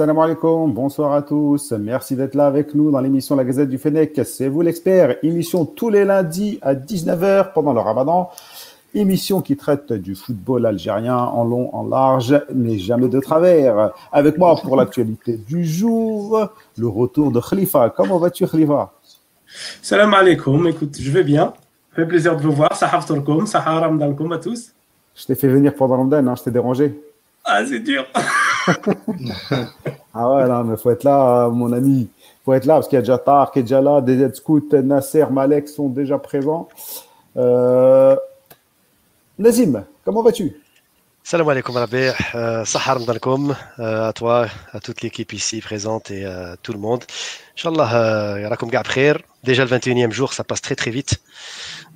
Salam alaikum, bonsoir à tous. Merci d'être là avec nous dans l'émission La Gazette du Fennec. C'est vous l'expert. Émission tous les lundis à 19h pendant le ramadan. Émission qui traite du football algérien en long, en large, mais jamais de travers. Avec moi pour l'actualité du jour, le retour de Khalifa. Comment vas-tu Khalifa? Salam alaikum, écoute, je vais bien. Fait plaisir de vous voir. Sahaf Turkum, Sahar Ramdankum à tous. Je t'ai fait venir pendant Ramadan, hein, je t'ai dérangé. Ah, c'est dur. ah ouais, non, mais faut être là, mon ami. faut être là parce qu'il y a déjà Tar qui est déjà là, des scouts, Nasser, Malek sont déjà présents. Euh... Nazim, comment vas-tu? Salam alaikum Rabbi, euh, Sahar euh, à toi, à toute l'équipe ici présente et à tout le monde. Inch'Allah, Yarakum Gabkhair. Déjà le 21e jour, ça passe très très vite.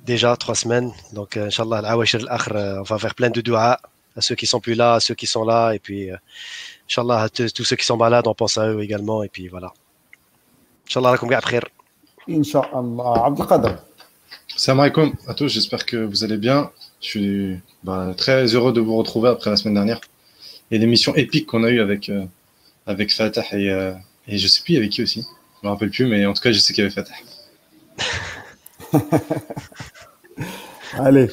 Déjà trois semaines. Donc, Inch'Allah, on va faire plein de doigts à ceux qui sont plus là, à ceux qui sont là, et puis euh, Inch'Allah, à tous ceux qui sont malades, on pense à eux également, et puis voilà. Inch'Allah, lakum khair. Inch'Allah. Abdelkader. Salam alaikum à tous, j'espère que vous allez bien. Je suis bah, très heureux de vous retrouver après la semaine dernière et l'émission épique qu'on a eue avec, euh, avec Fatah et, euh, et je sais plus avec qui aussi. Je me rappelle plus, mais en tout cas, je sais qu'il y avait Fatah. Allez,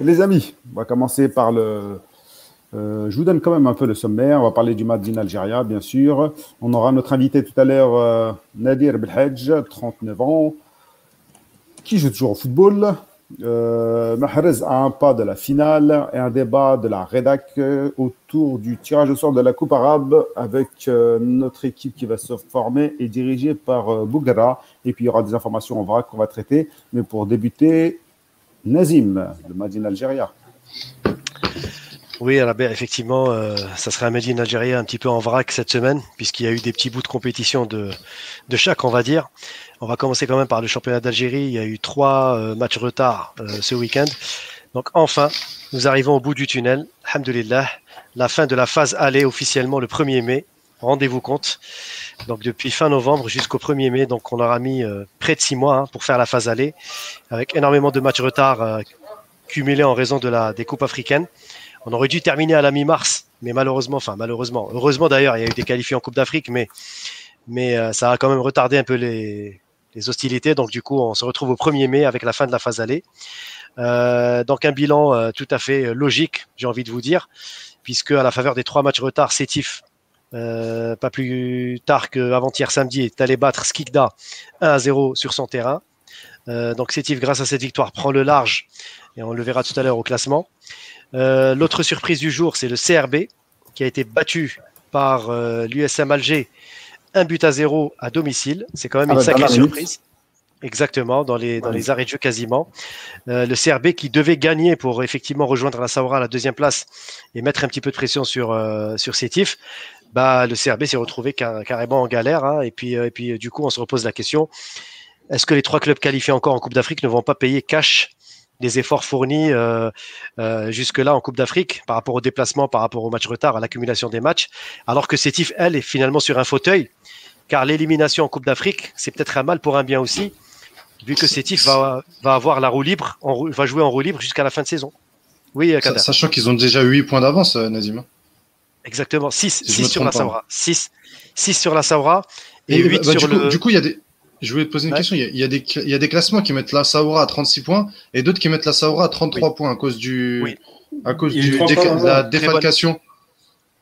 Les amis, on va commencer par le. Euh, je vous donne quand même un peu le sommaire. On va parler du Madin Algérie, bien sûr. On aura notre invité tout à l'heure, euh, Nadir Belhadj, 39 ans, qui joue toujours au football. Euh, Mahrez a un pas de la finale et un débat de la rédac euh, autour du tirage au sort de la Coupe arabe avec notre équipe qui va se former et dirigée par Bougara. Et puis il y aura des informations en vrac qu'on va traiter. Mais pour débuter, Nazim, le Madin Algérie. Oui, effectivement, euh, ça serait un Medine Algérie un petit peu en vrac cette semaine, puisqu'il y a eu des petits bouts de compétition de, de chaque, on va dire. On va commencer quand même par le championnat d'Algérie. Il y a eu trois euh, matchs retard euh, ce week-end. Donc enfin, nous arrivons au bout du tunnel. Alhamdulillah, la fin de la phase aller officiellement le 1er mai. Rendez-vous compte. Donc depuis fin novembre jusqu'au 1er mai, donc on aura mis euh, près de six mois hein, pour faire la phase aller, avec énormément de matchs retard cumulés en raison de la, des coupes africaines. On aurait dû terminer à la mi-mars, mais malheureusement, enfin malheureusement, heureusement d'ailleurs, il y a eu des qualifiés en Coupe d'Afrique, mais, euh, ça a quand même retardé un peu les, hostilités. Donc du coup, on se retrouve au 1er mai avec la fin de la phase aller. donc un bilan tout à fait logique, j'ai envie de vous dire, puisque à la faveur des trois matchs retard, Sétif euh, pas plus tard qu'avant-hier samedi, est allé battre Skikda 1 à 0 sur son terrain. Euh, donc Sétif, grâce à cette victoire, prend le large et on le verra tout à l'heure au classement. Euh, l'autre surprise du jour, c'est le CRB qui a été battu par l'USM Alger, un but à zéro à domicile. C'est quand même ah une bah, sacrée surprise. Exactement, dans les, dans les arrêts de jeu quasiment. le CRB qui devait gagner pour effectivement rejoindre la Saoura à la deuxième place et mettre un petit peu de pression sur, sur Sétif bah, le CRB s'est retrouvé carrément en galère. Hein, et puis, euh, et puis, du coup, on se repose la question est-ce que les trois clubs qualifiés encore en Coupe d'Afrique ne vont pas payer cash les efforts fournis euh, euh, jusque-là en Coupe d'Afrique par rapport au déplacement, par rapport au match retard, à l'accumulation des matchs, alors que Sétif, elle, est finalement sur un fauteuil, car l'élimination en Coupe d'Afrique, c'est peut-être un mal pour un bien aussi, vu que Sétif va, va avoir la roue libre, va jouer en roue libre jusqu'à la fin de saison. Oui, Kader. Sachant qu'ils ont déjà 8 points d'avance, Nazima. Exactement. 6, sur la Saoura. 6, 6 sur la Saoura et, 8 bah, sur du le. Du coup, il y a des. Je voulais te poser une question. Il y, a, des, il y, a, des, classements qui mettent la Saoura à 36 points et d'autres qui mettent la Saoura à 33 points à cause du, à cause du, de la défalcation.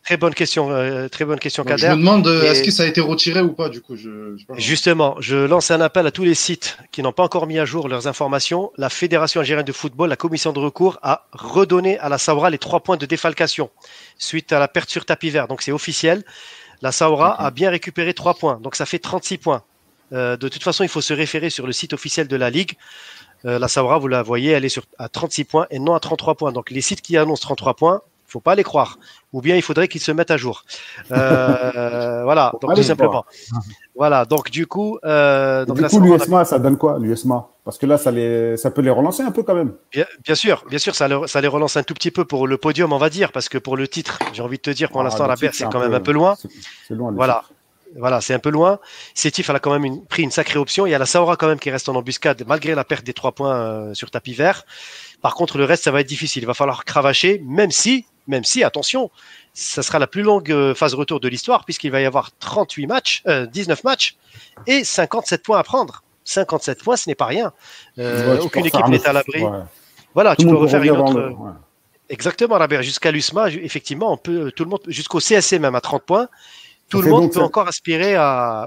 Très bonne question, euh, très bonne question, Kader. Je me demande, euh, est-ce que ça a été retiré ou pas, du coup je, Justement, je lance un appel à tous les sites qui n'ont pas encore mis à jour leurs informations. La Fédération algérienne de football, la commission de recours, a redonné à la Saoura les trois points de défalcation suite à la perte sur tapis vert. Donc c'est officiel. La Saoura a bien récupéré trois points, donc ça fait 36 points. Euh, de toute façon, il faut se référer sur le site officiel de la Ligue. la Saoura, vous la voyez, elle est sur, à 36 points et non à 33 points. Donc les sites qui annoncent 33 points, faut pas les croire. Ou bien il faudrait qu'ils se mettent à jour. Euh, voilà, donc tout simplement. Voilà, donc du coup. Euh, donc, du coup, l'USMA, ça donne quoi, l'USMA Parce que là, ça, les, ça peut les relancer un peu quand même. Bien, sûr, bien sûr, ça, ça, les relance un tout petit peu pour le podium, on va dire, parce que pour le titre, j'ai envie de te dire, pour ah, l'instant, la perte, c'est quand même un peu loin. C'est loin. Voilà. Voilà, c'est un peu loin. Sétif, elle a quand même pris une sacrée option. Il y a la Saora quand même qui reste en embuscade malgré la perte des trois points euh, sur tapis vert. Par contre, le reste, ça va être difficile. Il va falloir cravacher, même si même si, attention, ça sera la plus longue euh, phase retour de l'histoire, puisqu'il va y avoir 38 matchs, 19 matchs, et 57 points à prendre. 57 points, ce n'est pas rien. aucune équipe n'est à l'abri. Voilà, tu peux refaire une autre. Exactement, Robert. Jusqu'à l'USMA, effectivement, on peut, tout le monde, jusqu'au CSC même à 30 points, tout le monde peut encore aspirer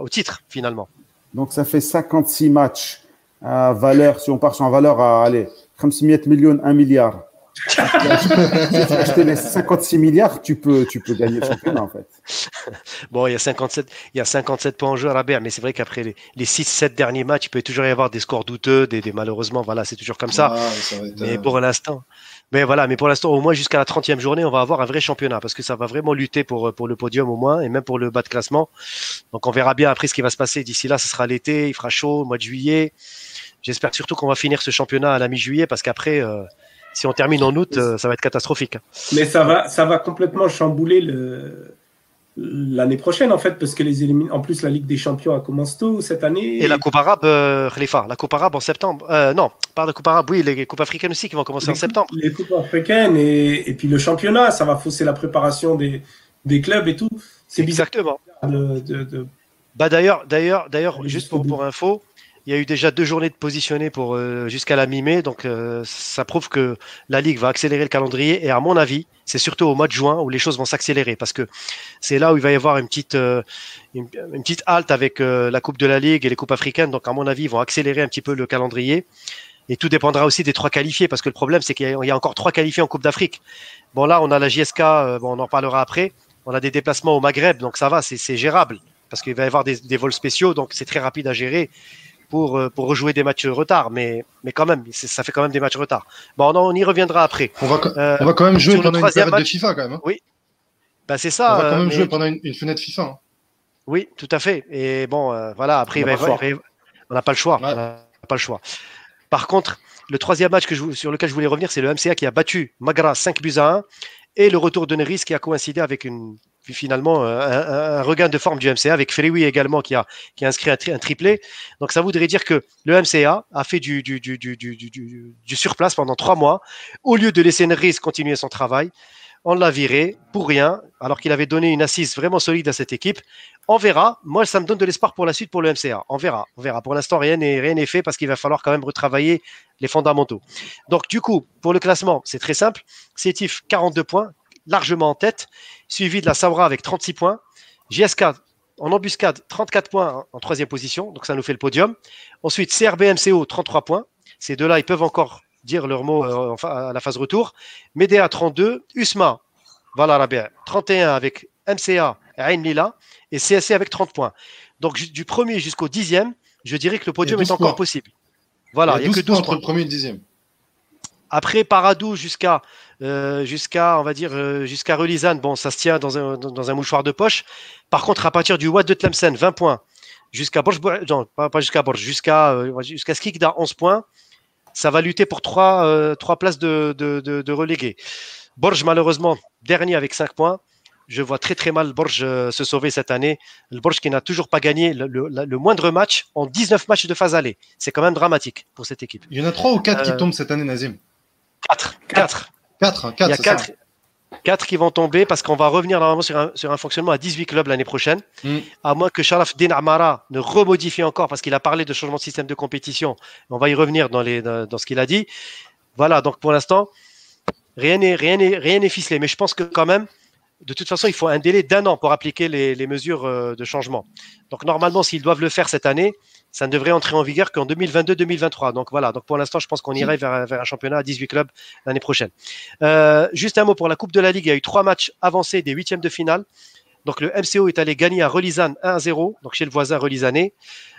au titre, finalement. Donc, ça fait 56 matchs à valeur, si on part sur valeur à, aller 500 millions, 1 milliard. si tu acheter les 56 milliards, tu peux, tu peux gagner le championnat, en fait. Bon, il y a 57, il y a 57 points en jeu à Robert, mais c'est vrai qu'après les, les 6-7 derniers matchs, il peut toujours y avoir des scores douteux, des, malheureusement, voilà, c'est toujours comme ça. mais euh, pour l'instant, mais voilà, mais pour l'instant, au moins jusqu'à la 30e journée, on va avoir un vrai championnat parce que ça va vraiment lutter pour, pour le podium au moins et même pour le bas de classement. Donc on verra bien après ce qui va se passer. D'ici là, ce sera l'été, il fera chaud, mois de juillet. J'espère surtout qu'on va finir ce championnat à la mi-juillet parce qu'après, euh, si on termine en août, euh, ça va être catastrophique. Mais ça va, ça va complètement chambouler le, l'année prochaine en fait parce que les en plus la Ligue des Champions a commencé tôt cette année. Et la Coupe arabe euh, Khalifa la Coupe arabe en septembre euh, non pas la Coupe arabe oui les Coupes africaines aussi qui vont commencer en septembre. Les Coupes africaines et, et, puis le championnat ça va fausser la préparation des, des clubs et tout. C'est exactement. De, de, bah d'ailleurs d'ailleurs d'ailleurs juste pour, pour info il y a eu déjà deux journées de positionner pour euh, jusqu'à la mi-mai, donc euh, ça prouve que la ligue va accélérer le calendrier. Et à mon avis, c'est surtout au mois de juin où les choses vont s'accélérer, parce que c'est là où il va y avoir une petite euh, une, petite halte avec la coupe de la ligue et les coupes africaines. Donc à mon avis, ils vont accélérer un petit peu le calendrier. Et tout dépendra aussi des trois qualifiés, parce que le problème, c'est qu'il y, a encore trois qualifiés en Coupe d'Afrique. Bon, là, on a la JSK, bon, on en parlera après. On a des déplacements au Maghreb, donc ça va, c'est gérable, parce qu'il va y avoir des, des vols spéciaux, donc c'est très rapide à gérer pour, euh, pour rejouer des matchs retard, mais, mais quand même, ça fait quand même des matchs retard. Bon, on, y reviendra après. On va, euh, on va quand même jouer pendant une période de FIFA quand même. Hein. Oui. Ben, c'est ça. On va quand même euh, jouer pendant une, fenêtre FIFA. Hein. Oui, tout à fait. Et bon, voilà, après, on n'a pas le choix. On n'a pas le choix. Par contre, le troisième match que je, sur lequel je voulais revenir, c'est le MCA qui a battu Magra 5 buts à 1 et le retour de Neris qui a coïncidé avec une finalement un, regain de forme du MCA avec Frewi également qui a, qui a inscrit un, triplé. Donc ça voudrait dire que le MCA a fait du, du, du, surplace pendant trois mois. Au lieu de laisser Neris continuer son travail, on l'a viré pour rien, alors qu'il avait donné une assise vraiment solide à cette équipe. On verra. Moi, ça me donne de l'espoir pour la suite pour le MCA. On verra. On verra. Pour l'instant, rien n'est rien fait parce qu'il va falloir quand même retravailler les fondamentaux. Donc, du coup, pour le classement, c'est très simple. Sétif 42 points, largement en tête, suivi de la Saura avec 36 points. JSK en embuscade, 34 points en troisième position, donc ça nous fait le podium. Ensuite, CRBMCO, 33 points. Ces deux-là, ils peuvent encore dire leur mot euh, à la phase retour. Medea, 32. USMA, voilà, 31 avec MCA et Ain Lila. Et CSC avec 30 points. Donc, du premier jusqu'au dixième, je dirais que le podium est encore possible. Voilà, il n'y a, que 12 points entre le premier et le dixième. Après Paradou jusqu'à euh, jusqu'à on va dire euh, jusqu'à Relisane, bon ça se tient dans un, dans un mouchoir de poche. Par contre à partir du Watt de Tlemcen 20 points jusqu'à Borj non pas, jusqu'à Borj jusqu'à euh, jusqu'à Skikda 11 points, ça va lutter pour trois trois places de, de, de, de relégués. Borj malheureusement dernier avec 5 points. Je vois très très mal Borj se sauver cette année. Le Borj qui n'a toujours pas gagné le, le, moindre match en 19 matchs de phase aller. C'est quand même dramatique pour cette équipe. Il y en a 3 ou 4 qui tombent cette année, Nazim 4. 4. 4, 4, Il y a 4, 4 qui vont tomber parce qu'on va revenir normalement sur un, sur un fonctionnement à 18 clubs l'année prochaine. Mm. À moins que Sharaf Din Amara ne remodifie encore parce qu'il a parlé de changement de système de compétition. On va y revenir dans, les, dans, ce qu'il a dit. Voilà, donc pour l'instant, rien n'est rien rien ficelé. Mais je pense que quand même, de toute façon, il faut un délai d'un an pour appliquer les, les mesures euh, de changement. Donc normalement, s'ils doivent le faire cette année, ça ne devrait entrer en vigueur qu'en 2022-2023. Donc voilà, donc pour l'instant, je pense qu'on irait vers, un championnat à 18 clubs l'année prochaine. Euh, juste un mot pour la Coupe de la Ligue. Il y a eu trois matchs avancés des huitièmes de finale. Donc le MCO est allé gagner à Relisane 1-0, donc chez le voisin Relisanais.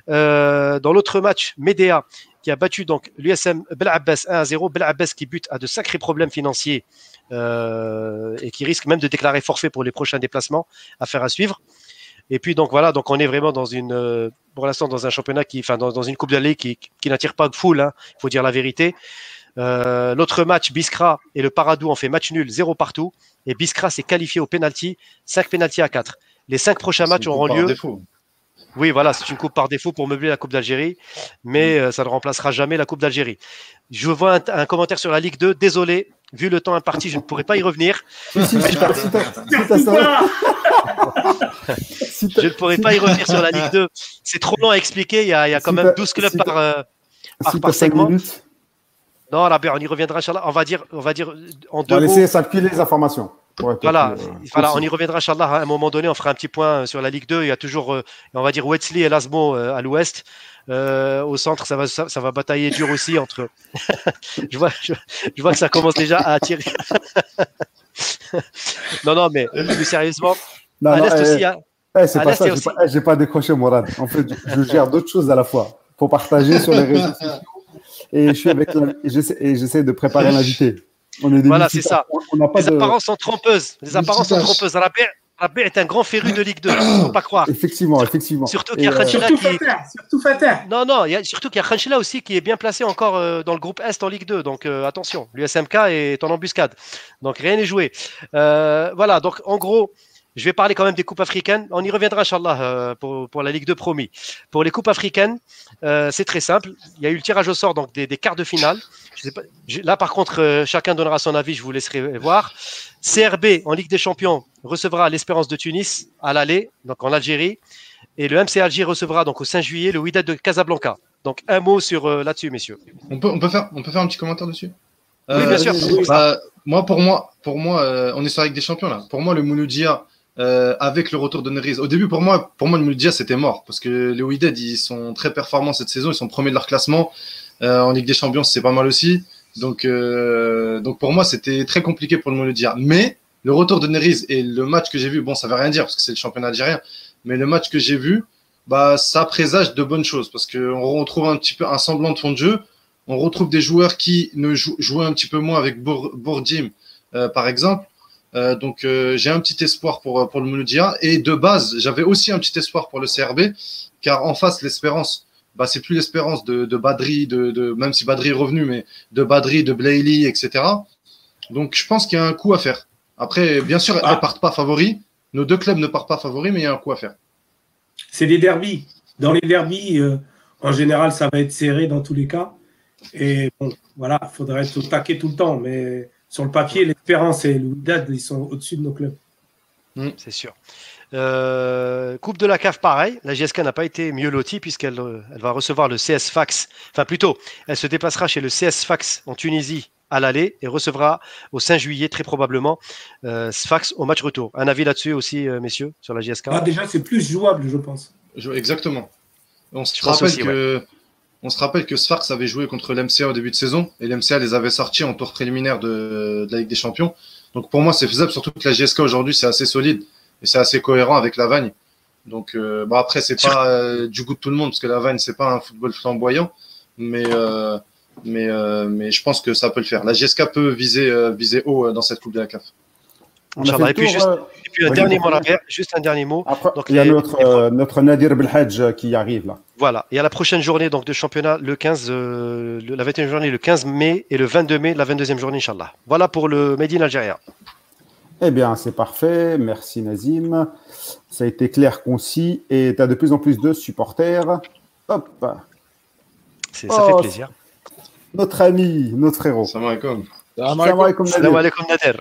Euh, dans l'autre match, Medea qui a battu donc l'USM Belabbès 1-0. Belabbès qui bute à de sacrés problèmes financiers euh, et qui risque même de déclarer forfait pour les prochains déplacements à faire à suivre. Et puis donc voilà, donc on est vraiment dans une, euh, pour l'instant dans un championnat qui, enfin dans, une coupe d'allée qui, qui n'attire pas de foule, hein, il faut dire la vérité. Euh, L'autre match, Biskra et le Paradou ont fait match nul, zéro partout. Et Biskra s'est qualifié au penalty, 5 penalty à 4. Les cinq prochains matchs auront lieu. Oui, voilà, c'est une coupe par défaut pour meubler la Coupe d'Algérie, mais mm. euh, ça ne remplacera jamais la Coupe d'Algérie. Je vois un, commentaire sur la Ligue 2. Désolé, Vu le temps imparti, je ne pourrais pas y revenir. Si, si, si t'as- si Je ne pourrais pas y revenir sur la Ligue 2. C'est trop long à expliquer. Il y a, il y a quand Si même t'as- 12 clubs si par, euh, par, segment. minutes, Non, Rabia, on y reviendra, Inch'Allah. On va dire, on va dire en on deux va mots. laisser s'appuyer les informations. Voilà, plus, euh, voilà, on y reviendra, Inch'Allah. À un moment donné, on fera un petit point sur la Ligue 2. Il y a toujours, euh, on va dire, Wesley et Lasmo euh, à l'ouest. Euh, au centre, ça va, ça, ça va batailler dur aussi entre. je, vois, je, je vois que ça commence déjà à attirer. non, non, mais plus sérieusement, Non, à l'Est eh, aussi, il a- eh, c'est à pas ça, il j'ai aussi- pas, eh, pas décroché, Morad. En fait, je gère d'autres choses à la fois. Faut partager sur les réseaux sociaux. Et je suis avec j'essaie de préparer l'invité. On est des Voilà, c'est ça. On- pas les de. apparences sont trompeuses. Les apparences sont trompeuses. Rabia, Rabia est un grand féru de Ligue 2. Faut pas croire. Effectivement, effectivement. Surtout qu'il y a euh, Khatchila Surtout qui. Surtout Fater. Non, non, il y a, surtout qu'il y a Khanchila aussi qui est bien placé encore euh, dans le groupe Est en Ligue 2. Donc euh, attention, l'USMK est en embuscade. Donc rien n'est joué. Euh, voilà, donc en gros, je vais parler quand même des coupes africaines. On y reviendra, Inch'Allah, euh, pour, pour la Ligue 2 promis. Pour les coupes africaines, euh, c'est très simple. Il y a eu le tirage au sort donc des, des quarts de finale. Je sais pas, je- là, par contre, euh, chacun donnera son avis. Je vous laisserai voir. CRB en Ligue des Champions recevra l'Espérance de Tunis à l'aller, donc en Algérie. Et le MC Alger recevra donc au 5 juillet le Wydad de Casablanca. Donc un mot sur euh, là-dessus, messieurs. On peut, on, peut faire, on peut faire un petit commentaire dessus? Oui, bien sûr. bah, moi, pour moi, pour moi on est sur la Ligue des Champions là. Pour moi, le Mouloudia, euh, avec le retour de Neriz, au début, pour moi, pour moi le Mouloudia, c'était mort. Parce que les Wydad, ils sont très performants cette saison. Ils sont premiers de leur classement. Euh, en Ligue des Champions, c'est pas mal aussi. Donc, euh, donc pour moi, c'était très compliqué pour le Mouloudia. Mais le retour de Neriz et le match que j'ai vu, bon, ça veut rien dire parce que c'est le championnat algérien. Mais le match que j'ai vu, bah, ça présage de bonnes choses parce qu'on retrouve un petit peu un semblant de fond de jeu. On retrouve des joueurs qui ne jou- jouaient un petit peu moins avec Bour- Bourdim, euh, par exemple. Euh, donc euh, j'ai un petit espoir pour, pour le Mouloudia. Et de base, j'avais aussi un petit espoir pour le CRB, car en face, l'espérance, bah, c'est plus l'espérance de, de Badri, de, de, même si Badri est revenu, mais de Badri, de Blaili, etc. Donc je pense qu'il y a un coup à faire. Après, bien sûr, elles Ah. ne partent pas favoris. Nos deux clubs ne partent pas favoris, mais il y a un coup à faire. C'est des derbies. Dans les derbies, euh, en général, ça va être serré dans tous les cas. Et bon, voilà, il faudrait être au taquet tout le temps. Mais sur le papier, l'Espérance et le Wydad, ils sont au-dessus de nos clubs. C'est sûr. Euh, coupe de la CAF, pareil. La GSK n'a pas été mieux lotie puisqu'elle euh, elle va recevoir le CS Fax. Enfin, plutôt, elle se déplacera chez le CS Fax en Tunisie à l'aller et recevra au 5 juillet, très probablement, euh, Sfax au match retour. Un avis là-dessus aussi, euh, messieurs, sur la GSK Là, déjà, c'est plus jouable, je pense. Je- Exactement. On se Je pense rappelle aussi, que on se rappelle que Sfax avait joué contre l'MCA au début de saison et l'MCA les avait sortis en tour préliminaire de, de la Ligue des Champions. Donc pour moi c'est faisable, surtout que la GSK aujourd'hui c'est assez solide et c'est assez cohérent avec la Vagne. Donc euh, bon après c'est pas euh, du goût de tout le monde parce que la Vagne c'est pas un football flamboyant, mais euh, mais euh, mais je pense que ça peut le faire. La GSK peut viser euh, viser haut dans cette coupe de la CAF. On a fait Inch'Allah. le Et puis tour, juste- Et puis un dernier mot, juste un dernier mot. Après, Donc, il y a les- notre, les- euh, notre Nadir Belhadj qui arrive là. Voilà. Et à la prochaine journée donc, de championnat, le 15, euh, le- la 21e journée, le 15 mai et le 22 mai, la 22e journée, Inch'Allah. Voilà pour le Made in Algérie. Eh bien, c'est parfait. Merci Nazim. Ça a été clair, concis et tu as de plus en plus de supporters. Hop, Ça Oh, fait plaisir. notre ami, notre frérot. Salam alaikum. Salam alaikum, Salam Nadir. alaikum Nader.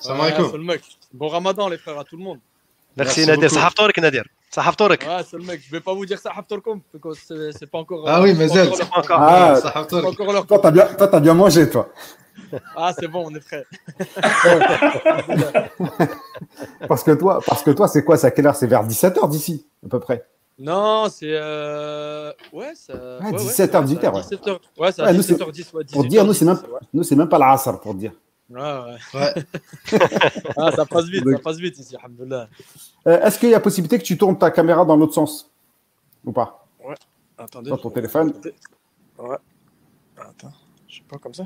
Salam alaikum. mec. Bon ramadan les frères à tout le monde. Merci, Merci Nader? Ça haftorek. Ouais, c'est le mec. Je vais pas vous dire ça Haftorkom parce que c'est c'est pas encore. Ah oui, c'est mais pas encore. Ah, Ça c'est pas haftorek. encore leur toi, t'as bien, toi, t'as bien mangé, toi. Ah, c'est bon, on est prêt. Parce que toi, parce que toi, c'est quoi C'est à quelle heure? C'est vers 17h d'ici, à peu près. Non, c'est. Euh... Ouais, ça. ouais, ouais, 17h, ouais, 18h, ça- ouais. 17h. Ouais, c'est Ouais, à nous, c'est- 17h10. Ouais, Pour dire, nous, c'est même, 18h10, ouais. nous, c'est même pas l'Asr, pour dire. Ouais, ouais. Ouais. Ah, ça passe vite, ça passe vite ici, alhamdoulilah. Euh, Est-ce qu'il y a possibilité que tu tournes ta caméra dans l'autre sens? Ou pas? Attendez. Dans ton téléphone? Ouais. Attends, je sais pas comme ça.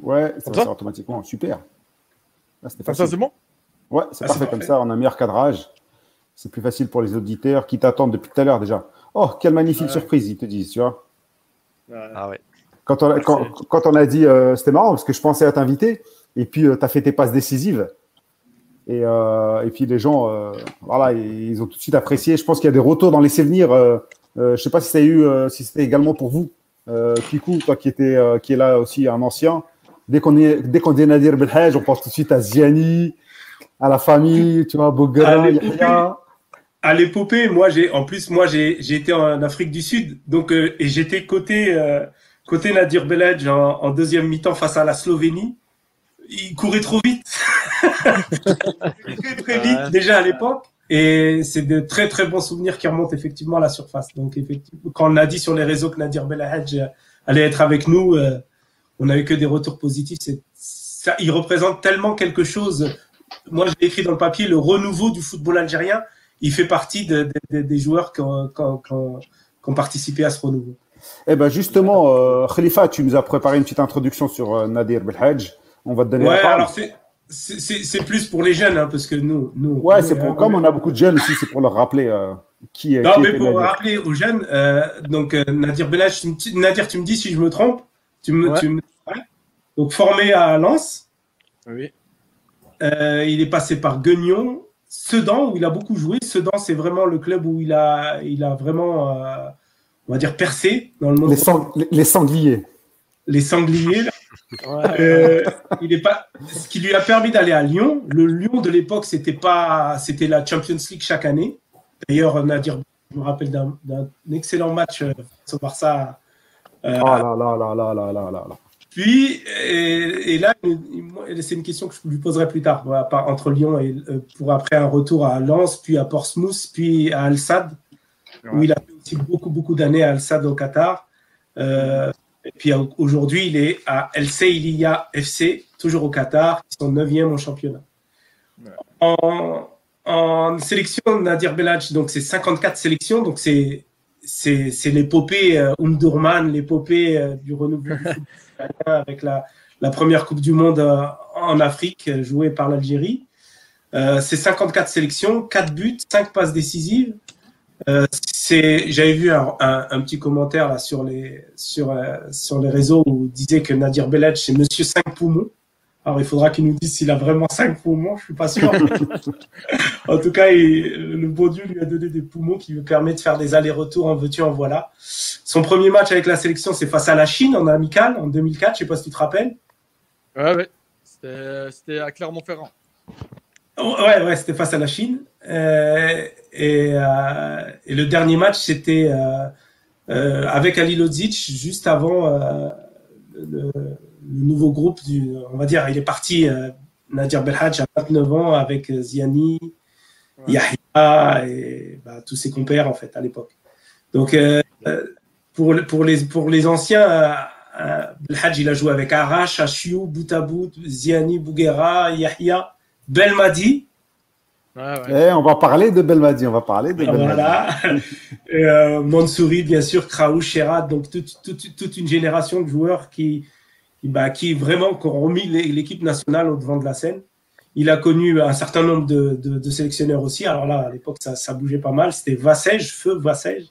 Ouais, ça Comme va ça? se faire automatiquement. Super. Là, Comme ça, c'est bon? Ouais, c'est Ah, parfait comme parfait. ça. On a un meilleur cadrage. C'est plus facile pour les auditeurs qui t'attendent depuis tout à l'heure déjà. Oh, quelle magnifique Ouais. surprise, ils te disent, tu vois. Ouais. Ah ouais. Quand on a, quand, quand on a dit, euh, c'était marrant parce que je pensais à t'inviter, et puis tu as fait tes passes décisives. Et, euh, et puis les gens, euh, voilà, ils ont tout de suite apprécié. Je pense qu'il y a des retours dans les souvenirs. Euh, euh, je sais pas si a eu, euh, si c'était également pour vous. Euh, Kikou, toi qui, était, euh, qui est là aussi, un ancien, dès qu'on est, dès qu'on dit Nadir Belhaj, on pense tout de suite à Ziani, à la famille, tu vois, Bougra, Yahya. À l'épopée, moi, j'ai, en plus, moi, j'ai, j'ai été en Afrique du Sud, donc, euh, et j'étais côté, euh, côté Nadir Belhaj en, en deuxième mi-temps face à la Slovénie. Il courait trop vite. très, très vite, déjà à l'époque. Et c'est de très très bons souvenirs qui remontent effectivement à la surface. Donc effectivement, quand on a dit sur les réseaux que Nadir Belhadj allait être avec nous, euh, on n'a eu que des retours positifs. Ça, il représente tellement quelque chose. Moi, j'ai écrit dans le papier le renouveau du football algérien. Il fait partie de, de- de- des joueurs qui ont, qui ont- qui ont- qui ont participé à ce renouveau. Eh ben justement, euh, Khalifa, tu nous as préparé une petite introduction sur euh, Nadir Belhaj. On va te donner Ouais, la parole. alors c'est, c'est, c'est- c'est plus pour les jeunes, hein, parce que nous, nous. Ouais, c'est pour, euh, comme on a beaucoup de jeunes aussi, c'est pour leur rappeler euh, qui est. Non, qui mais pour Nadir. rappeler aux jeunes, euh, donc euh, Nadir Belhaj, tu me- Nadir, tu me dis si je me trompe. Tu me, Ouais. tu me- ouais. Donc formé à Lens, Oui. euh, il est passé par Guignon, Sedan où il a beaucoup joué. Sedan, c'est vraiment le club où il a, il a vraiment, euh, on va dire, percé dans le monde. Les, sang- les- les sangliers. Les sangliers. Euh, il est pas... Ce qui lui a permis d'aller à Lyon. Le Lyon de l'époque, c'était pas, c'était la Champions League chaque année. D'ailleurs, Nadir, je me rappelle d'un, excellent match euh, face au Barça. Euh... Ah là là là là là là là. Puis, et, là, c'est une question que je lui poserai plus tard, entre Lyon et euh, pour après un retour à Lens, puis à Portsmouth, puis à Al-Sad, où il a fait aussi beaucoup, beaucoup d'années à Al-Sad au Qatar et puis au- aujourd'hui, il est à El Seilia FC, toujours au Qatar, qui sont 9e au championnat. Ouais. En, en sélection, Nadir Belhadj, donc c'est 54 sélections, donc c'est c'est l'épopée euh, Umdurman, l'épopée euh, du renouveau du avec la, la première Coupe du Monde euh, en Afrique euh, jouée par l'Algérie. Euh, c'est 54 sélections, 4 buts, 5 passes décisives. C'est, j'avais vu un, un, un petit commentaire là sur les sur euh, sur les réseaux où il disait que Nadir Belhadj c'est Monsieur 5 poumons. Alors il faudra qu'il nous dise s'il a vraiment 5 poumons, je suis pas sûr. en tout cas, il- le beau Dieu lui a donné des poumons qui lui permettent de faire des allers-retours en veux-tu en voilà. Son premier match avec la sélection, c'est face à la Chine en amical en 2004. Je sais pas si tu te rappelles. Ouais, ouais. C'était c'était à Clermont-Ferrand. Ouais, ouais, c'était face à la Chine. Euh, et, euh, et le dernier match, c'était euh, avec Ali Lodzic, juste avant le, le nouveau groupe du. On va dire, il est parti, Nadir Belhadj, à 29 ans, avec Ziani, Ouais. Yahya et bah, tous ses compères, en fait, à l'époque. Donc, pour, pour, les, pour les anciens, Belhadj, il a joué avec Arash, Achiou, Boutabout, Ziani, Bouguera, Yahya. Belmadi, Ouais, ouais. Eh, on va parler de Belmadi, on va parler de Belmadi. voilà. Euh, Mansouri, bien sûr, Kraou, Sherat, donc toute, toute, toute une génération de joueurs qui, qui, bah, qui vraiment qui ont remis l'é- l'équipe nationale au devant de la scène. Il a connu un certain nombre de, de, de sélectionneurs aussi. Alors là, à l'époque, ça, ça bougeait pas mal. C'était Vassège, Feu Vassège,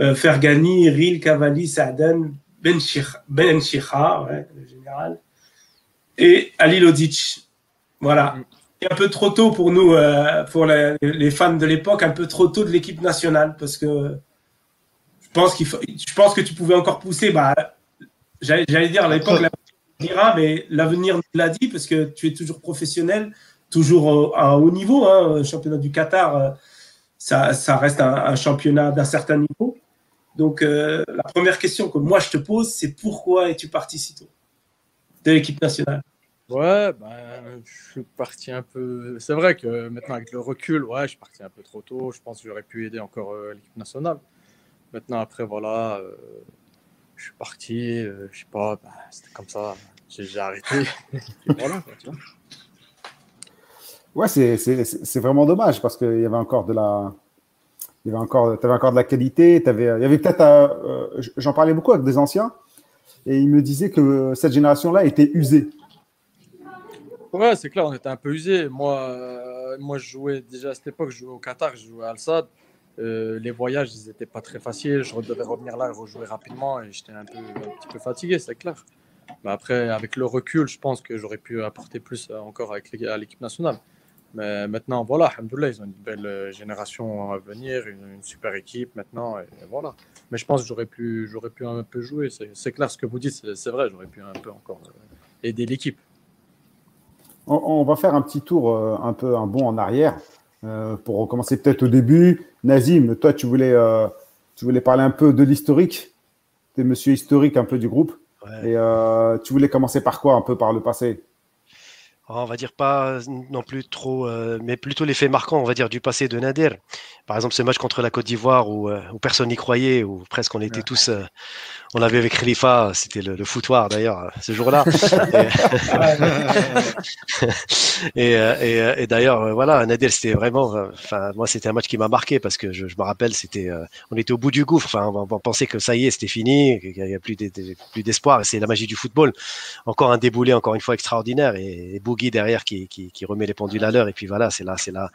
euh, Fergani, Ril, Cavalli, Saadan, Ben Chir- Ben ouais, le général, et Ali Lodic. Voilà. Mm. un peu trop tôt pour nous, euh, pour les, les fans de l'époque, un peu trop tôt de l'équipe nationale, parce que je pense qu'il faut, je pense que tu pouvais encore pousser. Bah, j'allais dire à l'époque, l'avenir dira, mais l'avenir nous l'a dit, parce que tu es toujours professionnel, toujours à un haut niveau. Hein, le championnat du Qatar, euh, ça, ça reste un, un championnat d'un certain niveau. Donc, euh, la première question que moi je te pose, c'est pourquoi es-tu parti si tôt de l'équipe nationale? Ouais, ben, je suis parti un peu. C'est vrai que maintenant, avec le recul, ouais, je suis parti un peu trop tôt. Je pense que j'aurais pu aider encore euh, l'équipe nationale. Maintenant, après, voilà, euh, je suis parti. euh, je sais pas, ben, c'était comme ça. J'ai arrêté. Et voilà, quoi, tu vois. Ouais, c'est- c'est c'est- c'est vraiment dommage parce qu'il y avait encore de la. Il y avait encore, avais encore de la qualité. T'avais, il y avait peut-être. euh, J'en parlais beaucoup avec des anciens et ils me disaient que cette génération-là était usée. Ouais, c'est clair, on était un peu usé. Moi, euh, moi, je jouais déjà à cette époque, je jouais au Qatar, je jouais à Al-Sad. Euh, les voyages, ils n'étaient pas très faciles. Je devais revenir là et rejouer rapidement et j'étais un, peu, un petit peu fatigué, c'est clair. Mais après, avec le recul, je pense que j'aurais pu apporter plus euh, encore à l'équipe nationale. Mais maintenant, voilà, alhamdoulilah, ils ont une belle génération à venir, une, super équipe maintenant, et, voilà. Mais je pense que j'aurais pu, j'aurais pu un peu jouer. C'est clair ce que vous dites, c'est vrai, j'aurais pu un peu encore aider l'équipe. On, on va faire un petit tour, euh, un peu un bond en arrière, euh, pour recommencer peut-être au début. Nazim, toi, tu voulais, euh, tu voulais parler un peu de l'historique. Tu es monsieur historique un peu du groupe. Ouais. Et tu voulais commencer par quoi, un peu par le passé? On va dire pas non plus trop, euh, mais plutôt l'effet marquant, on va dire, du passé de Nader. Par exemple, ce match contre la Côte d'Ivoire où, euh, où personne n'y croyait, où presque on était Ouais. tous, euh, on l'avait avec Khalifa, c'était le, le foutoir d'ailleurs euh, ce jour-là. et, euh, et, euh, et d'ailleurs, euh, voilà, Nader, c'était vraiment, euh, enfin, moi, c'était un match qui m'a marqué parce que je, je me rappelle, c'était, euh, on était au bout du gouffre. Enfin, on, on pensait que ça y est, c'était fini, qu'il n'y a plus d'e- d'e- plus d'espoir. Et c'est la magie du football. Encore un déboulé, encore une fois extraordinaire, et, et Derrière qui, qui, qui remet les pendules à l'heure. Et puis voilà, c'est là, c'est là.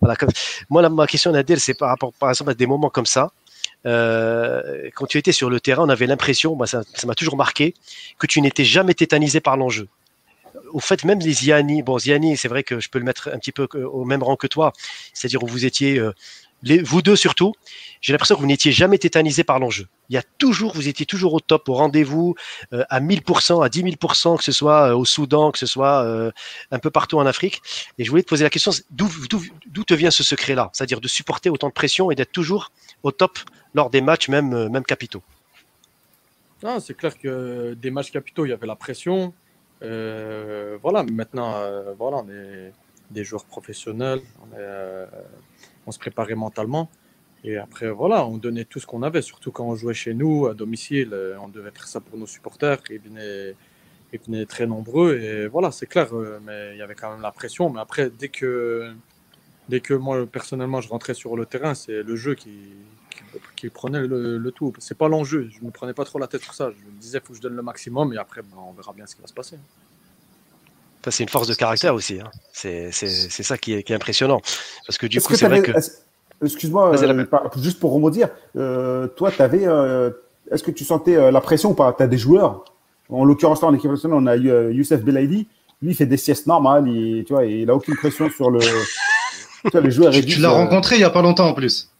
Voilà. Comme... Moi, la, ma question, Nader, c'est par rapport, par exemple, à des moments comme ça. Euh, quand tu étais sur le terrain, on avait l'impression, ça m'a toujours marqué, que tu n'étais jamais tétanisé par l'enjeu au fait, même les Ziani, bon, Ziani, c'est vrai que je peux le mettre un petit peu au même rang que toi, c'est-à-dire où vous étiez, euh, vous deux surtout, j'ai l'impression que vous n'étiez jamais tétanisé par l'enjeu. Il y a toujours, vous étiez toujours au top, au rendez-vous, euh, à 1000%, à 10 000%, que ce soit euh, au Soudan, que ce soit euh, un peu partout en Afrique. Et je voulais te poser la question, d'où, te vient ce secret-là? C'est-à-dire de supporter autant de pression et d'être toujours au top lors des matchs, même, euh, même capitaux. C'est clair que des matchs capitaux, il y avait la pression. Voilà, maintenant, voilà, on est des joueurs professionnels, on, est, on se préparait mentalement. Et après, voilà, on donnait tout ce qu'on avait, surtout quand on jouait chez nous, à domicile. euh, On devait faire ça pour nos supporters. Ils venaient, ils venaient très nombreux. Et voilà, c'est clair, euh, mais il y avait quand même la pression. Mais après, dès que, dès que moi, personnellement, je rentrais sur le terrain, c'est le jeu qui, qui, prenait le, le tout. C'est pas l'enjeu. Je me prenais pas trop la tête sur ça. Je me disais, faut que je donne le maximum. Et après, ben, on verra bien ce qui va se passer. Ça, c'est une force de caractère aussi. Hein. C'est, ça qui est, qui est impressionnant. Parce que du coup, c'est vrai que. Excuse-moi, euh, juste pour rebondir, euh, toi, t'avais, euh, est-ce que tu sentais euh, la pression ou pas? Tu as des joueurs, en l'occurrence là en équipe nationale, on a eu Youssef Belaïdi, lui il fait des siestes normales, il, tu vois, il a aucune pression sur le. tu vois, les joueurs Tu, tu l'as euh, rencontré il y a pas longtemps en plus.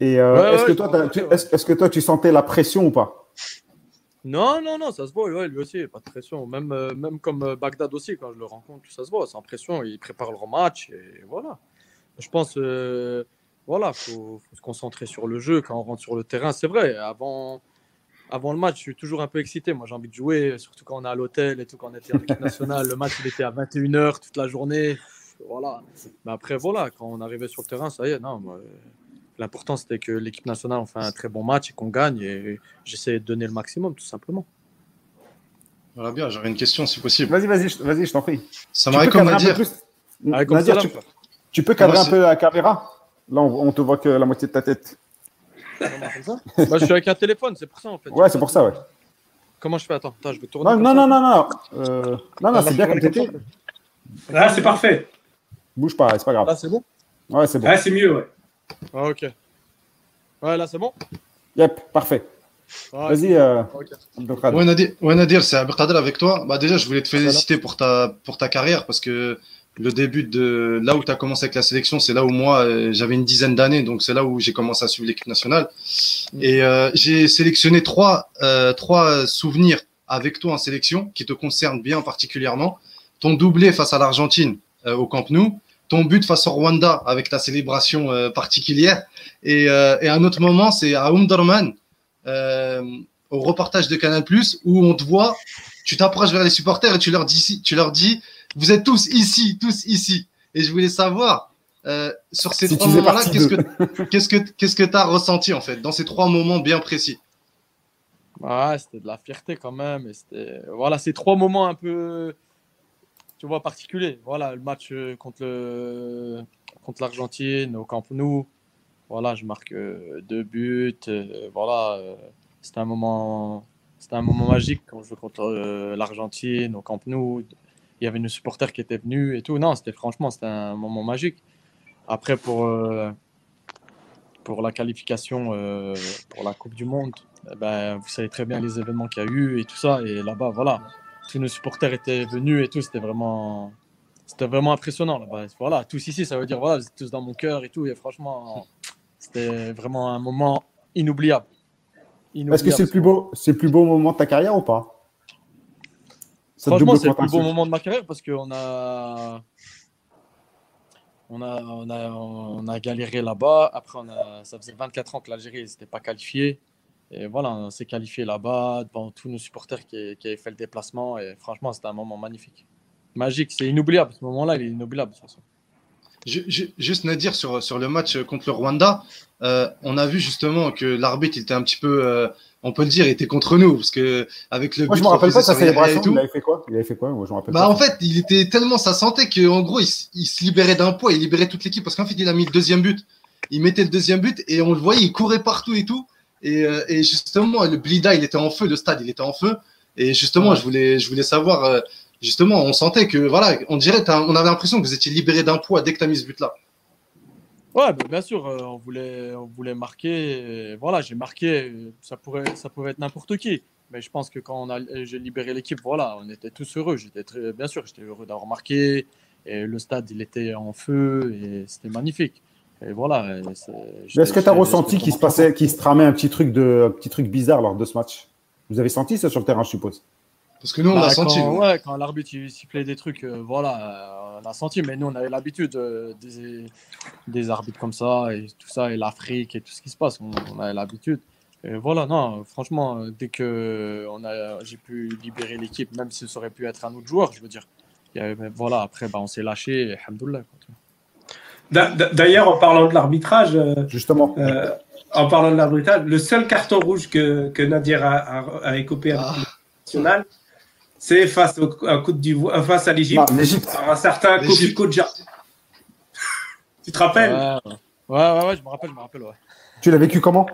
Et euh, Ouais, est-ce ouais, que toi, tu- est-ce est-ce que toi, tu sentais la pression ou pas? Non, non, non, ça se voit. Lui aussi, pas de pression. Même, euh, même comme euh, Bagdad aussi, quand je le rencontre, ça se voit, sans pression. Il prépare leur match et voilà. Je pense, euh, voilà, faut, faut se concentrer sur le jeu quand on rentre sur le terrain. C'est vrai, avant, avant le match, je suis toujours un peu excité. Moi, j'ai envie de jouer, surtout quand on est à l'hôtel et tout, quand on était en équipe nationale. Le match, il était à 21h toute la journée. Voilà. Mais après, voilà, quand on arrivait sur le terrain, ça y est, non. moi, L'important, c'était que l'équipe nationale, on fait un très bon match et qu'on gagne. Et j'essaie de donner le maximum, tout simplement. Voilà bien, j'aurais une question si possible. Vas-y, vas-y, je- vas-y, je t'en prie. Ça cadrer à dire. plus Allez, comme Nadir, ça, tu, peux cadrer Moi, un peu la caméra Là, on, on te voit que la moitié de ta tête. comme ça. Je suis avec un téléphone, c'est pour ça en fait. Ouais, c'est pour ça, ouais. Comment je fais? Attends, attends, je vais tourner. Non, non, non, non, non. Euh, non, non, Ah, c'est bien comme t'étais. Là, c'est parfait. Bouge pas, c'est pas grave. Là, c'est bon? Ouais, c'est bon. Là, c'est mieux, ouais. Ah, Ok. Ouais, là, c'est bon? Yep, parfait. Ouais, Vas-y, euh, ok. Abdelkader. Ouais Nadir, ouais, Nadir, c'est Abdelkader avec toi. Bah déjà, je voulais te féliciter pour ta pour ta carrière parce que le début de là où tu as commencé avec la sélection, c'est là où moi euh, j'avais une dizaine d'années, donc c'est là où j'ai commencé à suivre l'équipe nationale. Et euh, j'ai sélectionné trois euh, trois souvenirs avec toi en sélection qui te concernent bien particulièrement. Ton doublé face à l'Argentine euh, au Camp Nou, ton but face au Rwanda avec ta célébration euh, particulière, et, euh, et un autre moment, c'est à Umdurman. Euh, au reportage de Canal où on te voit, tu t'approches vers les supporters et tu leur dis, tu leur dis, vous êtes tous ici, tous ici. Et je voulais savoir euh, sur ces Si trois tu moments-là, qu'est-ce que qu'est-ce que qu'est-ce que t'as ressenti en fait dans ces trois moments bien précis? Ouais, c'était de la fierté quand même. Et c'était... Voilà, c'est trois moments un peu, tu vois, particuliers. Voilà, le match euh, contre, le... contre l'Argentine au Camp Nou. Voilà, je marque euh, deux buts. euh, voilà, euh, c'était un moment, c'était un moment magique quand je contre l'Argentine au Camp Nou. Il y avait nos supporters qui étaient venus et tout. Non, c'était franchement, c'était un moment magique. Après, pour, pour la qualification pour la Coupe du Monde, eh ben, vous savez très bien les événements qu'il y a eu et tout ça. Et là-bas, voilà, tous nos supporters étaient venus et tout. C'était vraiment, c'était vraiment impressionnant là-bas. Voilà, tous ici, ça veut dire voilà, vous êtes tous dans mon cœur et tout. Et franchement, c'était vraiment un moment inoubliable. Est-ce que c'est le plus beau, c'est le plus beau moment de ta carrière ou pas? Franchement, c'est le plus beau moment de ma carrière parce qu'on a, on a, on a, on a galéré là-bas. Après, on a, ça faisait 24 ans que l'Algérie n'était pas qualifiée. Et voilà, on s'est qualifié là-bas devant tous nos supporters qui, qui avaient fait le déplacement. Et franchement, c'était un moment magnifique. Magique, c'est inoubliable. Ce moment-là, il est inoubliable de toute façon. Juste Nadir sur, sur le match contre le Rwanda, euh, on a vu justement que l'arbitre était un petit peu, euh, on peut le dire, était contre nous parce que avec le. Moi, je me rappelle pas sa célébration. Il avait fait quoi? Il avait fait quoi? Moi, je me rappelle. Bah en fait, il était tellement ça sentait qu'en gros, il, il, se libérait d'un poids, il libérait toute l'équipe parce qu'en fait, il a mis le deuxième but. Il mettait le deuxième but et on le voyait, il courait partout et tout. Et, euh, et justement, le Blida, il était en feu, le stade, il était en feu. Et justement, je voulais, je voulais savoir justement, on sentait que, voilà, on dirait, on avait l'impression que vous étiez libéré d'un poids dès que tu as mis ce but-là. Ouais, bah, bien sûr, euh, on, voulait, on voulait marquer. voilà, j'ai marqué, ça pourrait, ça pouvait être n'importe qui. Mais je pense que quand j'ai libéré l'équipe, voilà, on était tous heureux. J'étais très, bien sûr, j'étais heureux d'avoir marqué. Et le stade, il était en feu et c'était magnifique. Et voilà. Est-ce que tu as ressenti qu'il se passait, qu'il se tramait un petit truc de, un petit truc bizarre lors de ce match? Vous avez senti ça sur le terrain, je suppose? Parce que nous, on a bah, senti. Quand, ouais, quand l'arbitre sifflait des trucs, euh, voilà, on a senti. Mais nous, on avait l'habitude euh, des, des, arbitres comme ça et tout ça, et l'Afrique et tout ce qui se passe. On, avait l'habitude. Et voilà, non, franchement, dès que j'ai pu libérer l'équipe, même si ça aurait pu être un autre joueur, je veux dire. voilà, après, bah, on s'est lâché, alhamdoulilah. D'ailleurs, en parlant de l'arbitrage, euh, justement, en parlant de l'arbitrage, le seul carton rouge que, que Nadir a, a, a écopé ah. national, c'est face, au, à Côte d'Ivoire, euh, face à l'Égypte, par un certain Kofi Kodja. tu te rappelles? Ouais, ouais, ouais, je me rappelle, je me rappelle, ouais. Tu l'as vécu comment?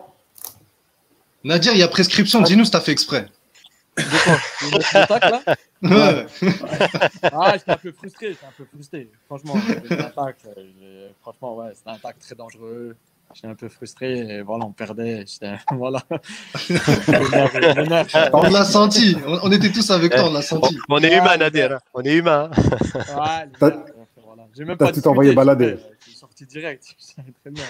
Nadir, il y a prescription, dis-nous si t'as fait exprès. De quoi attaque, là Ouais. ah, j'étais un peu frustré, j'étais un peu frustré. Franchement, c'était attaque, euh, franchement, ouais, c'était un attaque très dangereux. J'étais un peu frustré et voilà, on perdait. Voilà. on l'a senti. On, était tous avec toi, on l'a senti. On, est humain, Nadir. On est humain. Ouais, voilà. J'ai même pas tout envoyé balader. Je suis sorti direct. Très bien.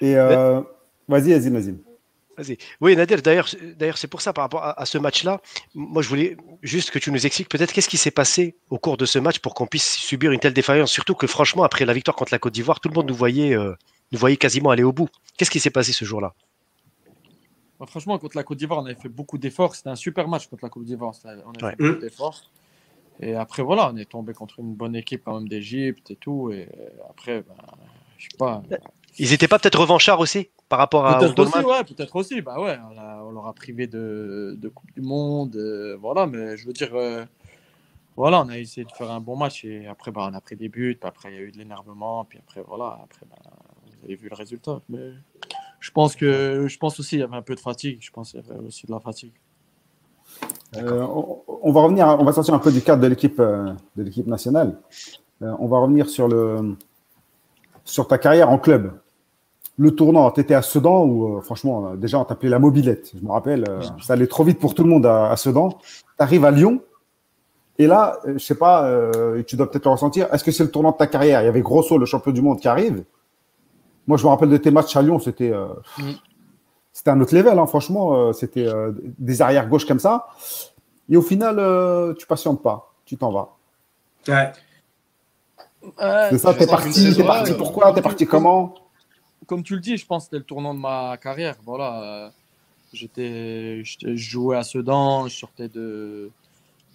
et euh... vas-y, Azim, Azim. Oui, Nadir, d'ailleurs, d'ailleurs, c'est pour ça, par rapport à, ce match-là, moi, je voulais juste que tu nous expliques peut-être qu'est-ce qui s'est passé au cours de ce match pour qu'on puisse subir une telle défaillance. Surtout que, franchement, après la victoire contre la Côte d'Ivoire, tout le monde nous voyait, euh, nous voyait quasiment aller au bout. Qu'est-ce qui s'est passé ce jour-là? Bah, Franchement, contre la Côte d'Ivoire, on avait fait beaucoup d'efforts. C'était un super match contre la Côte d'Ivoire. On a fait beaucoup d'efforts. Et après, voilà, on est tombé contre une bonne équipe quand même d'Égypte et tout. Et après, ben, je sais pas. Ils n'étaient pas peut-être revanchards aussi? Par rapport à peut-être aussi, ouais, peut-être aussi. Bah ouais, on, leur a privé de, de Coupe du Monde, euh, voilà. Mais je veux dire, euh, voilà, on a essayé de faire un bon match et après, bah, on a pris des buts. Puis après, il y a eu de l'énervement. Puis après, voilà, après, bah, vous avez vu le résultat. Mais je pense que, je pense aussi, il y avait un peu de fatigue. Je pense qu'il y avait aussi de la fatigue. Euh, on, va revenir, on va sortir un peu du cadre de l'équipe de l'équipe nationale. on va revenir sur le sur ta carrière en club le tournant, tu étais à Sedan où, euh, franchement, euh, déjà, on t'appelait la mobilette. Je me rappelle, euh, ça allait trop vite pour tout le monde à, Sedan. Tu arrives à Lyon. Et là, je sais pas, tu dois peut-être le ressentir. Est-ce que c'est le tournant de ta carrière? Il y avait Grosso, le champion du monde, qui arrive. Moi, je me rappelle de tes matchs à Lyon, c'était mm. c'était un autre level, hein, franchement. c'était des arrières gauches comme ça. Et au final, tu patientes pas, tu t'en vas. Ouais. c'est ça, t'es parti, t'es parti pourquoi? T'es parti comment? Comme tu le dis, je pense que c'était le tournant de ma carrière. Voilà, euh, j'étais, je jouais à Sedan, je sortais de,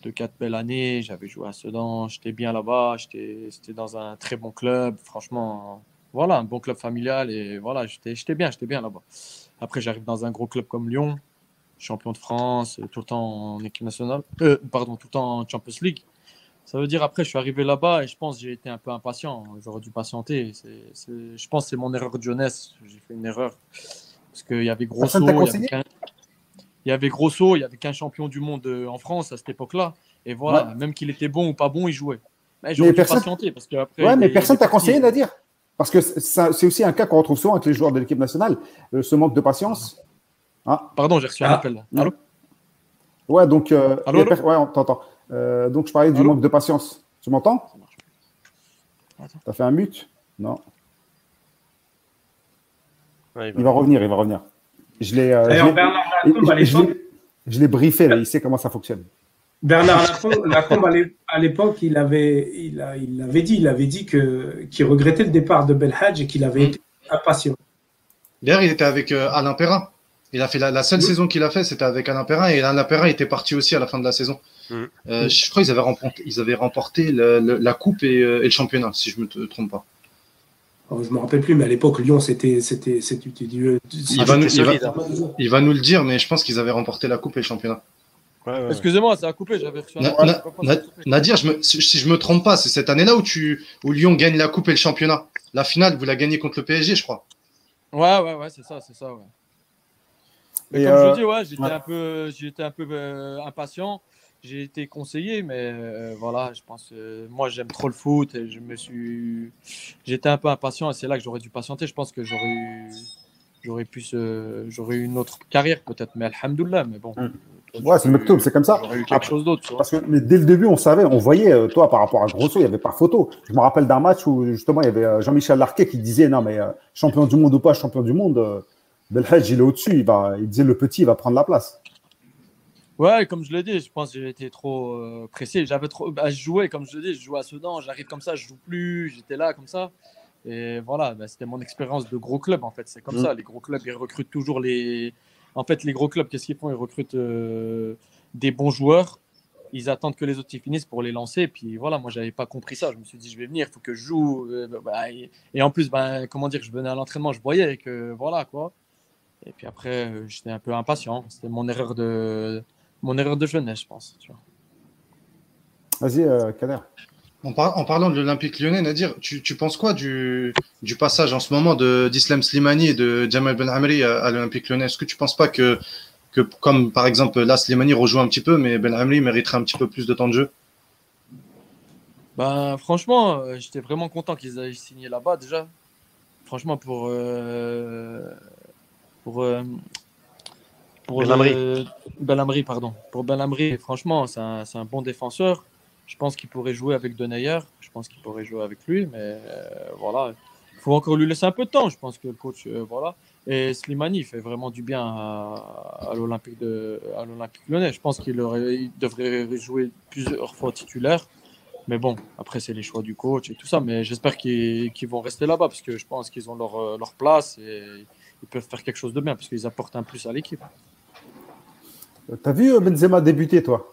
de quatre belles années, j'avais joué à Sedan, j'étais bien là-bas, j'étais dans un très bon club, franchement, voilà, un bon club familial et voilà, j'étais bien, j'étais bien là-bas. Après, j'arrive dans un gros club comme Lyon, champion de France, tout le temps en équipe nationale, euh, pardon, tout le temps en Champions League. Ça veut dire après, je suis arrivé là-bas et je pense que j'ai été un peu impatient. J'aurais dû patienter. je pense que c'est mon erreur de jeunesse. J'ai fait une erreur. Parce qu'il y avait Grosso. Il y avait, Grosso, il y avait qu'un champion du monde euh, en France à cette époque-là. Et voilà, même qu'il était bon ou pas bon, il jouait. Mais j'aurais dû patienter. Parce que après, ouais, mais personne t'a conseillé, Nadir. Parce que c'est aussi un cas qu'on retrouve souvent avec les joueurs de l'équipe nationale. Euh, ce manque de patience. Ah. Pardon, j'ai reçu un ah. appel. Allô Ouais, donc. Euh, allô, Ouais, on t'entend. Euh, donc, je parlais du Allô manque de patience. Tu m'entends. T'as fait un mute Non. Ouais, il va- Il va revenir, il va revenir. Je l'ai euh, je D'ailleurs, l'ai- Bernard je- Lacombe, à je l'époque, l'ai- je l'ai briefé, là, il sait comment ça fonctionne. Bernard Lacombe, Lacombe, à l'é- à l'époque, il avait, il, a- il avait dit, il avait dit que qu'il regrettait le départ de Belhadj et qu'il avait Mm. été impatient. D'ailleurs, il était avec euh, Alain Perrin. Il a fait la, la seule Oui. saison qu'il a fait, c'était avec Alain Perrin, et Alain Perrin était parti aussi à la fin de la saison. Mhm. Euh, je crois qu'ils avaient remporté, ils avaient remporté le- le- la coupe et, euh, et le championnat, si je me t- trompe pas. Alors, je me rappelle plus, mais à l'époque, Lyon, c'était, c'était, c'était Il va, nous, c'était il, va, solide, hein. il va nous le dire, mais je pense qu'ils avaient remporté la coupe et le championnat. Ouais, ouais. Excusez-moi, ça a coupé, j'avais reçu un Na- Na- Na-. Nadir, je me- si si je me trompe pas, c'est cette année-là où, tu, où Lyon gagne la coupe et le championnat. La finale, vous la gagnez contre le PSG, je crois. Ouais, ouais, ouais, c'est ça, c'est ça, ouais. Mais comme euh, je dis, ouais, j'étais ouais. un peu, j'étais un peu euh, impatient. J'ai été conseillé, mais euh, voilà, je pense, euh, moi j'aime trop le foot et je me suis, j'étais un peu impatient et c'est là que j'aurais dû patienter. Je pense que j'aurais eu, j'aurais pu, j'aurais eu une autre carrière peut-être, mais alhamdoulilah, mais bon. Mm. Ouais, c'est le c'est comme ça. J'aurais eu quelque Après- chose d'autre. Parce que mais dès le début, on savait, on voyait, euh, toi, par rapport à Grosso, il n'y avait pas photo. Je me rappelle d'un match où justement, il y avait euh, Jean-Michel Larquet qui disait Non, mais euh, champion du monde ou pas, champion du monde, Belhadj, il est au-dessus. Il, va, il disait Le petit, il va prendre la place. Ouais, comme je l'ai dit, je pense que j'ai été trop euh, pressé. J'avais trop. Bah, je jouais, comme je l'ai dit, je jouais à Sedan, j'arrive comme ça, je joue plus, j'étais là comme ça. Et voilà, bah, c'était mon expérience de gros club en fait. C'est comme Mm. ça. Les gros clubs, ils recrutent toujours les. En fait, les gros clubs, qu'est-ce qu'ils font? Ils recrutent euh, des bons joueurs. Ils attendent que les autres y finissent pour les lancer. Et puis voilà, moi, j'avais pas compris ça. Je me suis dit, je vais venir, il faut que je joue. Euh, bah, et, et en plus, bah, comment dire, je venais à l'entraînement, je voyais que voilà quoi. Et puis après, euh, j'étais un peu impatient. C'était mon erreur de mon erreur de jeunesse, je pense. Vas-y, euh, Kader. En, par- en parlant de l'Olympique lyonnais, Nadir, tu, tu penses quoi du, du passage en ce moment de d'Islam Slimani et de Jamal Ben Amri à, à l'Olympique lyonnais? Est-ce que tu penses pas que, que, comme par exemple là, Slimani rejoue un petit peu, mais Ben Amri mériterait un petit peu plus de temps de jeu? Ben, franchement, euh, j'étais vraiment content qu'ils aient signé là-bas déjà. Franchement, pour. euh, pour. euh, pour Belhamri, pardon. Pour Belhamri, franchement, c'est un, c'est un bon défenseur. Je pense qu'il pourrait jouer avec Denayer. Je pense qu'il pourrait jouer avec lui, mais euh, voilà. Il faut encore lui laisser un peu de temps. Je pense que le coach, euh, voilà. Et Slimani fait vraiment du bien à, à l'Olympique de à l'Olympique Lyonnais. Je pense qu'il devrait jouer plusieurs fois titulaire. Mais bon, après, c'est les choix du coach et tout ça. Mais j'espère qu'ils qu'ils vont rester là-bas parce que je pense qu'ils ont leur, leur place et ils peuvent faire quelque chose de bien parce qu'ils apportent un plus à l'équipe. Euh, T'as vu euh, Benzema débuter, toi?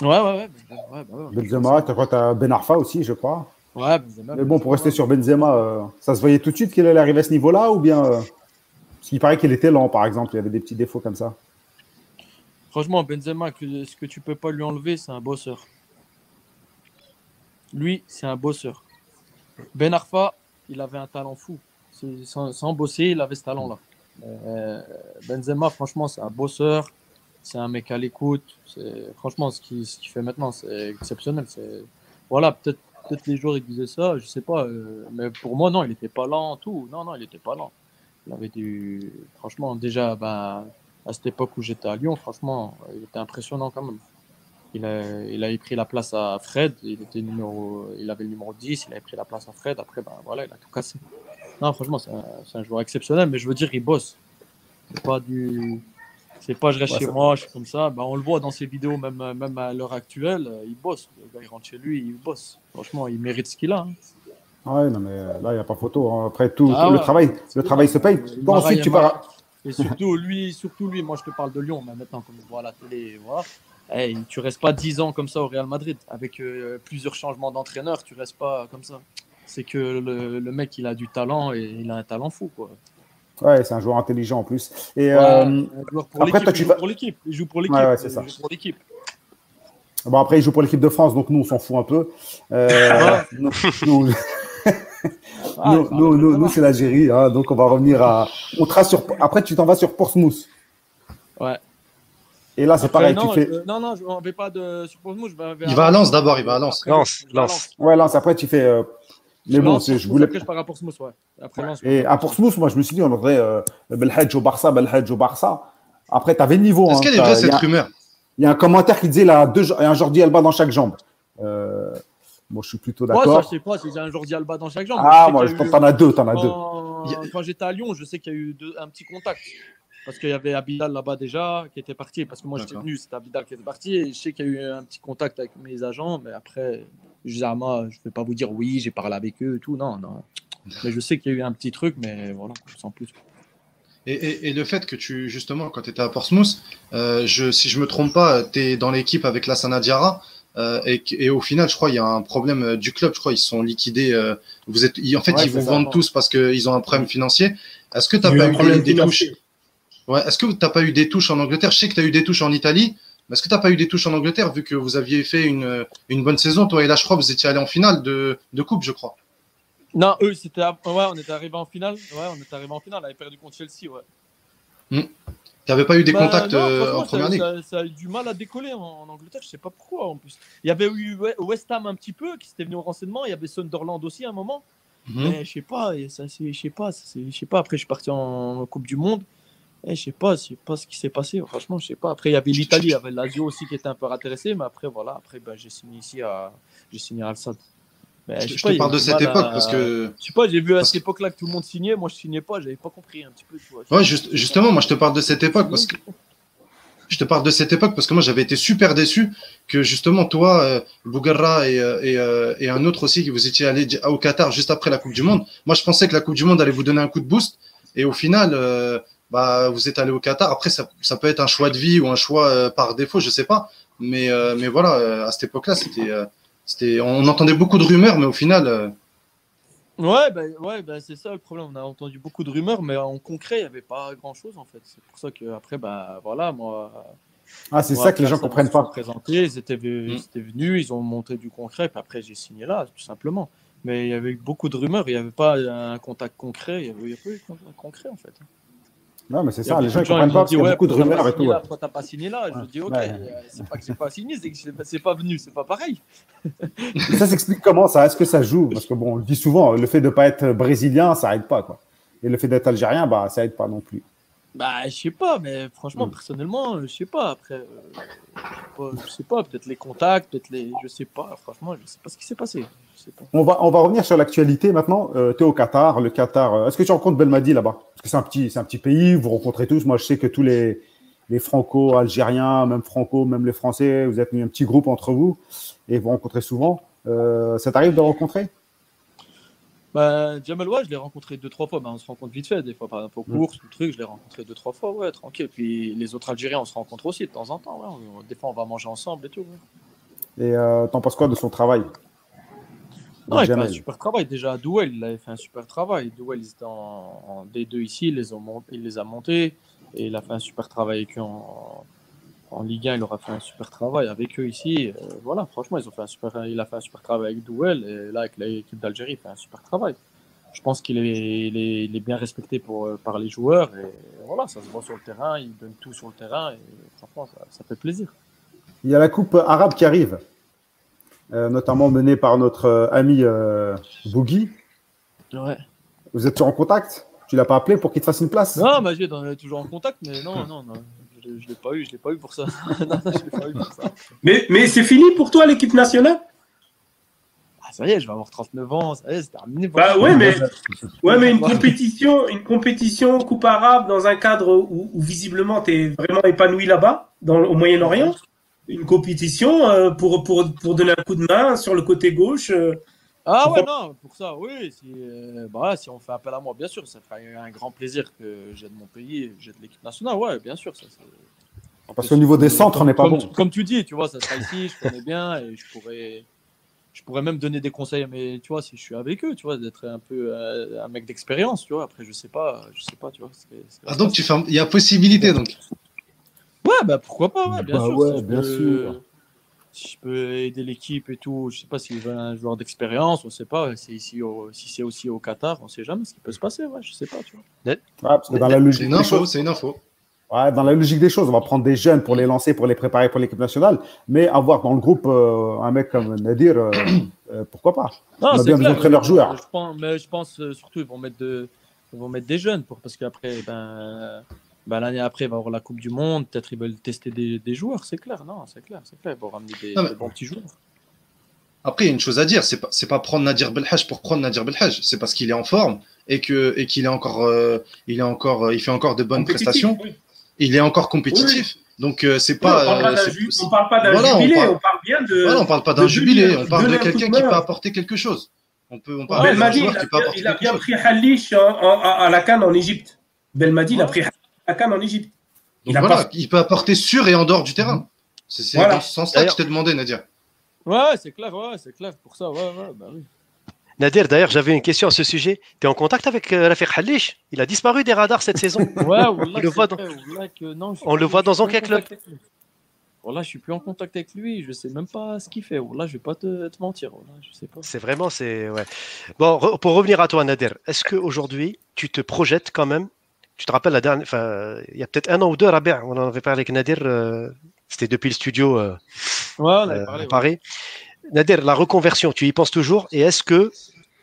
Ouais, ouais, ouais. ouais, bah ouais. Benzema, t'as quoi T'as Ben Arfa aussi, je crois. Ouais, Benzema, Mais bon, pour rester sur Benzema, euh, ça se voyait tout de suite qu'il allait arriver à ce niveau-là ou bien. euh, Parce qu'il paraît qu'il était lent, par exemple. Il y avait des petits défauts comme ça. Franchement, Benzema, ce que tu peux pas lui enlever, c'est un bosseur. Lui, c'est un bosseur. Ben Arfa, il avait un talent fou. Sans, bosser, il avait ce talent-là. Euh, Benzema, franchement, c'est un bosseur. C'est un mec à l'écoute. Franchement, ce qu'il fait maintenant, c'est exceptionnel. Voilà, peut-être peut les joueurs ils disaient ça, je sais pas. euh, mais pour moi, non, il était pas lent, tout. Non, non, il était pas lent. Il avait du. Franchement, déjà, ben, à cette époque où j'étais à Lyon, franchement, il était impressionnant quand même. Il a, il avait pris la place à Fred, il, était numéro, il avait le numéro 10, il avait pris la place à Fred, après, ben, voilà, il a tout cassé. Non, franchement, c'est un, joueur exceptionnel, mais je veux dire, il bosse. C'est pas du. C'est pas je reste Ouais, chez moi, je suis comme ça. Ben, on le voit dans ses vidéos, même, même à l'heure actuelle, euh, il bosse. Le gars, il rentre chez lui, il bosse. Franchement, il mérite ce qu'il a. hein. Ouais, non, mais là, il n'y a pas photo. hein. Après, tout, Ah tout le, travail, le travail se paye. Toi, ensuite, tu pars. Et surtout lui, surtout lui, moi je te parle de Lyon, mais maintenant comme je vois à la télé, voilà. Hey, tu restes pas 10 ans comme ça au Real Madrid avec euh, plusieurs changements d'entraîneur, tu restes pas comme ça. C'est que le, le mec il a du talent et il a un talent fou quoi. Ouais, c'est un joueur intelligent en plus. Et Ouais, euh, un joueur pour après, il tu joue vas- pour l'équipe, il joue pour l'équipe, Ouais, ouais, c'est il ça. joue pour l'équipe. bon, après, il joue pour l'équipe de France, donc nous, on s'en fout un peu. Euh, nous, nous- Ah, nous, il nous, nous, nous, c'est l'Algérie. hein, donc, on va revenir à. On trace sur. Après, tu t'en vas sur Portsmouth. Ouais. Et là, c'est pareil. non, tu fais. je- non, non, je ne vais pas de sur Portsmouth, je vais vers- Il va à Lens d'abord, il va à Lens. Lens, Lens. Ouais, Lens, après, tu fais. Mais bon, c'est- je voulais. Après, je pars à Portsmouth, ouais. Après Et à Portsmouth, moi, je me suis dit, on aurait euh, Belhadj au Barça, Belhadj au Barça. Après, tu avais le niveau. Est-ce hein, qu'elle est vraie il y cette a- rumeur? Il y a un commentaire qui disait là, deux, un Jordi Alba dans chaque jambe. Euh, moi, je suis plutôt Moi, ça, d'accord. je sais pas si j'ai un Jordi Alba dans chaque jambe. ah, moi, je y pense eu- t'en as deux, t'en as deux. Quand, quand j'étais à Lyon, je sais qu'il y a eu deux- un petit contact. Parce qu'il y avait Abidal là-bas déjà qui était parti. Parce que moi, j'étais venu, c'était Abidal qui était parti. Et je sais qu'il y a eu un petit contact avec mes agents. Mais après, jamais, je ne vais pas vous dire oui, j'ai parlé avec eux et tout. Non, non. Mais je sais qu'il y a eu un petit truc, mais voilà, sans plus. Et, et- et le fait que tu, justement, quand tu étais à Portsmouth, euh, je, si je me trompe pas, tu es dans l'équipe avec Lassana Diarra. euh, et, et au final, je crois, il y a un problème euh, du club. Je crois ils sont liquidés. euh, vous êtes, ils- en fait, Ouais, ils vous ça. vendent tous parce qu'ils ont un problème financier. Est-ce que tu Il y n'as a eu pas un eu problème des, des touches. Ouais, Est-ce que tu pas eu des touches en Angleterre? Je sais que tu as eu des touches en Italie. Mais est-ce que tu pas eu des touches en Angleterre vu que vous aviez fait une, une bonne saison Toi? Et là, je crois, vous étiez allé en finale de, de coupe, je crois. Non, eux, c'était. Ouais, on était arrivé en finale. Ouais, on était arrivé en finale. On avait perdu contre Chelsea, ouais. Tu n'avais pas eu des Bah, contacts non, euh, en première ça, ligue? ça- ça a eu du mal à décoller en, en Angleterre, je sais pas pourquoi en plus. Il y avait eu We- West Ham un petit peu qui s'était venu au renseignement, il y avait Sunderland aussi à un moment, Mhm. mais je sais pas, je sais pas, je sais pas après je suis parti en Coupe du monde. Et je sais pas, je sais pas ce qui s'est passé, franchement, je sais pas. Après il y avait l'Italie, il y avait l'Azio aussi qui était un peu intéressé, mais après voilà, après ben, j'ai signé ici à j'ai signé à Al Sadd. Mais Je, je pas, te parle de cette époque à- parce que je sais pas, j'ai vu à cette que- époque-là que tout le monde signait, moi je signais pas, j'avais pas compris un petit peu, tu vois. Ouais, juste- justement, moi je te parle de cette époque parce que je te parle de cette époque parce que moi j'avais été super déçu que justement toi, euh, Bougarra et, euh, et, euh, et un autre aussi que vous étiez allé au Qatar juste après la Coupe du Monde. Moi je pensais que la Coupe du Monde allait vous donner un coup de boost et au final, euh, bah vous êtes allé au Qatar. Après ça, ça peut être un choix de vie ou un choix euh, par défaut, je sais pas. Mais euh, mais voilà, euh, à cette époque-là, c'était euh, c'était on entendait beaucoup de rumeurs, mais au final. euh, Ouais, ben ouais, ben c'est ça le problème. On a entendu beaucoup de rumeurs, mais en concret, il n'y avait pas grand chose en fait. C'est pour ça que après, bah voilà, moi. Ah, c'est moi, ça que les gens comprennent ne sont pas. présentés, ils étaient, ve- Mm. ils étaient venus, ils ont montré du concret, puis après j'ai signé là, tout simplement. Mais il y avait eu beaucoup de rumeurs, il n'y avait pas un contact concret, il n'y avait, pas eu de contact concret en fait. Non, mais c'est ça, les gens ne comprennent pas parce qu'il y a beaucoup de rumeurs et tout. Pourquoi t'as pas signé là Je dis, ok, euh, c'est pas que j'ai pas signé, c'est que c'est pas venu, c'est pas pareil. Ça s'explique comment ça? Est-ce que ça joue? Parce que bon, on le dit souvent, le fait de ne pas être brésilien, ça aide pas. Quoi. Et le fait d'être algérien, bah, ça aide pas non plus. Bah, je sais pas, mais franchement, Mm. personnellement, je sais pas. Après, euh, je sais pas, je sais pas, peut-être les contacts, peut-être les. Je sais pas, franchement, je sais pas ce qui s'est passé. Pas. On va, on va revenir sur l'actualité maintenant. Euh, tu es au Qatar. Le Qatar, euh, est-ce que tu rencontres Belmadi là-bas? Parce que c'est un, petit, c'est un petit pays, vous rencontrez tous. Moi, je sais que tous les, les franco-algériens, même franco, même les français, vous êtes mis un petit groupe entre vous et vous rencontrez souvent. Euh, ça t'arrive de rencontrer? Bah, Jamal, ouais, je l'ai rencontré deux, trois fois. Bah, on se rencontre vite fait, des fois, par exemple, aux Mm. courses, ou truc, je l'ai rencontré deux, trois fois, ouais, tranquille. Puis les autres Algériens, on se rencontre aussi de temps en temps. Ouais. Des fois, on va manger ensemble et tout. ouais. Et euh, t'en penses quoi de son travail? Non, il fait un super travail. Déjà à Douel, il avait fait un super travail. Douel, ils étaient en, en D2 ici, il les, ont mont- il les a montés. Et il a fait un super travail avec eux en, en Ligue 1. Il aura fait un super travail avec eux ici. Euh, voilà, franchement, ils ont fait un super, il a fait un super travail avec Douel. Et là, avec l'équipe d'Algérie, il fait un super travail. Je pense qu'il est, il est, il est bien respecté pour, euh, par les joueurs. Et voilà, ça se voit sur le terrain. Il donne tout sur le terrain. Et franchement, ça, ça fait plaisir. Il y a la Coupe arabe qui arrive, notamment menée par notre euh, ami euh, Bougui. Ouais. Vous êtes toujours en contact? Tu l'as pas appelé pour qu'il te fasse une place? Non, Majid, on est toujours en contact, mais non, non, non. Je ne l'ai pas eu, je l'ai pas eu pour ça. non, non, je l'ai pas eu pour ça. Mais, mais c'est fini pour toi l'équipe nationale? Ah, ça y est, je vais avoir 39 ans, ça y est, c'est terminé. pour Bah ouais, mais, ouais, mais une compétition, une compétition Coupe arabe dans un cadre où, où visiblement tu es vraiment épanoui là-bas, dans, au Moyen-Orient? Une compétition euh, pour, pour, pour donner un coup de main sur le côté gauche. euh, Ah ouais, non, pour ça, oui. Si, euh, bah, si on fait appel à moi, bien sûr, ça ferait un grand plaisir que j'aide mon pays, j'aide l'équipe nationale, ouais, bien sûr. Ça, c'est- Parce qu'au niveau des centres, on n'est pas comme, bon. Comme tu dis, tu vois, ça sera ici, je connais bien et je pourrais, je pourrais même donner des conseils mes, tu vois, si je suis avec eux, tu vois, d'être un peu euh, un mec d'expérience, tu vois. Après, je sais pas, je sais pas, tu vois. Ah, donc tu fais, un- il y a possibilité donc. Ouais, bah pourquoi pas, ouais, bien Bah sûr. ouais, si je bien peux- sûr. Si je peux aider l'équipe et tout, je sais pas s'il veut un joueur d'expérience, on sait pas. C'est ici, au- si c'est aussi au Qatar, on sait jamais ce qui peut se passer, ouais, je sais pas, tu vois. Ouais, parce que dans la C'est logique une des info, choses, c'est une info. ouais, dans la logique des choses, on va prendre des jeunes pour les lancer, pour les préparer pour l'équipe nationale, mais avoir dans le groupe euh, un mec comme Nadir, euh, euh, pourquoi pas? Non, On a c'est bien besoin de leurs mais- joueurs. Je pense, mais je pense surtout ils vont mettre de, ils vont mettre des jeunes pour parce qu'après, ben, bah, l'année après, il va avoir la Coupe du Monde. Peut-être ils veulent tester des, des joueurs, c'est clair. Non, c'est clair, c'est clair. Ils vont ramener des, Non, mais- des bons petits joueurs. Après, il y a une chose à dire, c'est pas, c'est pas prendre Nadir Belhaj pour prendre Nadir Belhaj. C'est parce qu'il est en forme et que et qu'il est encore, euh, il est encore, euh, il fait encore de bonnes prestations. oui. Il est encore compétitif. Donc euh, c'est Oui, on pas. parle pas euh, d'un c'est- c'est- on parle pas d'un Voilà, on jubilé, parle- on parle bien de. voilà, on parle pas d'un jubilé, on parle de quelqu'un qui peut apporter quelque chose. On peut, on parle d'un Belmadi, joueur il a, qui peut bien- apporter il a quelque bien chose. pris Halish à la Cannes en Égypte. Belmadi, il a Ouais. pris Cannes en Égypte. Il a voilà, pas- il peut apporter sur et en dehors du terrain. C'est Voilà. dans ce sens-là que je t'ai demandé, Nadir. Ouais, c'est clair, ouais, c'est clair. Pour ça, ouais, ouais, bah oui. Nadir, d'ailleurs, j'avais une question à ce sujet. Tu es en contact avec euh, Rafik Halish Il a disparu des radars cette saison. Ouais, Wallah, le voit dans- que non, On le voit dans aucun lui. Wallah, je suis plus en contact avec lui, je sais même pas ce qu'il fait. Wallah, je vais pas te, te mentir. Je sais pas. C'est vraiment, c'est ouais. Bon, re- pour revenir à toi, Nader, est-ce qu'aujourd'hui, tu te projettes quand même Tu te rappelles la dernière, enfin, il y a peut-être un an ou deux, Rabia, on en avait parlé avec Nader. euh, C'était depuis le studio euh, Ouais, on avait euh, parlé. à ouais. Paris. Nader, la reconversion, tu y penses toujours Et est-ce que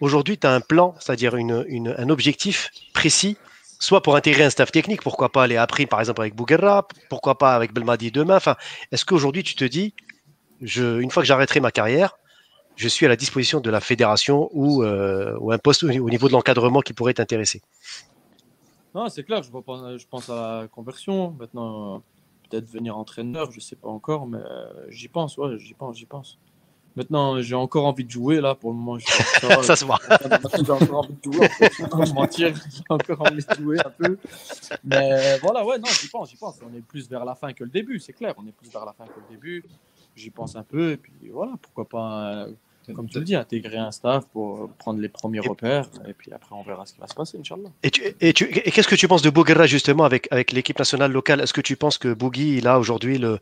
aujourd'hui, tu as un plan, c'est-à-dire une, une- un objectif précis, soit pour intégrer un staff technique, pourquoi pas aller après, par exemple, avec Bouguerra, pourquoi pas avec Belmadi demain Enfin, est-ce qu'aujourd'hui, tu te dis, je, une fois que j'arrêterai ma carrière, je suis à la disposition de la fédération ou, euh, ou un poste au niveau de l'encadrement qui pourrait t'intéresser? Non, c'est clair, je, vois pas- je pense à la conversion. Maintenant, peut-être devenir entraîneur, je sais pas encore, mais euh, j'y pense, ouais, j'y pense, j'y pense. Maintenant, j'ai encore envie de jouer là pour le moment. je- ça, Ça se voit. J'ai encore envie de jouer, en fait. pas me mentir, j'ai encore envie de jouer un peu. Mais voilà, ouais, non, j'y pense, j'y pense. On est plus vers la fin que le début, c'est clair. On est plus vers la fin que le début. J'y pense un peu, et puis voilà, pourquoi pas, euh, comme tu le dis, intégrer un staff pour prendre les premiers repères, et puis après, on verra ce qui va se passer, Inch'Allah. Et, tu- et, tu- et qu'est-ce que tu penses de Bouguerra justement avec, avec l'équipe nationale locale? Est-ce que tu penses que Bougui, il a aujourd'hui le,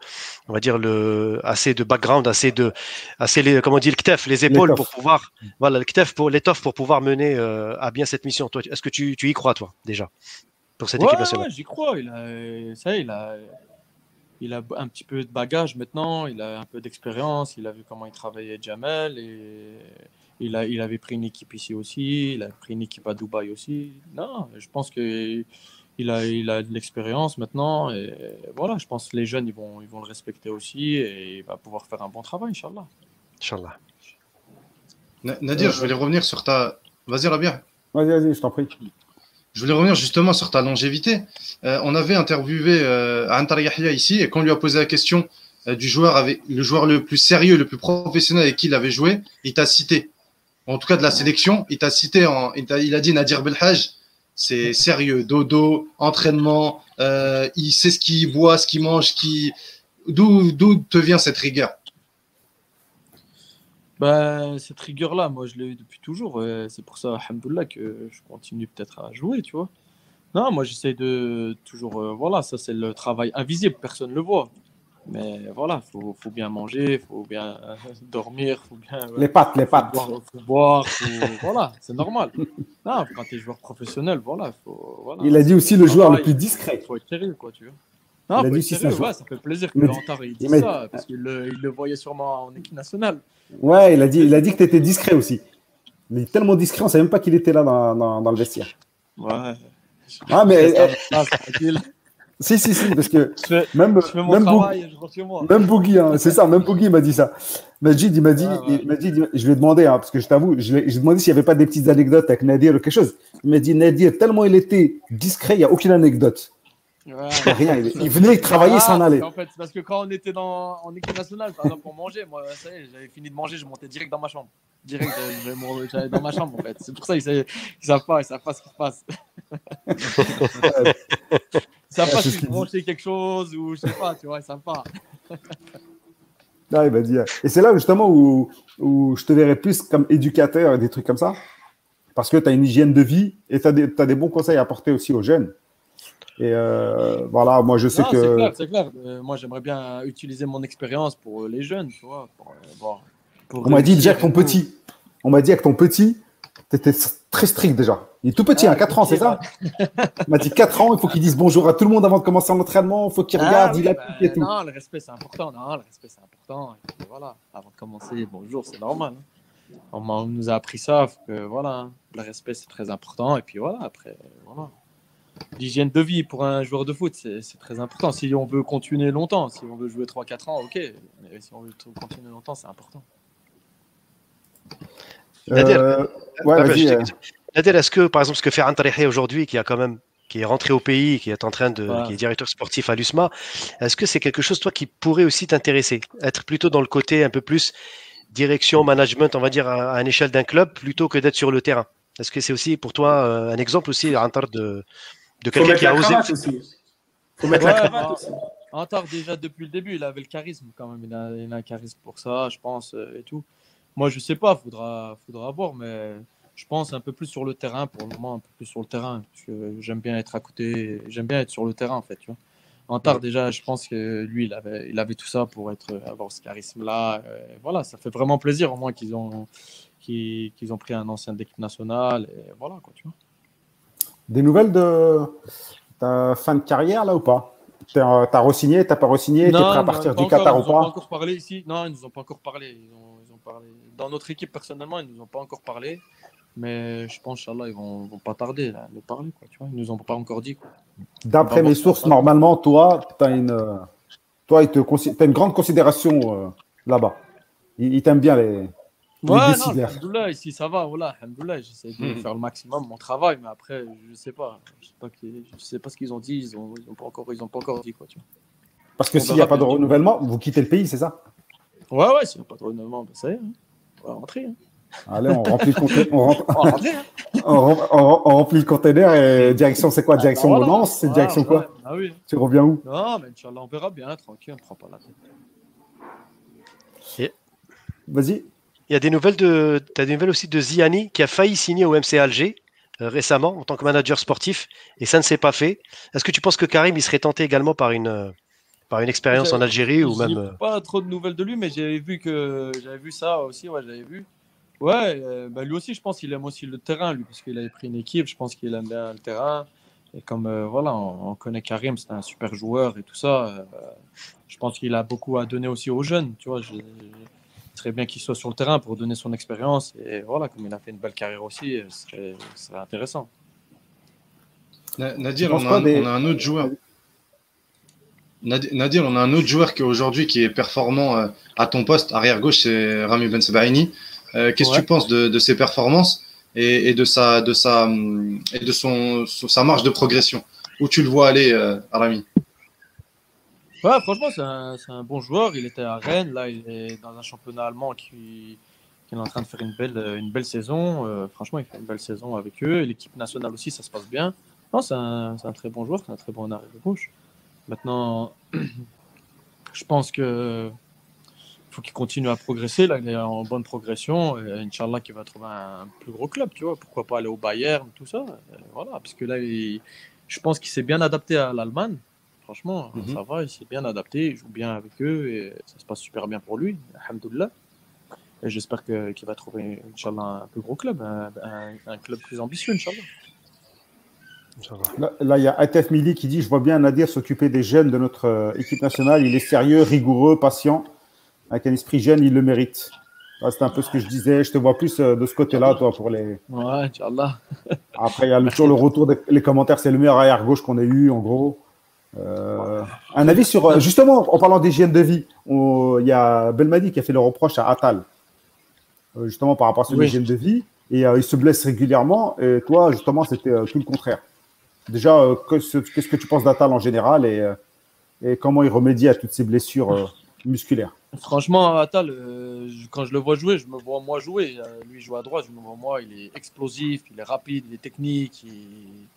on va dire le, assez de background, assez de, assez les, comment on dit le ktef, les épaules L'étoffe. pour pouvoir, voilà, le ktef pour l'étoffe pour pouvoir mener euh, à bien cette mission. Toi, est-ce que tu, tu y crois toi déjà pour cette Ouais, équipe nationale? ouais, j'y crois. Il a, ça, y est, il a, il a un petit peu de bagage maintenant. Il a un peu d'expérience. Il a vu comment il travaillait Jamel et il a, il avait pris une équipe ici aussi. Il a pris une équipe à Dubaï aussi. Non, je pense que il a, il a de l'expérience maintenant et voilà. Je pense que les jeunes ils vont, ils vont le respecter aussi et il va pouvoir faire un bon travail, Inch'Allah. Inch'Allah. Na- Nadir, je voulais revenir sur ta. Vas-y, Rabia. Vas-y, vas-y, je t'en prie. Je voulais revenir justement sur ta longévité. Euh, on avait interviewé euh, Antar Yahya ici et quand on lui a posé la question euh, du joueur avec le joueur le plus sérieux, le plus professionnel avec qui il avait joué, il t'a cité. En tout cas de la sélection, il t'a cité. En, il, t'a- il a dit Nadir Belhaj, c'est sérieux, dodo, entraînement, euh, il sait ce qu'il voit, ce qu'il mange, qui. D'où d'où te vient cette rigueur? Ben, cette rigueur-là, moi, je l'ai eu depuis toujours. C'est pour ça, alhamdoulilah, que je continue peut-être à jouer, tu vois. Non, moi, j'essaie de toujours. euh, voilà, ça, c'est le travail invisible, personne ne le voit. Mais voilà, il faut, faut bien manger, il faut bien euh, dormir, il faut bien. ouais, Les pattes, les faut pattes. boire, faut boire, faut- voilà, c'est normal. Non, quand tu es joueur professionnel, voilà, faut. Voilà, Il a dit aussi le joueur le plus discret. faut être sérieux, quoi, tu vois. Il Non, a faut dit être sérieux, ouais, ça fait plaisir que Il Antar il il dit- ça, parce qu'il le, il le voyait sûrement en équipe nationale. Ouais, il a dit, il a dit que tu étais discret aussi. Il est tellement discret, on ne savait même pas qu'il était là dans, dans- dans le vestiaire. Ouais. Ah, mais tranquille. si, si, si, parce que Je fais, même, je fais mon même, travail et je même Bougui, hein, c'est ça, même Bougui m'a dit ça. Majid, il m'a dit, Ouais, ouais. il m'a dit, je lui ai demandé, hein, parce que je t'avoue, je lui ai demandé s'il n'y avait pas des petites anecdotes avec Nadir ou quelque chose. Il m'a dit, Nadir, tellement il était discret, il n'y a aucune anecdote. Ouais. Rien. Il, il venait travailler, Ah, s'en allait. qu'en fait, parce que quand on était dans, en équipe nationale, par exemple, pour manger, moi, ça y est, j'avais fini de manger, je montais direct dans ma chambre. Direct, euh, j'allais dans ma chambre, en fait. C'est pour ça qu'ils savent, ils savent pas, ils savent pas ce qui se passe. Ils savent pas si je branchais quelque chose ou je sais pas, tu vois, ils savent pas. Ah, il m'a dit. Et c'est là justement où, où je te verrais plus comme éducateur et des trucs comme ça. Parce que tu as une hygiène de vie et tu as, t'as des bons conseils à apporter aussi aux jeunes. Et euh, voilà, moi je sais Non, c'est que. clair, c'est clair. Euh, moi, j'aimerais bien utiliser mon expérience pour euh, les jeunes, tu vois. Pour, voir- pour On m'a dit déjà que ton petit, on m'a dit avec ton petit, tu étais très strict déjà. Il est tout petit, Ah, à 4 ans, c'est ça Il m'a dit 4 ans, il faut qu'il dise bonjour à tout le monde avant de commencer l'entraînement, il faut qu'il Ah, regarde, il bah, applique et tout. Non, le respect c'est important. Non, le respect c'est important. Et puis, voilà, avant de commencer, bonjour, c'est normal. hein. On, on nous a appris ça. que, voilà, hein, le respect c'est très important. Et puis voilà, après, voilà. L'hygiène de vie pour un joueur de foot, c'est très important. Si on veut continuer longtemps, si on veut jouer 3-4 ans, ok. Mais si on veut continuer longtemps, c'est important. Nadir, Euh, ouais, je euh. Nadir, est-ce que, par exemple, ce que fait Antarihé aujourd'hui, qui a quand même qui est rentré au pays, qui est en train de, qui est directeur sportif à l'USMA, est-ce que c'est quelque chose, toi, qui pourrait aussi t'intéresser? Être plutôt dans le côté un peu plus direction, management, on va dire, à, à une échelle d'un club, plutôt que d'être sur le terrain Est-ce que c'est aussi pour toi euh, un exemple aussi, Antar, de, de quelqu'un qui a osé. Faut mettre la cravate aussi. Antar, déjà depuis le début, il avait le charisme quand même. Il a, il a un charisme pour ça, je pense, euh, et tout. Moi, je sais pas, faudra, faudra voir, mais je pense un peu plus sur le terrain pour le moment, un peu plus sur le terrain. Parce que j'aime bien être à côté, j'aime bien être sur le terrain en fait. Tu vois. Antar, déjà, je pense que lui, il avait, il avait tout ça pour être, avoir ce charisme-là. Euh, voilà, ça fait vraiment plaisir au moins qu'ils ont, qu'ils, qu'ils ont pris un ancien d'équipe nationale. Et voilà, quoi, tu vois. Des nouvelles de ta fin de carrière, là, ou pas? T'as t'as re-signé, t'as pas re-signé, t'es prêt à partir pas du encore, Qatar ils ou nous ont pas? pas encore parlé ici. Non, ils nous ont pas encore parlé. Ils ont, ils ont parlé. Dans notre équipe, personnellement, ils nous ont pas encore parlé. Mais je pense, Inch'Allah, ils vont, vont pas tarder à nous parler. Quoi, tu vois ils nous ont pas encore dit. D'après mes sources, normalement, toi, tu as une, euh, toi, il te t'as une grande considération euh, là-bas. Il, il t'aime bien les. Ouais, non, ici ça va. Voilà, j'essaie de Mhm. faire le maximum mon travail. Mais après, je sais pas. Je sais pas, je sais pas ce qu'ils ont dit. Ils ont, ils ont, pas, encore, ils ont pas encore dit. Quoi, tu Parce que s'il n'y a verra pas de renouvellement, vous quittez le pays, c'est ça? Vois. Ouais, ouais, s'il n'y a pas de renouvellement, ben, ça y est. hein. On va rentrer. Hein. Allez, on remplit le conteneur, on, rem- On rem- remplit le conteneur et direction, c'est quoi Direction Ah, bah, voilà. C'est Ah, direction quoi? Ah oui. Tu reviens où? Non, mais Inch'Allah, on verra bien. Tranquille, on prend pas la tête. Vas-y. Il y a des nouvelles de, t'as des nouvelles aussi de Ziani qui a failli signer au MC Alger euh, récemment en tant que manager sportif et ça ne s'est pas fait. Est-ce que tu penses que Karim il serait tenté également par une, euh, par une expérience en Algérie ou même pas trop de nouvelles de lui, mais j'avais vu que j'avais vu ça aussi. Ouais, j'avais vu. Ouais, euh, bah, lui aussi, je pense qu'il aime aussi le terrain, lui, parce qu'il avait pris une équipe. Je pense qu'il aime bien le terrain. Et comme voilà, on, on connaît Karim, c'est un super joueur et tout ça. je pense qu'il a beaucoup à donner aussi aux jeunes. Tu vois, serait bien qu'il soit sur le terrain pour donner son expérience. Et voilà, comme il a fait une belle carrière aussi, euh, ce serait, ce serait intéressant. Na- Nadir, on a, un, des- on a un autre joueur. Nadi- Nadir, on a un autre joueur qui aujourd'hui qui est performant euh, à ton poste, arrière gauche, c'est Rami Ben Sebaini. Euh, Qu'est-ce que Ouais. tu penses de, de ses performances et, et de sa de sa et de son, son- sa marge de progression? Où tu le vois aller, euh, Rami? Franchement, c'est un, bon joueur. Il était à Rennes. Là, il est dans un championnat allemand qui, est en train de faire une belle, belle saison. Euh, franchement, il fait une belle saison avec eux. L'équipe nationale aussi, ça se passe bien. Non, c'est un, très bon joueur. C'est un très bon arrière gauche. Maintenant, je pense que faut qu'il continue à progresser. Là, il est en bonne progression. Inch'Allah, qu'il va trouver un plus gros club. Tu vois, pourquoi pas aller au Bayern, tout ça. Euh, voilà, parce que là, je pense qu'il s'est bien adapté à l'Allemagne. Franchement, Mhm. ça va, il s'est bien adapté, il joue bien avec eux et ça se passe super bien pour lui, alhamdoulilah. Et j'espère que- qu'il va trouver, Inch'Allah, un plus gros club, un, un- un club plus ambitieux, Inch'Allah. Là, là, il y a Atef Mili qui dit Je vois bien Nadir s'occuper des jeunes de notre euh, équipe nationale. Il est sérieux, rigoureux, patient. Avec un esprit jeune, il le mérite. C'est un peu ce que je disais. Je te vois plus euh, de ce côté-là, toi, pour les. Ouais, Inch'Allah. Après, il y a toujours le retour des les commentaires. C'est le meilleur arrière gauche qu'on ait eu, en gros. Euh, un avis sur. euh, Justement, en parlant d'hygiène de vie, il y a Belmadi qui a fait le reproche à Atal, euh, justement par rapport à son Oui. hygiène de vie. Et euh, il se blesse régulièrement. Et toi, justement, c'était euh, tout le contraire. Déjà, que- ce- qu'est-ce que tu penses d'Atal en général et, et comment il remédie à toutes ces blessures musculaires? Franchement, Atal, quand je le vois jouer, je me vois moi jouer. Lui, il joue à droite, je me vois moi. Il est explosif, il est rapide, il est technique. il-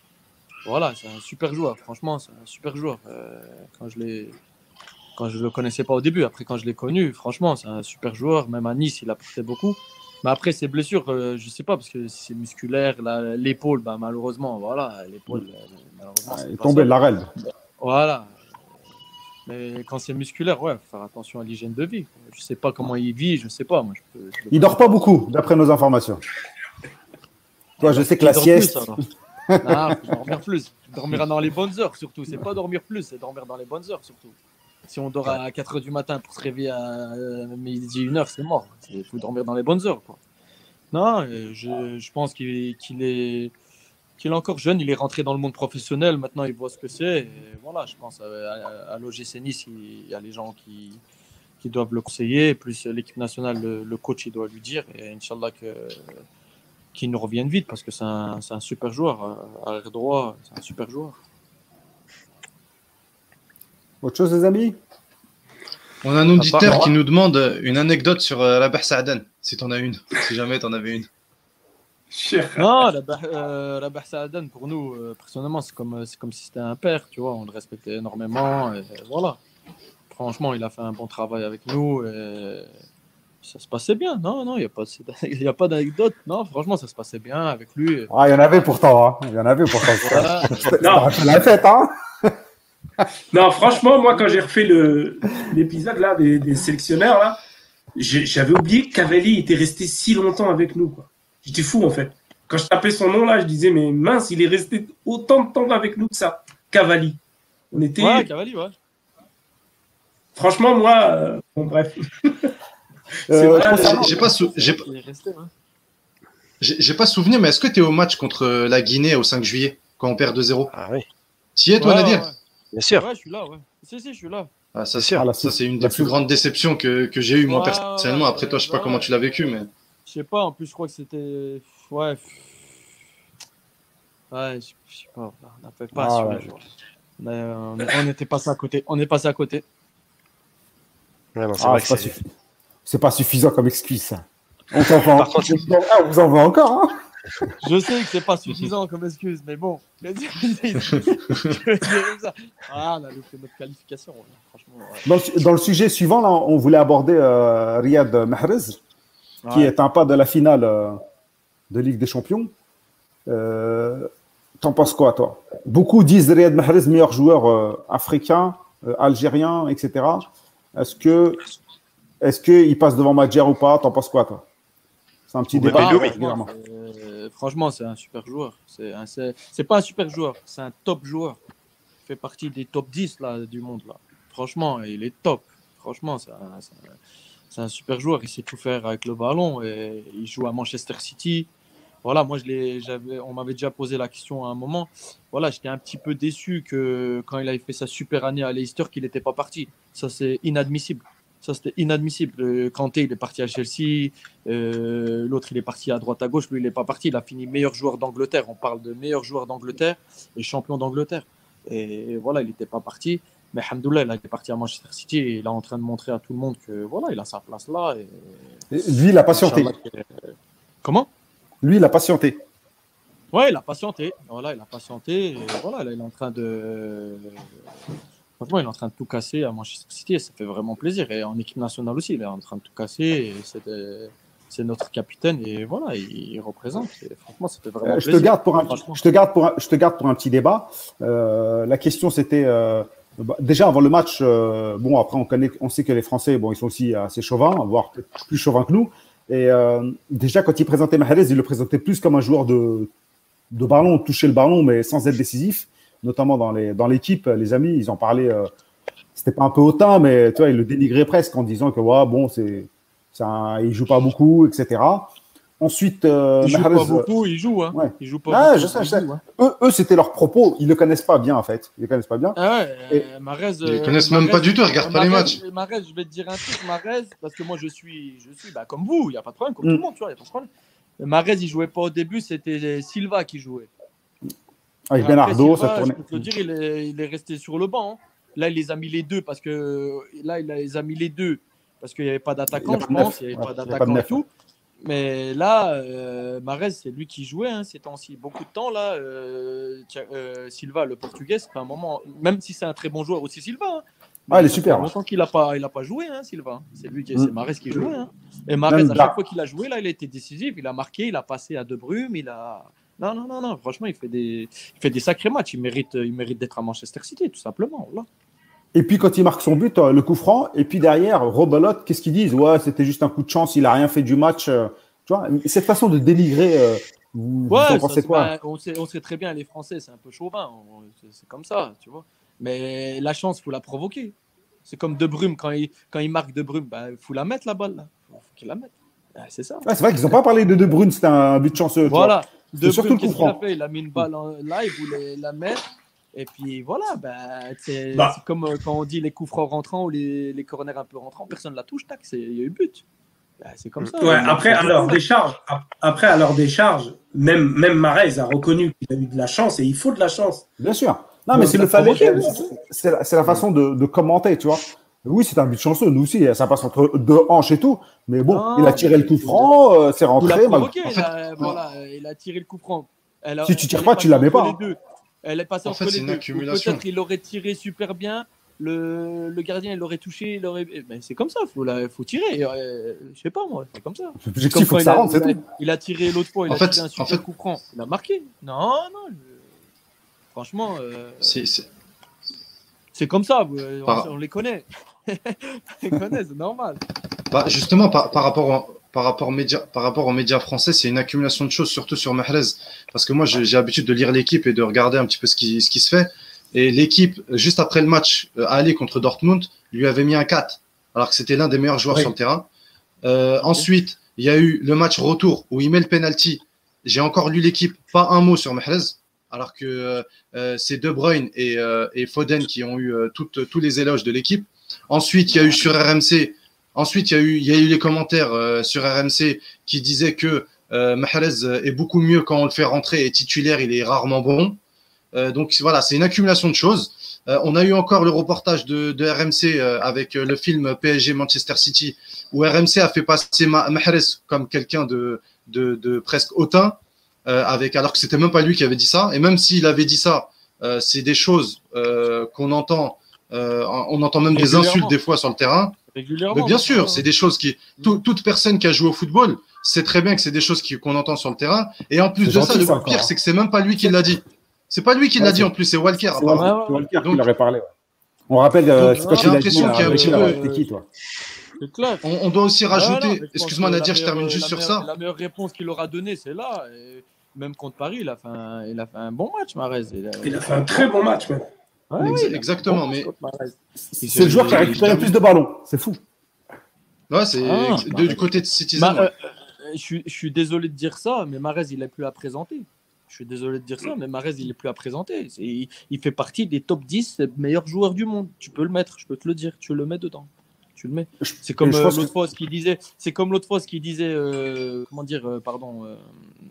Voilà, c'est un super joueur. Franchement, c'est un super joueur. Euh, quand je l'ai. Quand je le connaissais pas au début, après quand je l'ai connu, franchement, c'est un super joueur. Même à Nice, il apportait beaucoup. Mais après, ses blessures, euh, je sais pas, parce que c'est musculaire, la- l'épaule, bah, malheureusement, voilà, l'épaule, euh, malheureusement, est pas tombé ça. de la règle. Voilà. Mais quand c'est musculaire, ouais, faut faire attention à l'hygiène de vie. Je sais pas comment il vit, je sais pas. Moi, je peux, je peux Il dort pas beaucoup, d'après nos informations. Toi, je sais que la sieste. plus, Ah, dormir plus. Il dormira dans les bonnes heures, surtout. C'est pas dormir plus, c'est dormir dans les bonnes heures, surtout. Si on dort à 4 h du matin pour se réveiller à euh, midi, 1 heure, c'est mort. Il faut dormir dans les bonnes heures. Non, euh, je, pense qu'il est. qu'il est encore jeune, il est rentré dans le monde professionnel, maintenant il voit ce que c'est. Voilà, je pense à, à, à l'OGC Nice, il y a les gens qui, qui doivent le conseiller, plus l'équipe nationale, le, le coach, il doit lui dire. Et Inch'Allah que qu'il nous revienne vite parce que c'est un, c'est un super joueur. À arrière droit, c'est un super joueur. Autre chose, les amis? On a un auditeur qui nous demande une anecdote sur euh, Rabah Saadan, si t'en as une, si jamais t'en avais une. Non, Rabah euh, Rabah Saadan, pour nous, euh, personnellement, c'est comme, c'est comme si c'était un père, tu vois, on le respectait énormément, et voilà. Franchement, il a fait un bon travail avec nous, et ça se passait bien, non, non, il n'y a pas, il y a pas d'anecdote, non, franchement, ça se passait bien avec lui. Ah, il y en avait pourtant, hein. il y en avait pourtant. Voilà. non, la fête, hein non, franchement, moi, quand j'ai refait le, l'épisode là des, des sélectionneurs, là, j'avais oublié que Cavalli était resté si longtemps avec nous. quoi. J'étais fou, en fait. Quand je tapais son nom, là, je disais, mais mince, il est resté autant de temps avec nous que ça. Cavalli. On était. Ouais, Cavalli, ouais. Franchement, moi, euh, bon, bref. Euh, J'ai- pas, sou- hein. pas souvenir, mais est-ce que t'es au match contre la Guinée au 5 juillet, quand on perd 2-0 Ah oui, T'y es, toi, Ouais, Nadir? ouais. bien sûr. Ouais, je suis là, ouais. Si, si, je suis là. Ah, ça, c'est. Ah, c'est une des plus grandes déceptions que, que j'ai eues, moi, Ouais, personnellement. Après, toi, je sais pas comment tu l'as vécu, mais. Je sais pas, en plus, je crois que c'était. Ouais. Ouais, je sais pas. On n'a fait pas Ah, sur ouais. le jour. On, était passé à côté. On est passé à côté. Ouais, non, c'est Ah, vrai que c'est- c'est pas suffisant comme excuse, ça. On t'en vend. Contre, Ah, vous en vend encore, hein Je sais que c'est pas suffisant comme excuse, mais bon. Je vais dire- je vais dire comme ça. Ah, on a loupé notre qualification. Franchement, ouais. dans le, dans le sujet suivant, là, on voulait aborder euh, Riyad Mahrez, qui est un pas de la finale euh, de Ligue des Champions. Euh, T'en penses quoi, toi? Beaucoup disent Riyad Mahrez, meilleur joueur euh, africain, euh, algérien, etc. Est-ce que est-ce qu'il passe devant Madjer ou pas? T'en penses quoi, toi? C'est un petit Ou débat. Régulièrement. Euh, franchement, c'est un super joueur. C'est un- c'est c'est pas un super joueur, c'est un top joueur. Il fait partie des top 10 là, du monde. Là. Franchement, il est top. Franchement, c'est un, c'est un- c'est un super joueur. Il sait tout faire avec le ballon. Et il joue à Manchester City. Voilà, moi, je l'ai- j'avais, on m'avait déjà posé la question à un moment. Voilà, j'étais un petit peu déçu que quand il avait fait sa super année à Leicester, qu'il n'était pas parti. Ça, c'est inadmissible. Ça, c'était inadmissible. Euh, Kanté, il est parti à Chelsea. Euh, L'autre, il est parti à droite à gauche. Lui, il n'est pas parti. Il a fini meilleur joueur d'Angleterre. On parle de meilleur joueur d'Angleterre et champion d'Angleterre. Et voilà, il n'était pas parti. Mais Alhamdoulilah, il est parti à Manchester City et il est en train de montrer à tout le monde que voilà, il a sa place là. Et... Et Lui, il a patienté. Que- Comment? Lui, il a patienté. Ouais, il a patienté. Voilà, il a patienté. Et voilà, là, il est en train de. Franchement, il est en train de tout casser à Manchester City et ça fait vraiment plaisir. Et en équipe nationale aussi, il est en train de tout casser. C'est, notre capitaine et voilà, il, il représente. Et franchement, ça fait vraiment Euh, je, te garde pour un, je, te garde pour un, je te garde pour un petit débat. Euh, la question, c'était euh, bah, déjà avant le match. euh, bon, après, on, connaît, on sait que les Français, bon, ils sont aussi assez chauvins, voire plus chauvins que nous. Et déjà, quand il présentait Mahrez, il le présentait plus comme un joueur de, de ballon, toucher le ballon, mais sans être décisif, notamment dans les dans l'équipe. Les amis, ils en parlaient. Euh, c'était pas un peu hautain, mais tu vois, ils le dénigraient presque en disant que ouais, bon, c'est, un- il joue pas beaucoup, etc. Ensuite, euh, Il joue Mahrez, pas beaucoup, il joue. Hein. ouais. Il joue pas Ah, beaucoup, je sais, il je sais. joue, hein. eux, eux c'était leur propos. Ils le connaissent pas bien, en fait. Ils le connaissent pas bien. Ah ouais, Et- euh, Mahrez, Ils euh, connaissent même pas du tout, ils regardent pas les matchs. Mahrez, je vais te dire un truc, Mahrez, parce que moi je suis, je suis bah, comme vous, il n'y a pas de problème, comme Mm. tout le monde, tu vois, il n'y a pas de problème. Mahrez, il jouait pas au début, c'était Silva qui jouait. Avec Après, Bernardo, ça tournait. Je peux te le dire, il est, il est resté sur le banc. hein. Là, il les a mis les deux parce que là, il les a mis les deux parce qu'il n'y avait pas d'attaquant, je pense. Il n'y avait pas d'attaquant et tout. Mais là, euh, c'est lui qui jouait hein, ces temps-ci. Beaucoup de temps, là, euh, euh, Silva, le portugais, fait un moment, même si c'est un très bon joueur aussi, Silva. hein, Ah, il est super, longtemps qu'il n'a pas, il a pas joué, hein, Silva. C'est lui qui, Mm. c'est Mahrez qui jouait. hein. Et Mahrez, Même à chaque fois qu'il a joué, là, il a été décisif. Il a marqué, il a passé à De Bruyne, il a. Non, non, non, non. Franchement, il fait des, il fait des sacrés matchs. Il mérite, il mérite d'être à Manchester City, tout simplement. Voilà. Et puis, quand il marque son but, euh, le coup franc, et puis derrière, Robelote, qu'est-ce qu'ils disent? Ouais, c'était juste un coup de chance, il a rien fait du match. euh, tu vois, cette façon de dénigrer, euh, vous, en pensez quoi? on, sait, on sait très bien, les Français, c'est un peu chauvin. c'est- comme ça, tu vois. Mais la chance, il faut la provoquer. C'est comme De Bruyne, quand il, quand il marque De Bruyne, il faut la mettre la balle. Il faut, qu'il la mette. Ah, c'est ça. C'est vrai qu'ils n'ont pas parlé de De Bruyne, c'était un but chanceux. vois. De surtout le qu'est-ce coup qu'il a franc. fait Il a mis une balle en live, il voulait la mettre. Et puis voilà, bah, c'est Bah. comme euh, quand on dit les coups francs rentrants ou les, les corners un peu rentrants, personne ne la touche, tac, c'est- il y a eu but. Bah, c'est comme ça. Ouais, Il- après, à leur décharge, ap- après, à leur décharge, même, même Marez a reconnu qu'il a eu de la chance et il faut de la chance. Bien sûr. Non, mais c'est le. C'est la, c'est la façon de, de commenter, tu vois. Oui, c'est un but chanceux. Nous aussi, ça passe entre deux hanches et tout. Mais bon, Non, il a tiré le coup franc, euh, c'est rentré. mal- provoqué, en fait, a, voilà, il a tiré le coup franc. Elle a- Si tu tires pas, tu la mets pas, les hein. deux. Elle est passée En entre fait, les deux. Peut-être il aurait tiré super bien. Le, le gardien, il aurait touché. Il aurait... eh ben, c'est comme ça, il faut, la- faut tirer. Euh, je sais pas moi, c'est comme ça. L'objectif, Comme il faut que ça rentre, c'est il a- tout. Il a tiré l'autre fois, il En a fait- tiré un en super fait- coup franc. Il a marqué. Non, non. je- Franchement, euh, C'est- c'est- c'est comme ça. euh, on les connaît. c'est normal. Bah, justement, par, par rapport par rapport aux médias, par rapport aux médias français, c'est une accumulation de choses, surtout sur Mahrez. Parce que moi, j'ai l'habitude de lire l'équipe et de regarder un petit peu ce qui, ce qui se fait. Et l'équipe, juste après le match euh, à aller contre Dortmund, lui avait mis un 4, alors que c'était l'un des meilleurs joueurs Oui. sur le terrain. Euh, Ensuite, il y a eu le match retour où il met le penalty. J'ai encore lu l'équipe, pas un mot sur Mahrez, alors que euh, c'est De Bruyne et, euh, et Foden qui ont eu toutes- tous les éloges de l'équipe. Ensuite, il y a eu sur RMC Ensuite, il y a eu, les commentaires euh, sur RMC qui disaient que euh, Mahrez est beaucoup mieux quand on le fait rentrer et titulaire, il est rarement bon. Euh, donc voilà, c'est une accumulation de choses. Euh, on a eu encore le reportage de, RMC euh, avec euh, le film PSG Manchester City où RMC a fait passer Ma- Mahrez comme quelqu'un de, presque hautain, euh, avec alors que c'était même pas lui qui avait dit ça. Et même s'il avait dit ça, euh, c'est des choses euh, qu'on entend. Euh, on entend même des insultes des fois sur le terrain. Régulièrement. Mais bien sûr, c'est des choses qui. tout- toute personne qui a joué au football sait très bien que c'est des choses qu'on entend sur le terrain. Et en plus de C'est ça, le ça, pire, c'est que c'est même pas lui qui l'a dit. C'est pas lui qui Ouais, l'a dit c'est- en plus, c'est Walker. C'est. Walker, c'est qui Donc- leur parlé. ouais. On rappelle, euh, c'est j'ai qu'il a dit l'impression qu'il y a un Rachel, petit peu- euh, C'était qui, toi C'est. On, on doit aussi rajouter. Excuse-moi, Nadir, je termine juste sur ça. La meilleure réponse qu'il aura donnée, c'est là. Et même contre Paris, il a fait un, il a fait un bon match, Marez. Il a, Il a fait un très bon match, même. Ouais, Ex- exactement, mais-. C'est le joueur qui a récupéré le plus de ballons. C'est fou. Ouais, c'est Ah, bah, du côté de Citizen. Ouais. euh, euh, je, suis, je suis désolé de dire ça, mais Marez, il n'est plus à présenter. Je suis désolé de dire ça, mais Marez, il n'est plus à présenter. Il, il fait partie des top 10 meilleurs joueurs du monde. Tu peux le mettre, je peux te le dire. Tu le mets dedans. Tu le mets. C'est comme euh, l'autre que- fois ce qu'il disait. C'est comme l'autre fois ce qu'il disait. euh, comment dire euh, Pardon. Euh,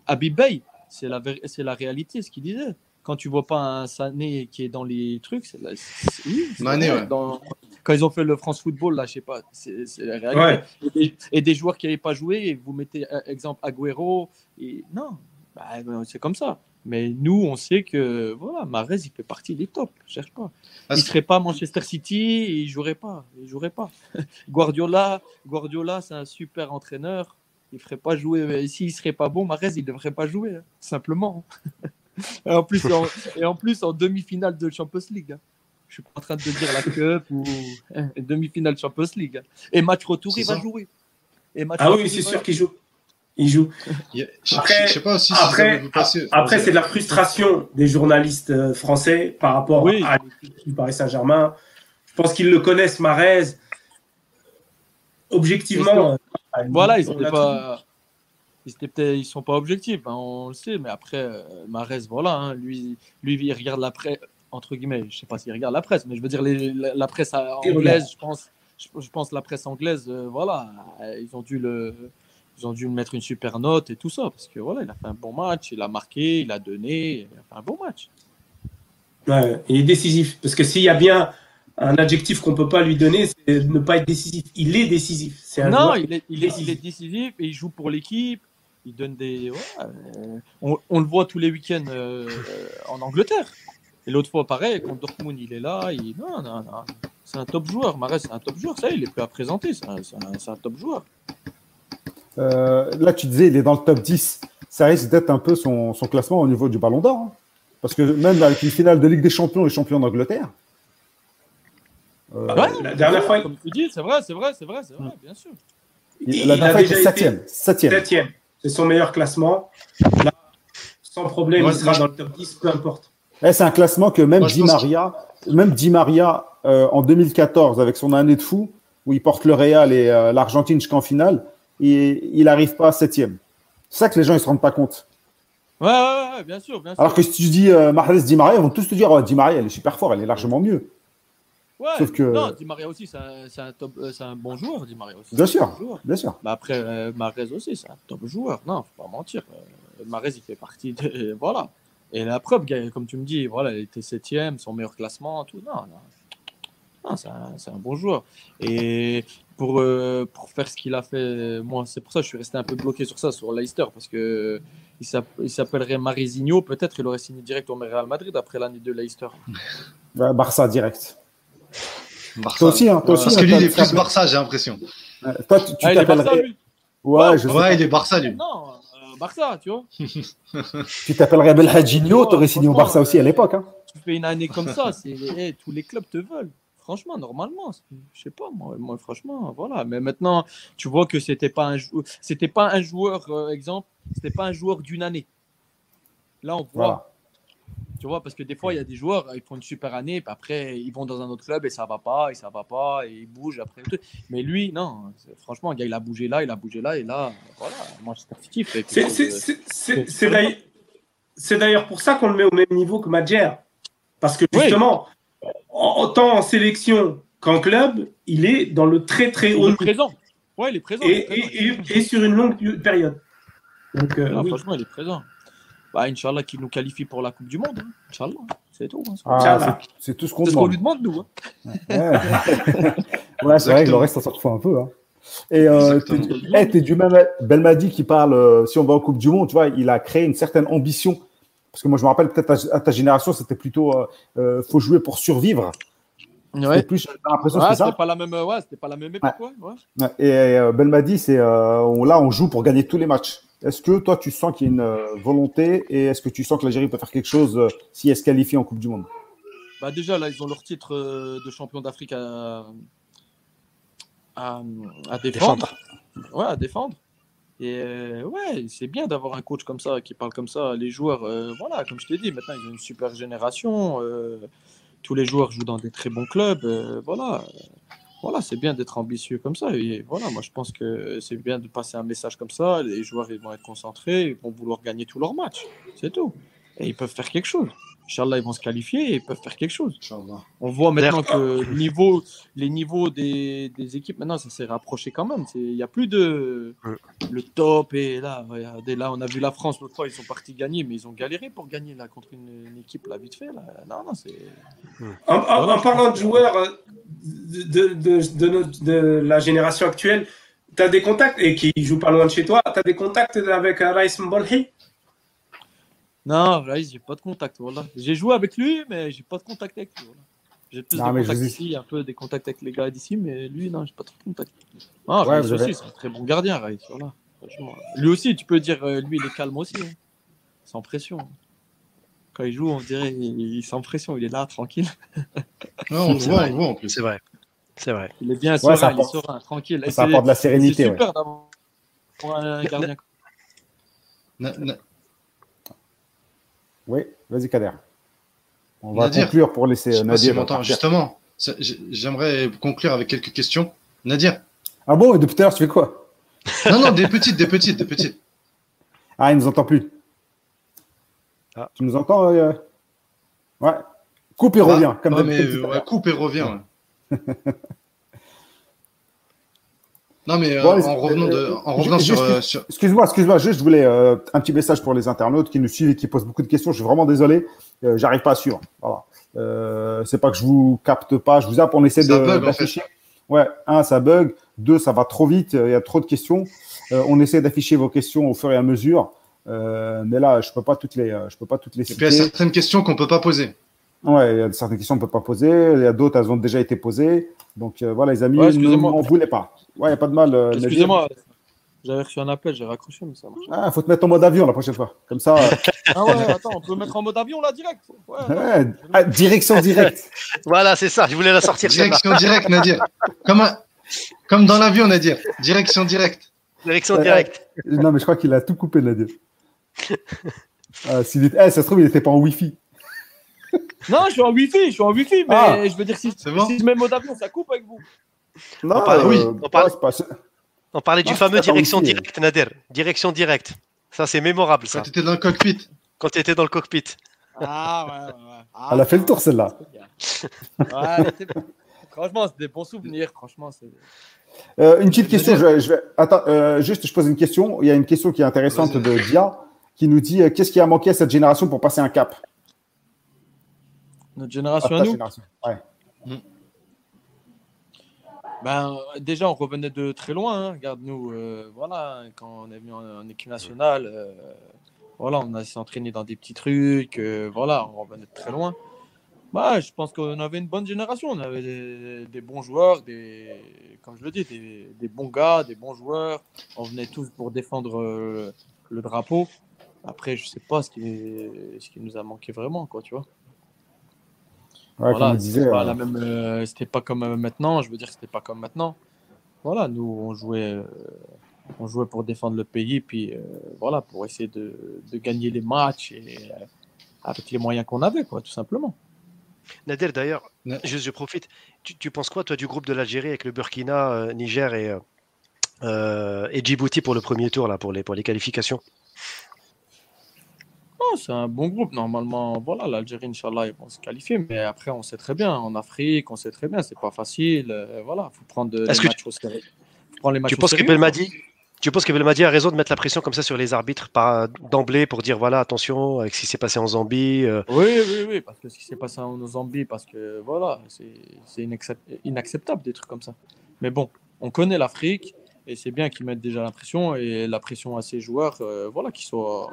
Habib Bey. C'est la la réalité ce qu'il disait. Quand tu vois pas un Sané qui est dans les trucs, c'est la- c'est- oui, c'est Mané, vrai. ouais. Dans- quand ils ont fait le France Football, là, je sais pas, c'est c'est la réalité. Ouais. Et, des, et des joueurs qui n'avaient pas joué, et vous mettez euh, exemple Agüero, et non, bah, ben, c'est comme ça. Mais nous, on sait que voilà, Mahrez, il fait partie des tops. Cherche pas. Il serait pas Manchester City, et il jouerait pas. Il jouerait pas. Guardiola, Guardiola, c'est un super entraîneur. Il ferait pas jouer. mais S'il serait pas bon, Mahrez, il devrait pas jouer, hein, simplement. et en plus, en, et en plus, en demi-finale de Champions League. hein. Je suis pas en train de dire la cup ou hein, demi-finale Champions League. hein. Et match retour, il va jouer. Et match Ah retour, oui, c'est sûr qu'il joue. Il joue. Après- je sais pas aussi si Après, après c'est de la frustration des journalistes euh, français par rapport Oui. à l'équipe du Paris Saint-Germain. Je pense qu'ils le connaissent, Marez. Objectivement, euh, Voilà, ils on étaient l'a pas. Ils, ils sont pas objectifs, hein, on le sait, mais après, euh, Mahrez, voilà, hein, lui, lui, il regarde la presse, entre guillemets, je sais pas s'il regarde la presse, mais je veux dire, les- la, la presse anglaise, je pense, je, je pense la presse anglaise, euh, voilà, ils ont dû le. Ils ont dû lui mettre une super note et tout ça, parce que voilà, il a fait un bon match, il a marqué, il a donné, il a fait un bon match. Ouais, il est décisif. Parce que s'il y a bien un adjectif qu'on peut pas lui donner, c'est de ne pas être décisif. Il est décisif. C'est un Non, il est, il, est, décisif. il est décisif et il joue pour l'équipe donne des. Euh, on, le voit tous les week-ends euh, euh, en Angleterre. Et l'autre fois, pareil, quand Dortmund, il est là, non, non, non. c'est un top joueur. Marais, c'est un top joueur, ça, il est plus à présenter, c'est un, top joueur. Là, tu disais, il est dans le top 10. Ça risque d'être un peu son, classement au niveau du Ballon d'Or. Hein. Parce que même avec une finale de Ligue des Champions et champion d'Angleterre. Ah la dernière fois, comme tu dis, c'est vrai, c'est vrai, c'est vrai, c'est vrai, bien sûr. La dernière fois, il était 7ème. 7ème. C'est son meilleur classement. Là, sans problème, Moi, il sera moi, dans le top 10, peu importe. Eh, c'est un classement que même Moi, Di Maria, même Di Maria euh, en 2014, avec son année de fou, où il porte le Real et euh, l'Argentine jusqu'en finale, et il n'arrive pas à septième. C'est ça que les gens ne se rendent pas compte. Ouais, ouais, ouais, bien sûr, bien sûr. Alors que si tu dis euh, Mahrez, Di Maria, ils vont tous te dire oh, Di Maria, elle est super fort, elle est largement mieux. Ouais, sauf que- Non, Di Maria aussi, c'est un, c'est un top- euh, c'est un bon joueur, Di Maria aussi. Bien sûr. Bien sûr. Bah après, euh, aussi, c'est un top joueur. Non, faut pas mentir. Euh, il fait partie de. Voilà. Et la preuve, comme tu me dis, voilà, il était septième, son meilleur classement, tout. Non, non. Non, c'est un, bon joueur. Et pour, euh, pour faire ce qu'il a fait, moi, c'est pour ça que je suis resté un peu bloqué sur ça, sur Leicester, parce que il s'app- il s'appellerait Marizinho, peut-être il aurait signé direct au Real Madrid après l'année de Leicester. Ouais, Barça direct. Barça. Toi aussi, hein, toi aussi. Parce hein, que lui, il est plus Barça, j'ai l'impression. Euh, Toi, tu, tu Ah, t'appellerais. lui Ouais, je. Ouais, il est Barça, lui. Non, euh, Barça, tu vois. Tu t'appellerais Belhadjinho, t'aurais signé au Barça aussi à l'époque. Hein. tu fais une année comme ça, tous les clubs te veulent. Franchement, normalement, je sais pas, moi, moi, franchement, voilà. Mais maintenant, tu vois que c'était pas un c'était pas un joueur, euh, exemple, c'était pas un joueur d'une année. Là, on voit, Voilà. Tu vois, parce que des fois, il y a des joueurs, ils font une super année, puis après, ils vont dans un autre club et ça va pas, et ça va pas, et ils bougent après. le truc. Mais lui, non, franchement, le gars, il a bougé là, il a bougé là, et là, voilà, moi, c'est certifié. fait C'est- d'ailleurs- c'est d'ailleurs pour ça qu'on le met au même niveau que Madjer. Parce que Oui. justement, en- autant en sélection qu'en club, il est dans le très très haut Il est niveau. présent. Ouais, il est présent. Et, il est présent. et- et- et sur une longue période. Donc, euh, Ah, oui. Franchement, il est présent. Bah, Inch'Allah, qu'il nous qualifie pour la Coupe du Monde. hein. Inch'Allah, c'est tout. hein. Ah, Inch'Allah. c'est- c'est tout ce qu'on C'est ce qu'on lui demande. demande, nous. hein. Ouais, ouais c'est vrai que le reste, on s'en fout un peu. Hein. Et euh, Exactement. t'es du- eh, t'es du même Belmadi qui parle, euh, si on va en Coupe du Monde, tu vois, il a créé une certaine ambition. Parce que moi, je me rappelle peut-être à, à ta génération, c'était plutôt euh, euh, faut jouer pour survivre. C'était Ouais. plus, j'ai l'impression que Ouais, c'est ça. c'était pas la même, ouais, c'était pas la même époque, ouais. ouais. Ouais, Et euh, Belmadi, c'est euh, là, on joue pour gagner tous les matchs. Est-ce que toi, tu sens qu'il y a une euh, volonté et est-ce que tu sens que l'Algérie peut faire quelque chose euh, si elle se qualifie en Coupe du Monde? Bah, déjà, là, ils ont leur titre euh, de champion d'Afrique à, à, à défendre. Ouais, à défendre. Et euh, ouais, c'est bien d'avoir un coach comme ça, qui parle comme ça. Les joueurs, euh, voilà, comme je t'ai dit, maintenant, ils ont une super génération. euh, tous les joueurs jouent dans des très bons clubs. euh, voilà. Voilà, c'est bien d'être ambitieux comme ça. Et voilà, moi, je pense que c'est bien de passer un message comme ça. Les joueurs, ils vont être concentrés, ils vont vouloir gagner tous leurs matchs. C'est tout. Et ils peuvent faire quelque chose. Inch'Allah, ils vont se qualifier et ils peuvent faire quelque chose. Inch'Allah. On voit maintenant que niveau, les niveaux des, des équipes, maintenant, ça s'est rapproché quand même. C'est- Il n'y a plus de le top. Et là, regardez, là, on a vu la France l'autre fois, ils sont partis gagner, mais ils ont galéré pour gagner là, contre une, une équipe là, vite fait. Là. Non, non, c'est. En, en- en parlant de joueurs euh, de, de, de, notre- de la génération actuelle, tu as des contacts, et qui jouent pas loin de chez toi, tu as des contacts avec euh, Raïs Mbolhi? Non, Raïs, j'ai pas de contact. Voilà. J'ai joué avec lui, mais j'ai pas de contact avec lui. voilà. J'ai plus Non, de mais je contacts ici, un peu des contacts avec les gars d'ici, mais lui, non, j'ai pas trop de contact. Non, Ouais, aussi, c'est un très bon gardien, Raïs. Voilà. Lui aussi, tu peux dire, euh, lui, il est calme aussi. hein. Sans pression. Quand il joue, on dirait il, il est sans pression, il est là, tranquille. Ouais, on le voit, on le voit en plus. C'est vrai. C'est vrai. Il est bien serein, il est serein, tranquille. Et Ça apporte de la c'est sérénité. ouais. super d'avoir un gardien. Na- na- Oui, vas-y Kader. On va Nadir. conclure pour laisser Je euh, si Nadir. Justement, j'aimerais conclure avec quelques questions. Nadir Ah bon, et depuis tout à l'heure, tu fais quoi? Non, non, des petites, des petites, des petites. Ah, il nous entend plus. Ah. Tu nous entends euh, Ouais. Coupe et Ah, revient. Comme mais d'habitude. euh, ouais, coupe et reviens. ouais. non, mais euh, Bon, en revenant, de, euh, en revenant sur, juste- euh, sur- Excuse-moi, excuse-moi, juste je voulais euh, un petit message pour les internautes qui nous suivent et qui posent beaucoup de questions. Je suis vraiment désolé, euh, j'arrive pas à suivre. Voilà. Euh, c'est pas que je vous capte pas, je vous zappe, on essaie Ça de en d'afficher. Ouais, un, ça bug. Deux, ça va trop vite, il y a trop de questions. Euh, on essaie d'afficher vos questions au fur et à mesure. Euh, mais là, je peux pas toutes les, euh, je peux pas toutes les Et puis il y a citer. certaines questions qu'on peut pas poser. Ouais, il y a certaines questions qu'on peut pas poser. Il y a d'autres, elles ont déjà été posées. Donc euh, voilà, les amis, Ouais, ne excusez-moi. m'en voulez pas. Ouais, y a pas de mal. euh. Excusez-moi, j'avais reçu un appel, j'ai raccroché, mais ça marche. Ah, faut te mettre en mode avion la prochaine fois. Comme ça. euh, Ah ouais, attends, on peut mettre en mode avion là direct. Ouais, ah, direction directe. Voilà, c'est ça. Je voulais la sortir. Direction directe, Nadir. Comme, un- comme dans l'avion, Nadir. Direction directe. Direction Ouais. directe. Non, mais je crois qu'il a tout coupé, Nadir. Ah, eh, ça se trouve, il était pas en Wi-Fi. Non, je suis en Wi-Fi, je suis en Wi-Fi, mais Ah. je veux dire, si, C'est bon si je mets mode avion, ça coupe avec vous. Non, parle- oui, euh, on parle- ouais, c'est pas- On parlait du Ah, fameux direction directe, Nader. Direction directe. Ça, c'est mémorable. Quand tu étais dans le cockpit. Quand tu étais dans le cockpit. Ah ouais, ouais, ouais. Ah, Elle a fait le tour, celle-là. Ouais, franchement, c'est des bons souvenirs. Franchement, c'est. Euh, une petite question. Je vais, je vais- Attends, euh, juste, je pose une question. Il y a une question qui est intéressante de Dia qui nous dit euh, qu'est-ce qui a manqué à cette génération pour passer un cap Notre génération à nous. génération. Ouais. Ben, euh, déjà, on revenait de très loin. hein. Regarde-nous, euh, voilà, quand on est venu en, en équipe nationale, euh, voilà, on a s'entraîné dans des petits trucs, voilà, on revenait de très loin. Bah, je pense qu'on avait une bonne génération. On avait des, des bons joueurs, des, comme je le dis, des, des bons gars, des bons joueurs. On venait tous pour défendre le drapeau. Après, je sais pas ce qui, ce qui nous a manqué vraiment, quoi, tu vois. Ouais, Voilà, comme on c'était pas euh, la même, euh, c'était pas comme euh, maintenant. Je veux dire, que c'était pas comme maintenant. Voilà, nous on jouait, euh, on jouait pour défendre le pays, puis euh, voilà, pour essayer de, de gagner les matchs et euh, avec les moyens qu'on avait, quoi, tout simplement. Nader, d'ailleurs, je profite. Tu, tu penses quoi, toi, du groupe de l'Algérie avec le Burkina, euh, Niger et, euh, euh, et Djibouti pour le premier tour, là, pour les, pour les qualifications? C'est un bon groupe normalement. Voilà, l'Algérie, Inch'Allah, ils vont se qualifier, mais après, on sait très bien, en Afrique, on sait très bien, c'est pas facile. euh, voilà, faut prendre les que matchs au sérieux. Les matchs Tu au penses que sérieux, quoi. Belmadi tu penses que Belmadi a raison de mettre la pression comme ça sur les arbitres d'emblée pour dire voilà attention avec ce qui s'est passé en Zambie euh, Oui, oui, oui, parce que ce qui s'est passé en Zambie, parce que voilà, c'est c'est inaccep- inacceptable des trucs comme ça. Mais bon, on connaît l'Afrique et c'est bien qu'ils mettent déjà la pression et la pression à ces joueurs, euh, voilà, qu'ils soient,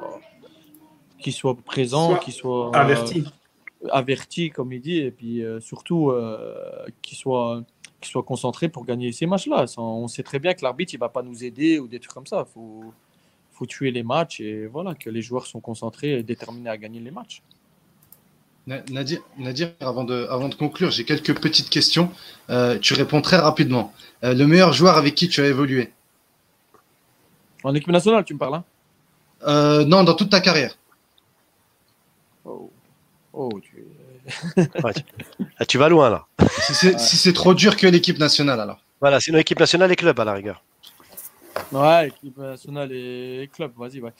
qu'ils soient présents, Soit qu'ils soient Averti. euh, avertis, comme il dit, et puis euh, surtout euh, qu'ils soient, qu'ils soient concentrés pour gagner ces matchs-là. On sait très bien que l'arbitre, il va pas nous aider ou des trucs comme ça. Il faut, faut tuer les matchs et voilà, que les joueurs sont concentrés et déterminés à gagner les matchs. Na- Nadir, Nadir, avant de, avant de conclure, j'ai quelques petites questions. Euh, tu réponds très rapidement. Euh, le meilleur joueur avec qui tu as évolué? En équipe nationale, tu me parles hein? Euh, Non, dans toute ta carrière. Oh, oh tu... ouais, tu, ah, tu vas loin là. Si c'est si trop dur que l'équipe nationale, alors. Voilà, sinon équipe nationale et club à la rigueur. Ouais, équipe nationale et club, vas-y, ouais.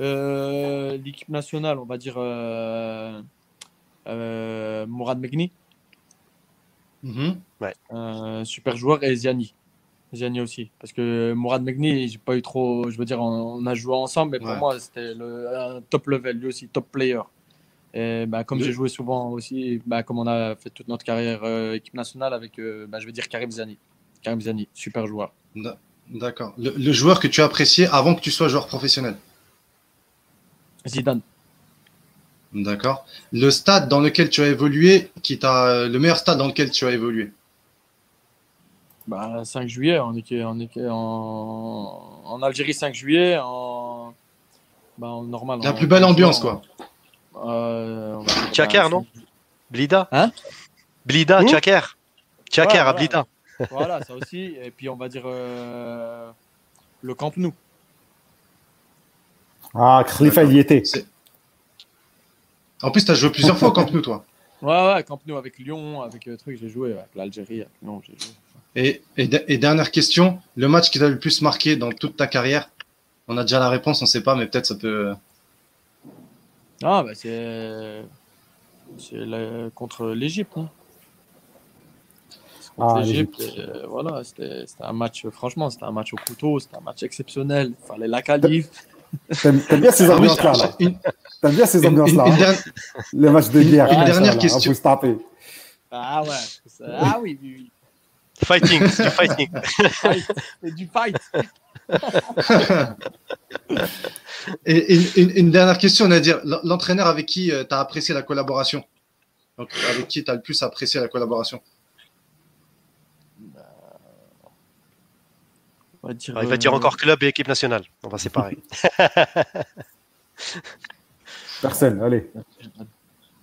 Euh, L'équipe nationale, on va dire euh, euh, Mourad Megni, Mhm. euh, super joueur, et Ziani. Ziani aussi. Parce que Mourad Megni, j'ai pas eu trop. Je veux dire, on, on a joué ensemble, mais pour Ouais. moi, c'était le- un top level, lui aussi, top player. Et bah, comme j'ai joué souvent aussi, bah, comme on a fait toute notre carrière euh, équipe nationale avec, euh, bah, je vais dire Karim Ziani. Karim Ziani, super joueur. Da- D'accord. Le, le joueur que tu as apprécié avant que tu sois joueur professionnel? Zidane. D'accord. Le stade dans lequel tu as évolué, qui t'a le meilleur stade dans lequel tu as évolué? Bah, 5 juillet, on était, on était en, en Algérie 5 juillet, en, bah, en normal. La en- plus belle ambiance, quoi. Euh, Tchaker, bah, non Blida Hein Blida, Où Tchaker. Tchaker Ouais, à voilà. Blida. Voilà, ça aussi. Et puis on va dire euh, le Camp Nou. Ah, Khalifa, il y était. En plus, tu as joué plusieurs fois au Camp Nou, toi. Ouais, ouais, Camp Nou avec Lyon, avec le truc, j'ai joué, avec l'Algérie, avec Lyon, j'ai joué. Et, et, et dernière question, le match qui t'a le plus marqué dans toute ta carrière? On a déjà la réponse, on sait pas, mais peut-être ça peut. Ah, bah c'est. C'est la- contre l'Égypte. hein. C'est Contre Ah, l'Égypte. euh, voilà, c'était c'était un match, franchement, c'était un match au couteau, c'était un match exceptionnel. Il fallait la qualif. T'aimes t'aimes bien ces Ah ambiances-là, là. une, T'aimes bien ces ambiances-là. hein. dernière- Les matchs de guerre. une dernière là, question. on peut se taper. Ah ouais, ah oui, oui, oui. Fighting, c'est du fighting. Fight, c'est du fight. Et, et une, une dernière question, on a dire l'entraîneur avec qui tu as apprécié la collaboration? Donc, avec qui tu as le plus apprécié la collaboration? On va dire, Alors, il va dire euh, encore club et équipe nationale. On va séparer. Personne, allez.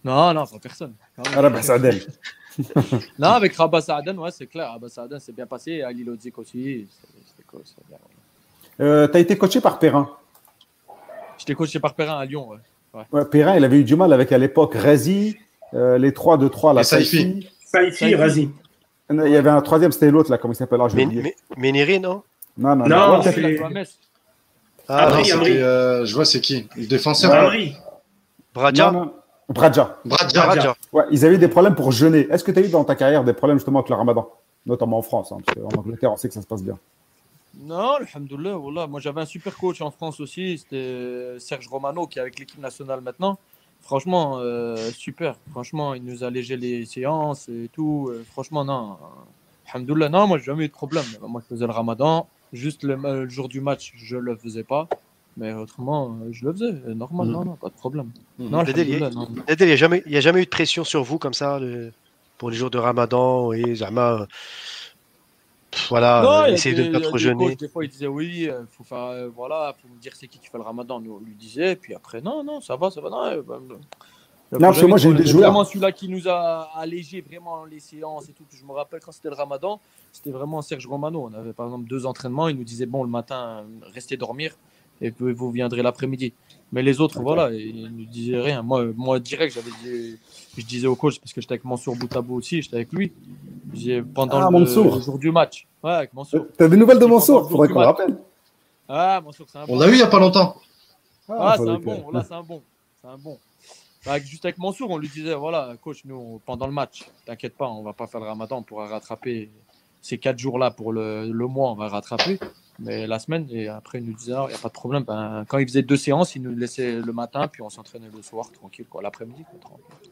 Non, non, pas personne. Arab Saadel. Non, avec Rabat Saaden, ouais, c'est clair. Rabat Saaden, c'est bien passé. Ali Lodzik aussi. c'est- c'était cool, c'est bien. Euh, T'as été coaché par Perrin. J'étais coaché par Perrin à Lyon. Ouais. Ouais, Perrin, il avait eu du mal avec à l'époque Razi, euh, les 3 de 3, la Saifi. Saifi. Razi. Il y avait un troisième, c'était l'autre, là, comment il s'appelle Méniri, non? Non, non, Non, non. c'est- peut-être- Il a joué à Metz. Ah, Amri, non, Amri. euh, je vois c'est qui? Le défenseur Amri. Bradja? Non, non. Bradja. Bradja. Bradja. Ouais, ils avaient des problèmes pour jeûner. Est-ce que tu as eu dans ta carrière des problèmes justement avec le ramadan? Notamment en France, hein, parce qu'en Angleterre, on sait que ça se passe bien. Non, alhamdoulilah, voilà. Moi, j'avais un super coach en France aussi. C'était Serge Romano qui est avec l'équipe nationale maintenant. Franchement, euh, super. Franchement, il nous a allégé les séances et tout. Euh, franchement, non. Alhamdoulilah, non, moi, j'ai jamais eu de problème. Moi, je faisais le ramadan. Juste le, le jour du match, je le faisais pas. Mais autrement, euh, je le faisais. Euh, Normal, Mhm. non, non, pas de problème. Mhm. Non, il n'y a, jamais- a eu de pression sur vous comme ça le- pour les jours de ramadan et Zama. Voilà, Non, euh, il des- de ne pas il trop des jeûner. coachs, des fois, ils disaient oui, euh, faut faire, euh, voilà, faut me dire c'est qui qui fait le ramadan. Nous, on lui disait, puis après, non, non, ça va, ça va. Non, euh, bah, bah, Non, parce que moi, j'ai eu des C'est joueurs- vraiment celui-là qui nous a allégé vraiment les séances et tout. Je me rappelle quand c'était le ramadan, c'était vraiment Serge Romano. On avait par exemple deux entraînements, il nous disait bon, le matin, restez dormir et puis vous viendrez l'après-midi. Mais les autres, voilà, ils ne disaient rien. Moi, moi direct, j'avais dit- je disais au coach, parce que j'étais avec Mansour bout à bout aussi, j'étais avec lui. Pendant Ah, le, jour du match. Ouais, avec Mansour. T'as des nouvelles de Mansour? Faudrait qu'on rappelle. Ah, Mansour, c'est un On l'a eu il y a pas longtemps. Ah, c'est faudrait un bon, là, c'est un bon. C'est un bon. Bah, juste avec Mansour, on lui disait voilà, coach, nous, pendant le match, t'inquiète pas, on va pas faire le ramadan, on pourra rattraper ces quatre jours-là pour le, le mois, on va rattraper. Mais la semaine, et après, il nous disait il n'y a pas de problème. Ben, quand il faisait deux séances, il nous laissait le matin, puis on s'entraînait le soir, tranquille, quoi, l'après-midi. quoi, tranquille.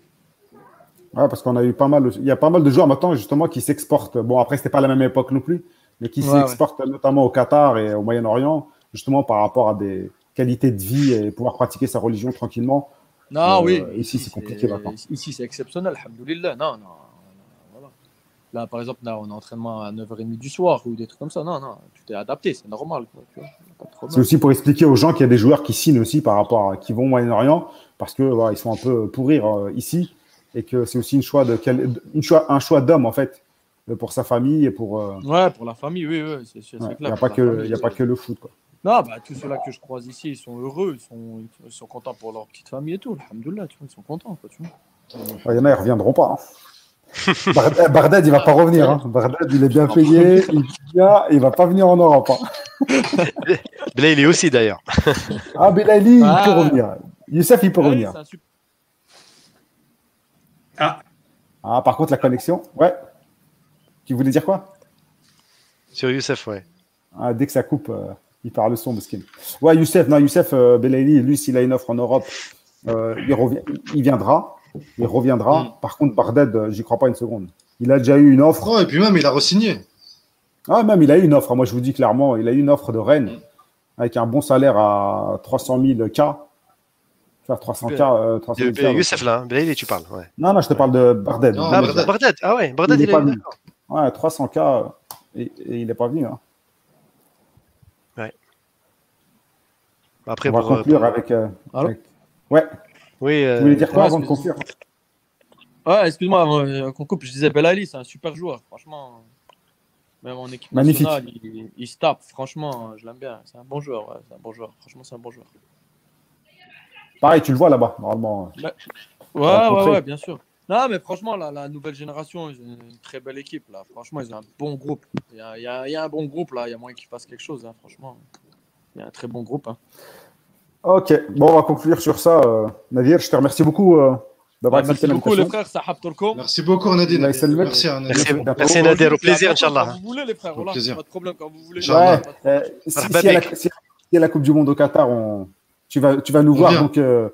Ouais, parce qu'on a eu pas mal, il y a pas mal de joueurs maintenant justement qui s'exportent. Bon, après, c'était pas la même époque non plus, mais qui Ouais, s'exportent notamment au Qatar et au Moyen-Orient, justement par rapport à des qualités de vie et pouvoir pratiquer sa religion tranquillement. Non, Euh, oui. ici, c'est compliqué maintenant. Ici, c'est exceptionnel, alhamdoulilah. Non, non. Voilà. Là, par exemple, là, on a entraînement à 9h30 du soir ou des trucs comme ça. Non, non, tu t'es adapté, c'est normal. C'est aussi pour expliquer aux gens qu'il y a des joueurs qui signent aussi par rapport à qui vont au Moyen-Orient parce que voilà, ils sont un peu pourrir euh, ici et que c'est aussi une choix de quel- une choix, un choix d'homme en fait pour sa famille et pour. euh, Ouais, pour la famille, oui, oui, c'est clair. il n'y a pas que y a pas que le foot quoi. Non, bah, tous ceux-là que je croise ici, ils sont heureux, ils sont, ils sont contents pour leur petite famille et tout. Alhamdoulilah, tu vois, ils sont contents, quoi, tu vois. Ouais, Il y en a, ils reviendront pas. hein. Bardad, Bardad, il va pas revenir. Hein. Bardad, il est bien payé, il vient, il va pas venir en Europe. hein. Est aussi d'ailleurs. Ah, Belaïli, il Ah. peut revenir. Youssef, il peut Ah revenir. c'est un super- Ah, Ah, par contre, la connexion, ouais. Tu voulais dire quoi? Sur Youssef, ouais. ah, Dès que ça coupe, euh, il perd le son de skin. Ouais, Youssef, non, Youssef euh, lui, s'il a une offre en Europe, euh, il, revient, il viendra. Il reviendra. Mm. Par contre, Bardad, euh, j'y crois pas une seconde. Il a déjà eu une offre. Oh, et puis même, il a re-signé. Ah, même, il a eu une offre. Moi, je vous dis clairement, il a eu une offre de Rennes Mm. avec un bon salaire à 300 000 K. Enfin, 300 K. euh, 300 000 De- K, donc. Youssef, là, hein. Belay, tu parles. Ouais. Non, non, je te parle de Bardad. Non, Ah. Bardad. Ah ouais, Bardad, Il il, est pas venu. Ouais, 300 K euh, et, et il n'est pas venu. hein. Après, On va pour, euh, conclure pour- avec, euh, Allô avec- Ouais, Oui, euh, tu voulais dire quoi ouais, avant de conclure Ouais, excuse-moi, euh, qu'on coupe. Je disais Belali, c'est un super joueur, franchement. Même en équipe Magnifique. nationale, il, il se tape, franchement, je l'aime bien. C'est un bon joueur, ouais, c'est un bon joueur. Franchement, c'est un bon joueur. Pareil, tu le vois là-bas, normalement. Ouais, va ouais, rencontrer. ouais, bien sûr. Non, mais franchement, la, la nouvelle génération, ils ont une très belle équipe. Là. Franchement, ils ont un bon groupe. Il y a, il y a- il y a un bon groupe, là. Il y a moyen qu'ils fassent quelque chose, hein, franchement. Il y a un très bon groupe. hein. Ok, bon, on va conclure sur ça. euh, Nadir, je te remercie beaucoup euh, d'avoir Ouais, merci accepté beaucoup, les frères. Merci beaucoup, ysalmek. Merci, hein. Merci, Merci. merci Nader, au plaisir, Inch'Allah. Quand vous voulez, les frères. Au plaisir. pas de problème quand vous voulez. Ouais, euh, si, si il y a la, si- s'il y a la Coupe du Monde au Qatar, on... tu, vas, tu vas nous voir. Donc, euh,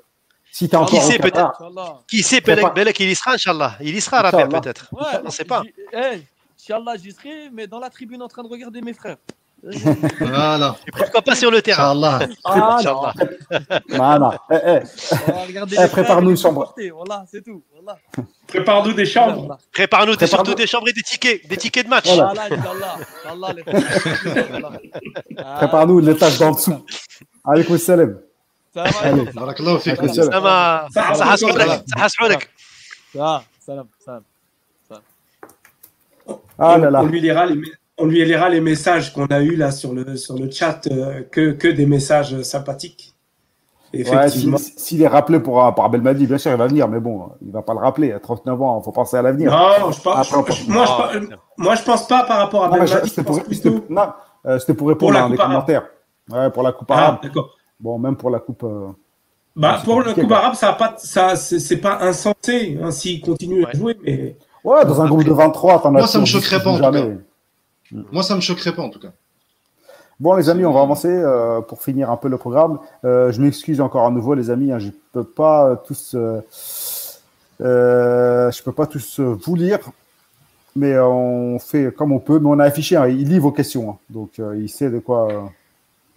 si tu Ah, encore Qui sait, Inch'Allah. Qui sait, Prépare- Belek, Belek, il y sera, Inch'Allah. Il y sera, peut-être. Ouais, On sait pas. Inch'Allah, j'y serai, mais dans la tribune en train de regarder mes frères. Voilà. Et pourquoi pas sur le terrain Inch'Allah. Ah, Inch'Allah. Voilà. Eh, eh, On va regarder Eh, prépare-nous une chambre. Voilà, c'est tout. Voilà. prépare-nous des chambres. Prépare-nous des- Prépare-nous. surtout des chambres et des tickets, des tickets de match. Voilà. Voilà, Inch'Allah. Inch'Allah, les frères. Voilà. Ah, Prépare-nous l'étage d'en dessous. Avec le salam. Salam Allez. alaikum. Barakallahu fik. Avec le Nadine. salam. Ça Ça, ça ça, حسحولك ça حسحولك Ah, salam, salam. Ah là là. On lui lira les, on lui lira les messages qu'on a eus là sur le, sur le chat, euh, que, que des messages sympathiques. Ouais, Effectivement. si- S'il est rappelé pour, par Belmadi, bien sûr, il va venir, mais bon, il va pas le rappeler. À 39 ans, il faut penser à l'avenir. non, je pense, Après, je- moi, je, moi, je pense pas par rapport à Non, mais Ben je- Madi, je C'était pense pour, c'était- plutôt non, euh, c'était pour répondre Pour la à un des Coupe arabe. commentaires. Ouais, pour la Coupe Ah, arabe. Bon, même pour la Coupe. euh, Bah, pour la Coupe quoi. arabe, ça a pas, ça, c'est pas insensé hein, s'ils continuent à jouer, mais Ouais, dans un groupe de 23, t'en as Moi, ça me choquerait 10 pas, en tout jamais. Moi, ça me choquerait pas en tout cas. Bon, les amis, on va avancer euh, pour finir un peu le programme. Euh, je m'excuse encore à nouveau, les amis. Hein, je peux pas euh, tous, euh, euh, je peux pas tous euh, vous lire, mais on fait comme on peut. Mais on a affiché, hein, il lit vos questions, hein. donc euh, il sait de quoi, euh,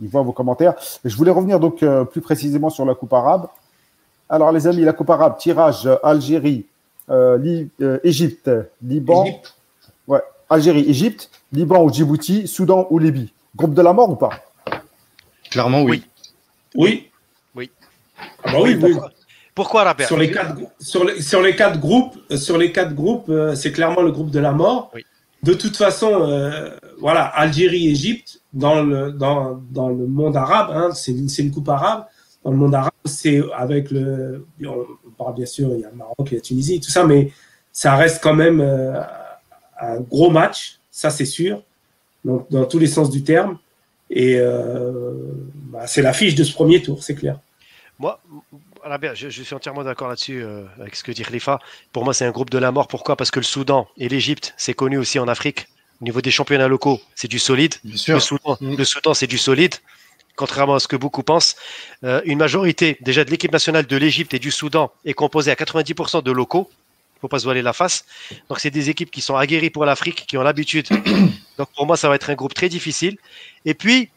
il voit vos commentaires. Je voulais revenir donc euh, plus précisément sur la Coupe arabe. Alors, les amis, la Coupe arabe, tirage euh, Algérie, euh, Li- euh, Égypte, Liban, Égypte, ouais, Algérie, Égypte, Liban ou Djibouti, Soudan ou Libye. Groupe de la mort ou pas? Clairement, oui. oui. Oui. Ah bah oui, oui. Pourquoi, Pourquoi Rabert Sur les quatre, sur les, sur les quatre groupes, sur les quatre groupes, euh, c'est clairement le groupe de la mort. Oui. De toute façon, euh, voilà, Algérie, Égypte, dans le dans, dans le monde arabe, hein, c'est une, une coupe arabe. Dans le monde arabe, c'est avec le, on parle bien sûr, il y a le Maroc, il y a la Tunisie, tout ça, mais ça reste quand même euh, un gros match, ça c'est sûr, dans tous les sens du terme. Et euh, bah, c'est l'affiche de ce premier tour, c'est clair. Rabert, je, je suis entièrement d'accord là-dessus euh, avec ce que dit Khalifa. Pour moi, c'est un groupe de la mort. Pourquoi? Parce que le Soudan et l'Égypte, c'est connu aussi en Afrique. Au niveau des championnats locaux, c'est du solide. Bien Le sûr. Soudan, Mm. le Soudan, c'est du solide. Contrairement à ce que beaucoup pensent, Euh, une majorité déjà de l'équipe nationale de l'Égypte et du Soudan est composée à 90% de locaux. Il faut pas se voiler la face. Donc c'est des équipes qui sont aguerries pour l'Afrique, qui ont l'habitude. Donc pour moi, ça va être un groupe très difficile. Et puis,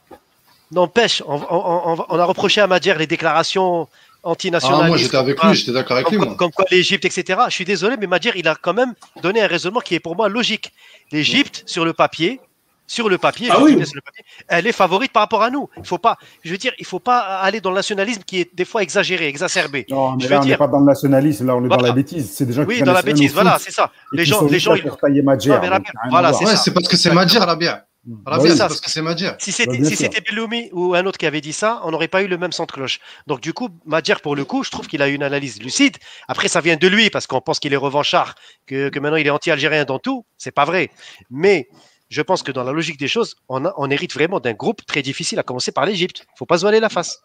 n'empêche, on, on- on- on a reproché à Madjer les déclarations antinationalistes. Ah, moi, j'étais avec comme lui, j'étais d'accord avec lui. comme, moi. comme quoi l'Égypte, etc. Je suis désolé, mais Madjer, il a quand même donné un raisonnement qui est pour moi logique. L'Égypte, sur le papier, sur le papier, Ah oui. sur le papier, elle est favorite par rapport à nous. Il faut pas, je veux dire, il faut pas aller dans le nationalisme qui est des fois exagéré, exacerbé. Non, mais Je là, veux on n'est dire- pas dans le nationalisme, là, on est dans la bêtise. C'est des gens qui Oui, connaissent dans la bêtise, voilà, c'est ça. Les gens, les gens, ils- Non, mais Rabia, voilà, c'est Ouais, parce que c'est. Madjer, Rabia. Bah Rabia, oui. c'est ça, parce que c'est Madjer. Si Bah, c'était bien si sûr. c'était Belloumi ou un autre qui avait dit ça, on n'aurait pas eu le même de cloche. Donc du coup, Madjer, pour le coup, je trouve qu'il a une analyse lucide. Après, ça vient de lui parce qu'on pense qu'il est revanchard, que, que maintenant il est anti-algérien dans tout. C'est pas vrai. Mais je pense que dans la logique des choses, on, a- on hérite vraiment d'un groupe très difficile, à commencer par l'Égypte. Faut pas se voiler la face.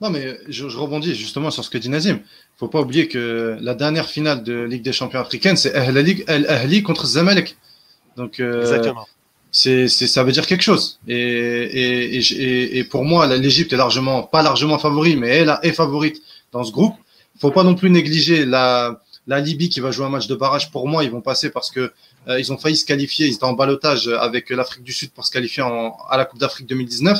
Non, mais je, je rebondis justement sur ce que dit Nazim. faut pas oublier que la dernière finale de Ligue des champions africaine, c'est Al Ahly contre Zamalek. Donc, euh, Exactement. C'est, ça veut dire quelque chose. Et, et, et, et- pour moi, l'Égypte est largement, pas largement favori, mais elle est favorite dans ce groupe. Faut pas non plus négliger la, la Libye qui va jouer un match de barrage. Pour moi, ils vont passer parce que euh, ils ont failli se qualifier. Ils étaient en balotage avec l'Afrique du Sud pour se qualifier en, à la Coupe d'Afrique 2019.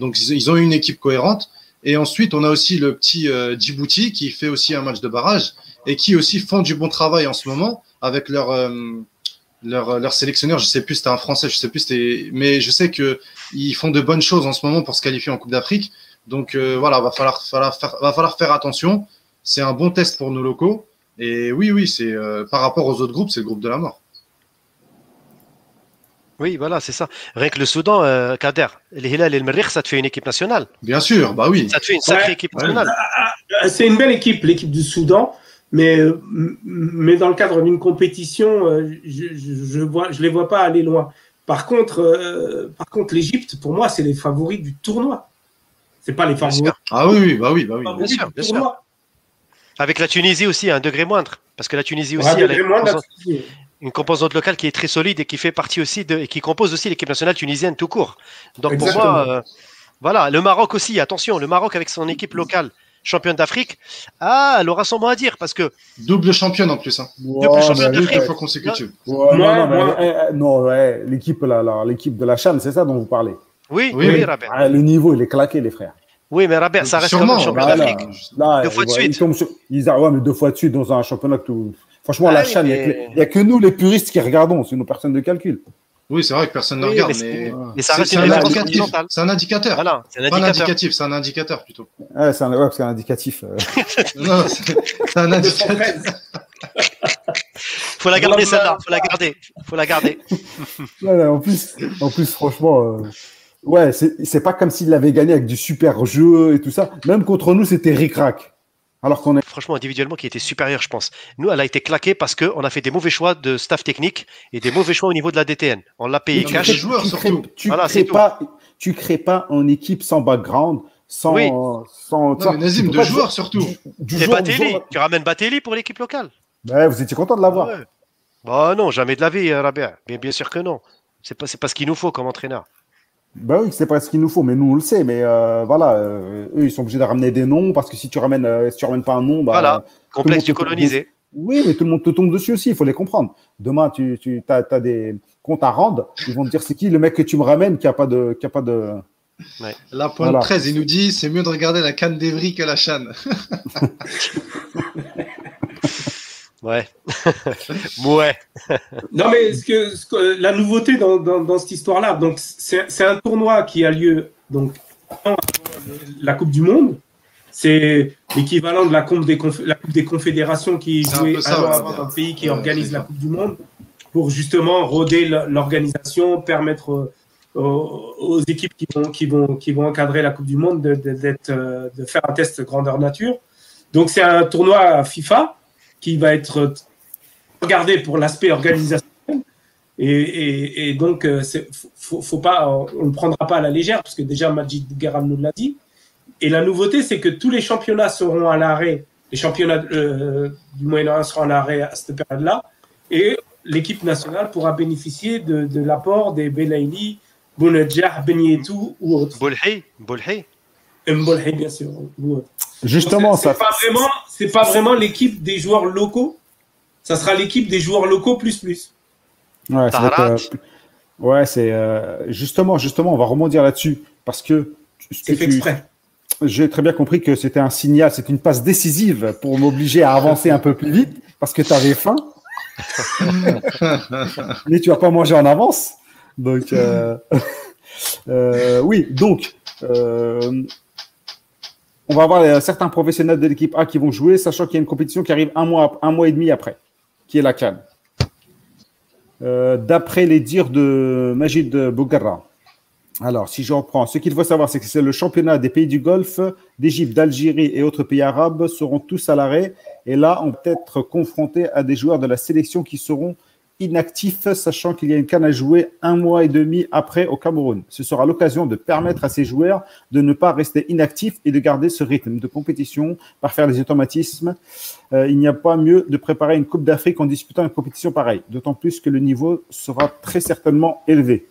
Donc, ils, ils ont une équipe cohérente. Et ensuite, on a aussi le petit euh, Djibouti qui fait aussi un match de barrage et qui aussi font du bon travail en ce moment avec leur euh, leur, leur sélectionneur. Je sais plus, c'était un Français, je sais plus, c'était, mais je sais que ils font de bonnes choses en ce moment pour se qualifier en Coupe d'Afrique. Donc euh, voilà, va falloir, falloir faire, va falloir faire attention. C'est un bon test pour nos locaux. Et oui, oui, c'est euh, par rapport aux autres groupes, c'est le groupe de la mort. Oui, voilà, c'est ça. Rien que le Soudan, euh, Kader, les Hilal et le Merrikh, ça te fait une équipe nationale. Bien sûr, bah oui. Ça te fait une sacrée Ouais. équipe nationale. Euh, C'est une belle équipe, l'équipe du Soudan, mais, euh, mais dans le cadre d'une compétition, euh, je je, je vois, je les vois pas aller loin. Par contre, euh, par contre, l'Égypte, pour moi, c'est les favoris du tournoi. C'est pas les favoris. Ah oui, bah oui, bah oui. Bien sûr, bien sûr. Avec la Tunisie aussi, à un degré moindre. Parce que la Tunisie aussi, Ouais, elle a une composante, là-dessus. une composante locale qui est très solide et qui fait partie aussi de, et qui compose aussi l'équipe nationale tunisienne tout court. Donc pour moi, euh, voilà, le Maroc aussi, attention, le Maroc avec son équipe locale, championne d'Afrique, ah, elle aura son mot à dire parce que Double championne en plus. Hein. Ouais, champion mais- d'Afrique. Deux fois consécutive. Ouais, Moi, non, non, eh, non, ouais, l'équipe, l'équipe de la Chan, c'est ça dont vous parlez. oui, Oui, oui. Rabia. Ah, le niveau, il est claqué, les frères. Oui, mais Rabia, ça reste Sûrement, quand même champion Voilà. d'Afrique. Là, Deux fois de ouais, suite. Ils tombent sur- ils ah ouais, mais deux fois de suite dans un championnat que tout. Franchement, Ah la Chan, il mais- n'y a, que nous, les puristes, qui regardons, sinon personne ne calcule. Oui, c'est vrai que personne ne Oui, regarde, mais mais, c'est- Mais ça c'est, reste c'est une un indicatif. C'est un indicateur. Voilà, c'est un Pas un indicateur. indicatif, c'est un indicateur plutôt. Ouais, c'est un, ouais, parce qu'un indicatif. euh. Non, c'est c'est un indicateur. 213. Faut la garder celle-là, faut la garder, faut la garder. En, plus, en plus, franchement, euh, ouais, c'est c'est pas comme s'il l'avait gagné avec du super jeu et tout ça. Même contre nous, c'était ric-rac. Alors qu'on est. Franchement, individuellement, qui était supérieur, je pense. Nous, elle a été claquée parce qu'on a fait des mauvais choix de staff technique et des mauvais choix au niveau de la DTN. On l'a payé cash. les joueurs, tu crées, tu Voilà, pas, tu crées pas une équipe sans background, sans. Oui. sans Non, mais Nazim, tu peux de pas joueurs surtout. Du Batelli, jour- tu ramènes Batelli pour l'équipe locale. Vous étiez content de l'avoir. Ouais. Bah non, jamais de la vie, euh, Rabia. Bien, bien sûr que non. C'est pas, c'est pas ce qu'il nous faut comme entraîneur. Bah oui, c'est pas ce qu'il nous faut, mais nous on le sait. Mais euh, voilà, euh, eux ils sont obligés de ramener des noms parce que si tu ramènes, euh, si tu ramènes pas un nom, bah, Voilà. Complexe du colonisé. Oui, mais tout le monde te tombe dessus aussi, il faut les comprendre. Demain, tu, tu as, des comptes à rendre, ils vont te dire c'est qui le mec que tu me ramènes qui a pas de. Qui a pas de... La pointe Voilà. 13, il nous dit c'est mieux de regarder la canne d'Evry que la Chan. Ouais. ouais. Non, mais ce que, ce que- la nouveauté dans, dans, dans cette histoire-là, donc c'est c'est un tournoi qui a lieu donc avant la Coupe du Monde. C'est l'équivalent de la Coupe des, conf- la coupe des Confédérations qui est un jouée ça, un ouais. avant dans le pays qui Ouais, organise la. Coupe du Monde pour justement roder l'organisation, permettre euh, aux, aux équipes qui vont, qui, vont, qui vont encadrer la Coupe du Monde de, de, d'être, euh, de faire un test grandeur nature. Donc c'est un tournoi FIFA qui va être regardé pour l'aspect organisation. Et, donc, euh, faut, pas, on ne le prendra pas à la légère, parce que déjà Majid Garam nous l'a dit. Et la nouveauté, c'est que tous les championnats seront à l'arrêt. Les championnats euh, du Moyen-Orient seront à l'arrêt à cette période-là. Et l'équipe nationale pourra bénéficier de, l'apport des Belaïli, Bounedjah, Benietou ou autres. Bolhi. Bolhi. Bien sûr. autres. Justement, c'est ça. pas vraiment, c'est pas vraiment l'équipe des joueurs locaux. Ça sera l'équipe des joueurs locaux plus plus. Ouais, ça va être, Taharat. euh, ouais, c'est euh, justement, justement, on va rebondir là-dessus parce que ce que C'est fait tu- exprès. j'ai très bien compris que c'était un signal, c'est une passe décisive pour m'obliger à avancer un peu plus vite parce que tu avais faim, mais tu vas pas manger en avance. Donc, euh, euh, oui, donc, euh, on va avoir euh, certains professionnels de l'équipe A qui vont jouer, sachant qu'il y a une compétition qui arrive un mois, un mois et demi après, qui est la Cannes. Euh, D'après les dires de Majid Bougarra. Alors, si je reprends, ce qu'il faut savoir, c'est que c'est le championnat des pays du Golfe, d'Égypte, d'Algérie et autres pays arabes seront tous à l'arrêt. Et là, on peut être confronté à des joueurs de la sélection qui seront inactifs, sachant qu'il y a une canne à jouer un mois et demi après au Cameroun. Ce sera l'occasion de permettre à ces joueurs de ne pas rester inactifs et de garder ce rythme de compétition par faire des automatismes. Euh, il n'y a pas mieux de préparer une Coupe d'Afrique en disputant une compétition pareille, d'autant plus que le niveau sera très certainement élevé.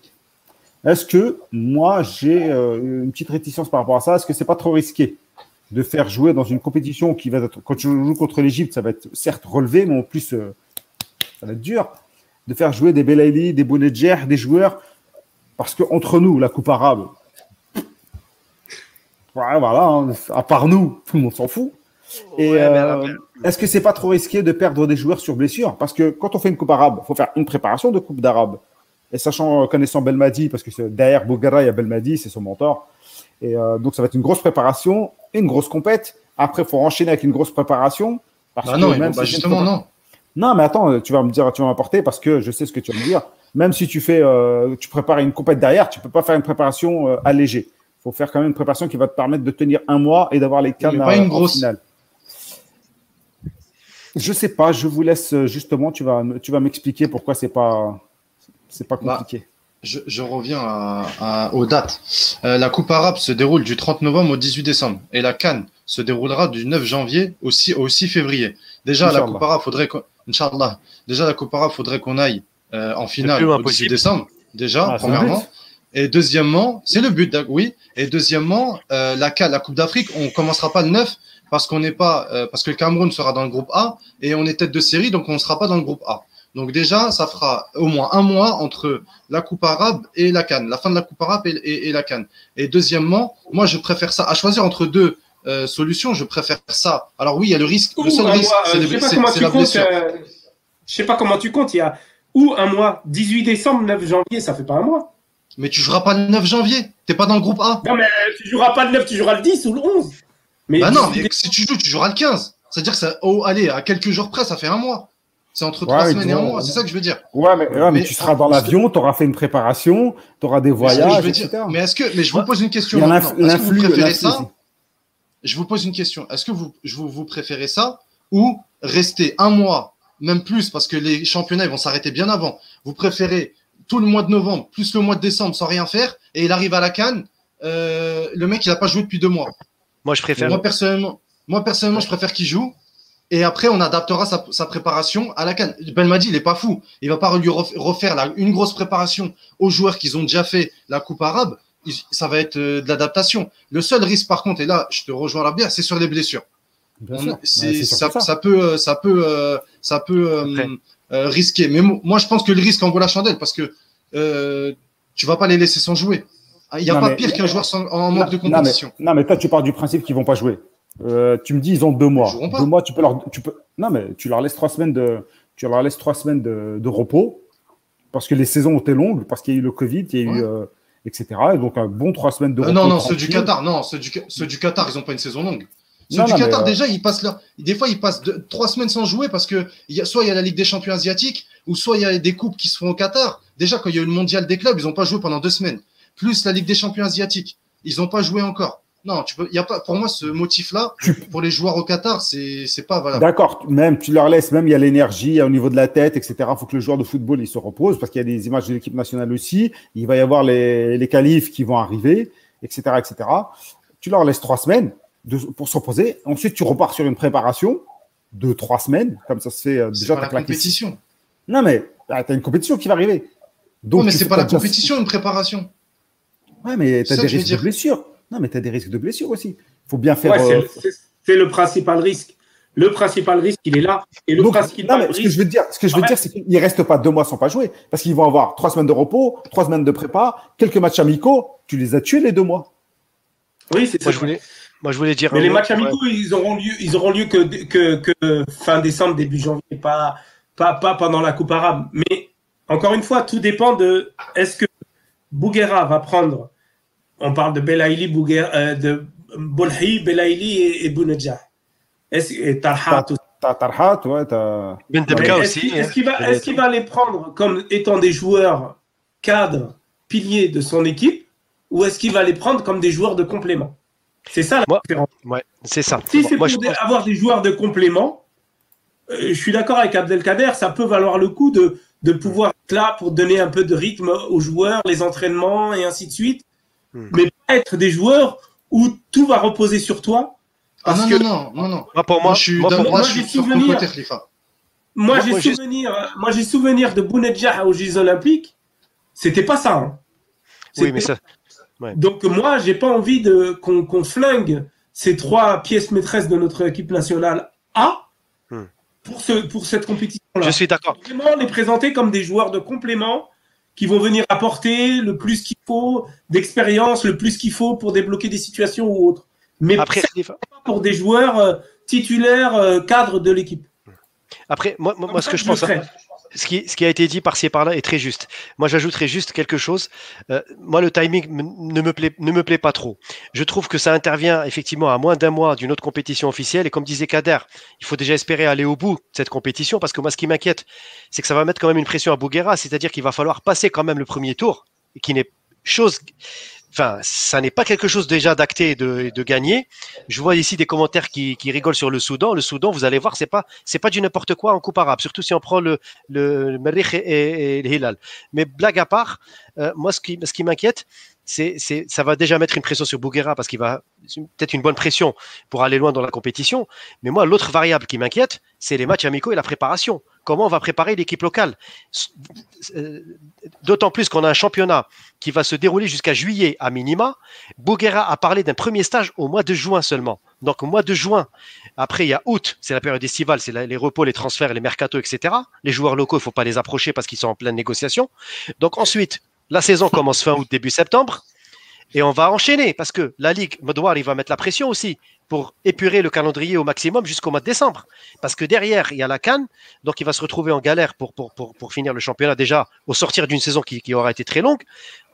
Est-ce que moi j'ai euh, une petite réticence par rapport à ça? Est-ce que c'est pas trop risqué de faire jouer dans une compétition qui va être quand tu joues contre l'Égypte, ça va être certes relevé, mais en plus euh, ça va être dur de faire jouer des Belaïli, des Bounedjer, des joueurs parce que entre nous, la Coupe arabe, ouais, voilà, hein, à part nous, tout le monde s'en fout. Et Ouais, mais euh, est-ce que c'est pas trop risqué de perdre des joueurs sur blessure? Parce que quand on fait une coupe arabe, il faut faire une préparation de coupe d'arabe. Et sachant, connaissant Belmadi, parce que derrière Bougara, il y a Belmadi, c'est son mentor. Et euh, donc ça va être une grosse préparation, une grosse compète. Après, il faut enchaîner avec une grosse préparation. Parce Bah non, même bah justement, non. Non, mais attends, tu vas me dire, tu vas m'apporter parce que je sais ce que tu vas me dire. Même si tu fais, euh, tu prépares une compète derrière, tu peux pas faire une préparation euh, allégée. Il faut faire quand même une préparation qui va te permettre de tenir un mois et d'avoir les cannes pas une en grosse. finale. Je sais pas, je vous laisse euh, justement, tu vas, tu vas m'expliquer pourquoi c'est pas, c'est pas Bah, compliqué. Je, je reviens à, à- aux dates. Euh, la Coupe arabe se déroule du 30 novembre au 18 décembre et la Cannes se déroulera du 9 janvier au 6, au 6 février. Déjà, la. Coupe arabe, faudrait qu'on, Inch'Allah. Déjà, la Coupe arabe, faudrait qu'on aille euh, en finale au 18 possible. décembre. Déjà, Ah, premièrement. Et deuxièmement, c'est le but, oui. Et deuxièmement, euh, la, Coupe d'Afrique, on commencera pas le 9 parce qu'on n'est pas, euh, parce que le Cameroun sera dans le groupe A et on est tête de série, donc on ne sera pas dans le groupe A. Donc déjà, ça fera au moins un mois entre la Coupe arabe et la Cannes, la fin de la Coupe arabe et, et- et la Cannes. Et deuxièmement, moi, je préfère ça. À choisir entre deux euh, solutions, je préfère ça. Alors oui, il y a le risque. Ou Le seul risque, c'est euh, le- je sais pas c'est- comment c'est tu la comptes. blessure. euh, je sais pas comment tu comptes. Il y a ou un mois, 18 décembre, 9 janvier, ça fait pas un mois. Mais tu joueras pas le 9 janvier. T'es pas dans le groupe A. Non, mais euh, tu joueras pas le 9, tu joueras le 10 ou le 11. Mais Bah non, 18 mais si tu joues, tu joueras le 15. C'est-à-dire que ça, oh, allez, à quelques jours près, ça fait un mois. C'est entre trois Ouais, semaines et un mois. C'est ça que je veux dire. Ouais, mais, ouais, mais mais- tu seras dans l'avion, tu auras fait une préparation, tu auras des Mais ce que je voyages, veux etc. dire- mais est-ce que, mais je vous pose une question Il y a maintenant. l'inf- Est-ce que vous préférez ça. Je vous pose une question. Est-ce que vous, je vous, vous préférez ça ou rester un mois, même plus, parce que les championnats ils vont s'arrêter bien avant. Vous préférez tout le mois de novembre, plus le mois de décembre sans rien faire, et il arrive à la Cannes, euh, le mec, il n'a pas joué depuis deux mois. Moi, je préfère. Moi, personnellement, moi, personnellement je préfère qu'il joue. Et après, on adaptera sa, sa préparation à la Cannes. Ben m'a dit, il est pas fou. Il va pas lui ref- refaire la- une grosse préparation aux joueurs qui ont déjà fait la Coupe arabe. Ça va être euh, de l'adaptation. Le seul risque, par contre, et là, je te rejoins la bière, c'est sur les blessures. Bien On-. Bah, ça, peut, euh, ça peut, euh, ça peut euh, risquer. Mais mo- moi, je pense que le risque en vaut la chandelle parce que euh, tu vas pas les laisser sans jouer. Ah, Il n'y a Non, pas mais- pire qu'un joueur sans- en manque de Non, mais- compétition. Non, mais toi, tu pars du principe qu'ils vont pas jouer. Euh, tu me dis, ils ont deux mois. Deux mois, tu peux leur, tu peux. Non, mais tu leur laisses trois semaines de, tu leur laisses trois semaines de, de repos parce que les saisons ont été longues, parce qu'il y a eu le Covid, il y a eu, Ouais. euh, etc. Et donc un bon trois semaines de Euh, repos. non, non, ceux du. Qatar, non, ceux du, ceux du Qatar, ils n'ont pas une saison longue. Ceux Non, du non, Qatar, euh, déjà, ils passent leur, des fois, ils passent deux- trois semaines sans jouer parce que y a, soit il y a la Ligue des Champions asiatiques, ou soit il y a des coupes qui se font au Qatar. Déjà, quand il y a eu le mondial des clubs, ils n'ont pas joué pendant deux semaines. Plus la Ligue des Champions asiatiques, ils n'ont pas joué encore. Non, tu peux, y a pas, pour moi, ce motif-là, pour les joueurs au Qatar, c'est, c'est pas valable. D'accord, même tu leur laisses, même il y a l'énergie il y a au niveau de la tête, etc. Il faut que le joueur de football il se repose parce qu'il y a des images de l'équipe nationale aussi. Il va y avoir les, les qualifs qui vont arriver, etc., etc. Tu leur laisses trois semaines de- pour se reposer. Ensuite, tu repars sur une préparation de trois semaines, comme ça se fait euh, déjà. pas la compétition. Non mais tu as une compétition qui va arriver. Donc, Non, mais c'est pas la compétition, une préparation. Ouais, mais tu as des risques de blessures. Non, mais tu as des risques de blessures aussi. Il faut bien faire. Ouais, c'est- euh, c'est- le principal risque. Le principal risque, il est là. Et le Donc, principal non, mais ce que je veux dire, ce que je veux Ouais. dire, c'est qu'ils ne restent pas deux mois sans pas jouer. Parce qu'ils vont avoir trois semaines de repos, trois semaines de prépa, quelques matchs amicaux. Tu les as tués les deux mois. oui, c'est Moi, ça. je voulais, moi, je voulais dire. Mais les mot- matchs amicaux, ils auront lieu, ils auront lieu que, que, que fin décembre, début janvier, pas, pas, pas pendant la Coupe arabe. Mais encore une fois, tout dépend de est-ce que Bouguera va prendre, on parle de Belaïli, euh, de Bolhi, Belaïli et, et Tarhat aussi. T'as Tarhat, ouais, t'as. Ben Mais Debka Est-ce aussi. qu'il est-ce hein. qu'il va, les prendre comme étant des joueurs cadres, piliers de son équipe, ou est-ce qu'il va les prendre comme des joueurs de complément? C'est ça la Moi, différence. Ouais, c'est ça. Si c'est pour je des- pense- avoir des joueurs de complément, euh, je suis d'accord avec Abdelkader, ça peut valoir le coup de, de pouvoir être là pour donner un peu de rythme aux joueurs, les entraînements et ainsi de suite. Hmm. Mais pas être des joueurs où tout va reposer sur toi. Ah Parce non, que non, non, non, non. Moi, pour moi, Moi, je suis, moi, pour moi, moi, je suis j'ai souvenir-. Moi, j'ai souvenir, moi, j'ai souvenir de Bounedjah aux Jeux Olympiques. C'était pas ça. hein. oui, mais ça, Donc moi, j'ai pas envie de qu'on qu'on flingue ces trois pièces maîtresses de notre équipe nationale A Hmm. pour ce pour cette compétition-là. je suis d'accord. Vraiment les présenter comme des joueurs de complément qui vont venir apporter le plus qu'il faut d'expérience, le plus qu'il faut pour débloquer des situations ou autres. Mais Après, pas pour des joueurs euh, titulaires euh, cadres de l'équipe. après, moi, moi, moi, ce que je pense. Ce qui, a été dit par-ci et par-là est très juste. Moi, j'ajouterais juste quelque chose. Euh, moi, le timing m- ne me, plaît, ne me plaît pas trop. Je trouve que ça intervient effectivement à moins d'un mois d'une autre compétition officielle. Et comme disait Kader, il faut déjà espérer aller au bout de cette compétition parce que moi, ce qui m'inquiète, c'est que ça va mettre quand même une pression à Bouguera. C'est-à-dire qu'il va falloir passer quand même le premier tour, qui n'est chose. Enfin, ça n'est pas quelque chose déjà d'acté et de, de gagné. Je vois ici des commentaires qui, qui rigolent sur le Soudan. Le Soudan, vous allez voir, c'est pas c'est pas du n'importe quoi en coupe arabe, surtout si on prend le le, le et, et le Hilal. Mais blague à part, euh, moi ce qui ce qui m'inquiète, c'est c'est ça va déjà mettre une pression sur Bouguera parce qu'il va peut-être une bonne pression pour aller loin dans la compétition. Mais moi l'autre variable qui m'inquiète, c'est les matchs amicaux et la préparation. Comment on va préparer l'équipe locale Euh, D'autant plus qu'on a un championnat qui va se dérouler jusqu'à juillet à minima. Bouguera a parlé d'un premier stage au mois de juin seulement. Donc au mois de juin, après il y a août, c'est la période estivale, c'est les repos, les transferts, les mercatos, etc. Les joueurs locaux, il faut pas les approcher parce qu'ils sont en pleine négociation. Donc ensuite, la saison commence fin août, début septembre. Et on va enchaîner parce que la Ligue, Modouar, il va mettre la pression aussi pour épurer le calendrier au maximum jusqu'au mois de décembre. Parce que derrière, il y a la Cannes, donc il va se retrouver en galère pour, pour, pour, pour finir le championnat déjà au sortir d'une saison qui, qui aura été très longue.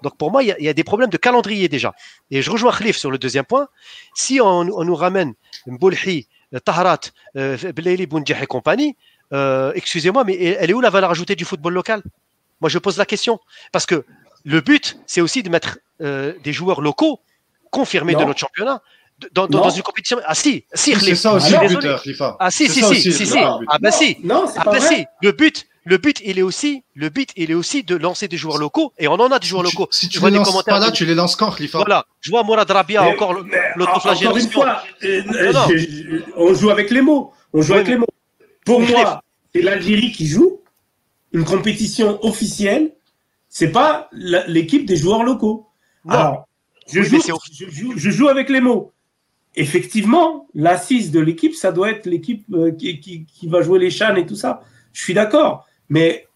Donc pour moi, il y, a, il y a des problèmes de calendrier déjà. Et je rejoins Khalif sur le deuxième point. Si on, on nous ramène Mboulhi, Taharat, euh, Belaili, Boundjah et compagnie, euh, excusez-moi, mais elle est où la valeur ajoutée du football local? Moi, je pose la question. Parce que le but, c'est aussi de mettre euh, des joueurs locaux confirmés Non. de notre championnat dans, dans, Non. dans une compétition. Ah si, si, C'est ça aussi Ah, le but, euh, Khalifa. Ah si, si, si, si, si. Ah bah si. Non, c'est Ah pas bah vrai. si. Le but, le but, il est aussi, le but, il est aussi de lancer des joueurs locaux, et on en a des joueurs locaux. Si tu vois les commentaires pas là, tu les lances quand, Khalifa Voilà, je vois Mourad Rabia Mais- encore mais encore une l'autoflagellation. fois, euh, Non, non. je- je- on joue avec les mots. On joue Oui, avec les mots. Pour moi, c'est l'Algérie qui joue une compétition officielle. C'est pas l'équipe des joueurs locaux. Non. Alors, je, Oui, joue, mais c'est je, joue, je joue avec les mots. Effectivement, l'assise de l'équipe, ça doit être l'équipe euh, qui, qui- qui va jouer les Chan et tout ça. Je suis d'accord. Mais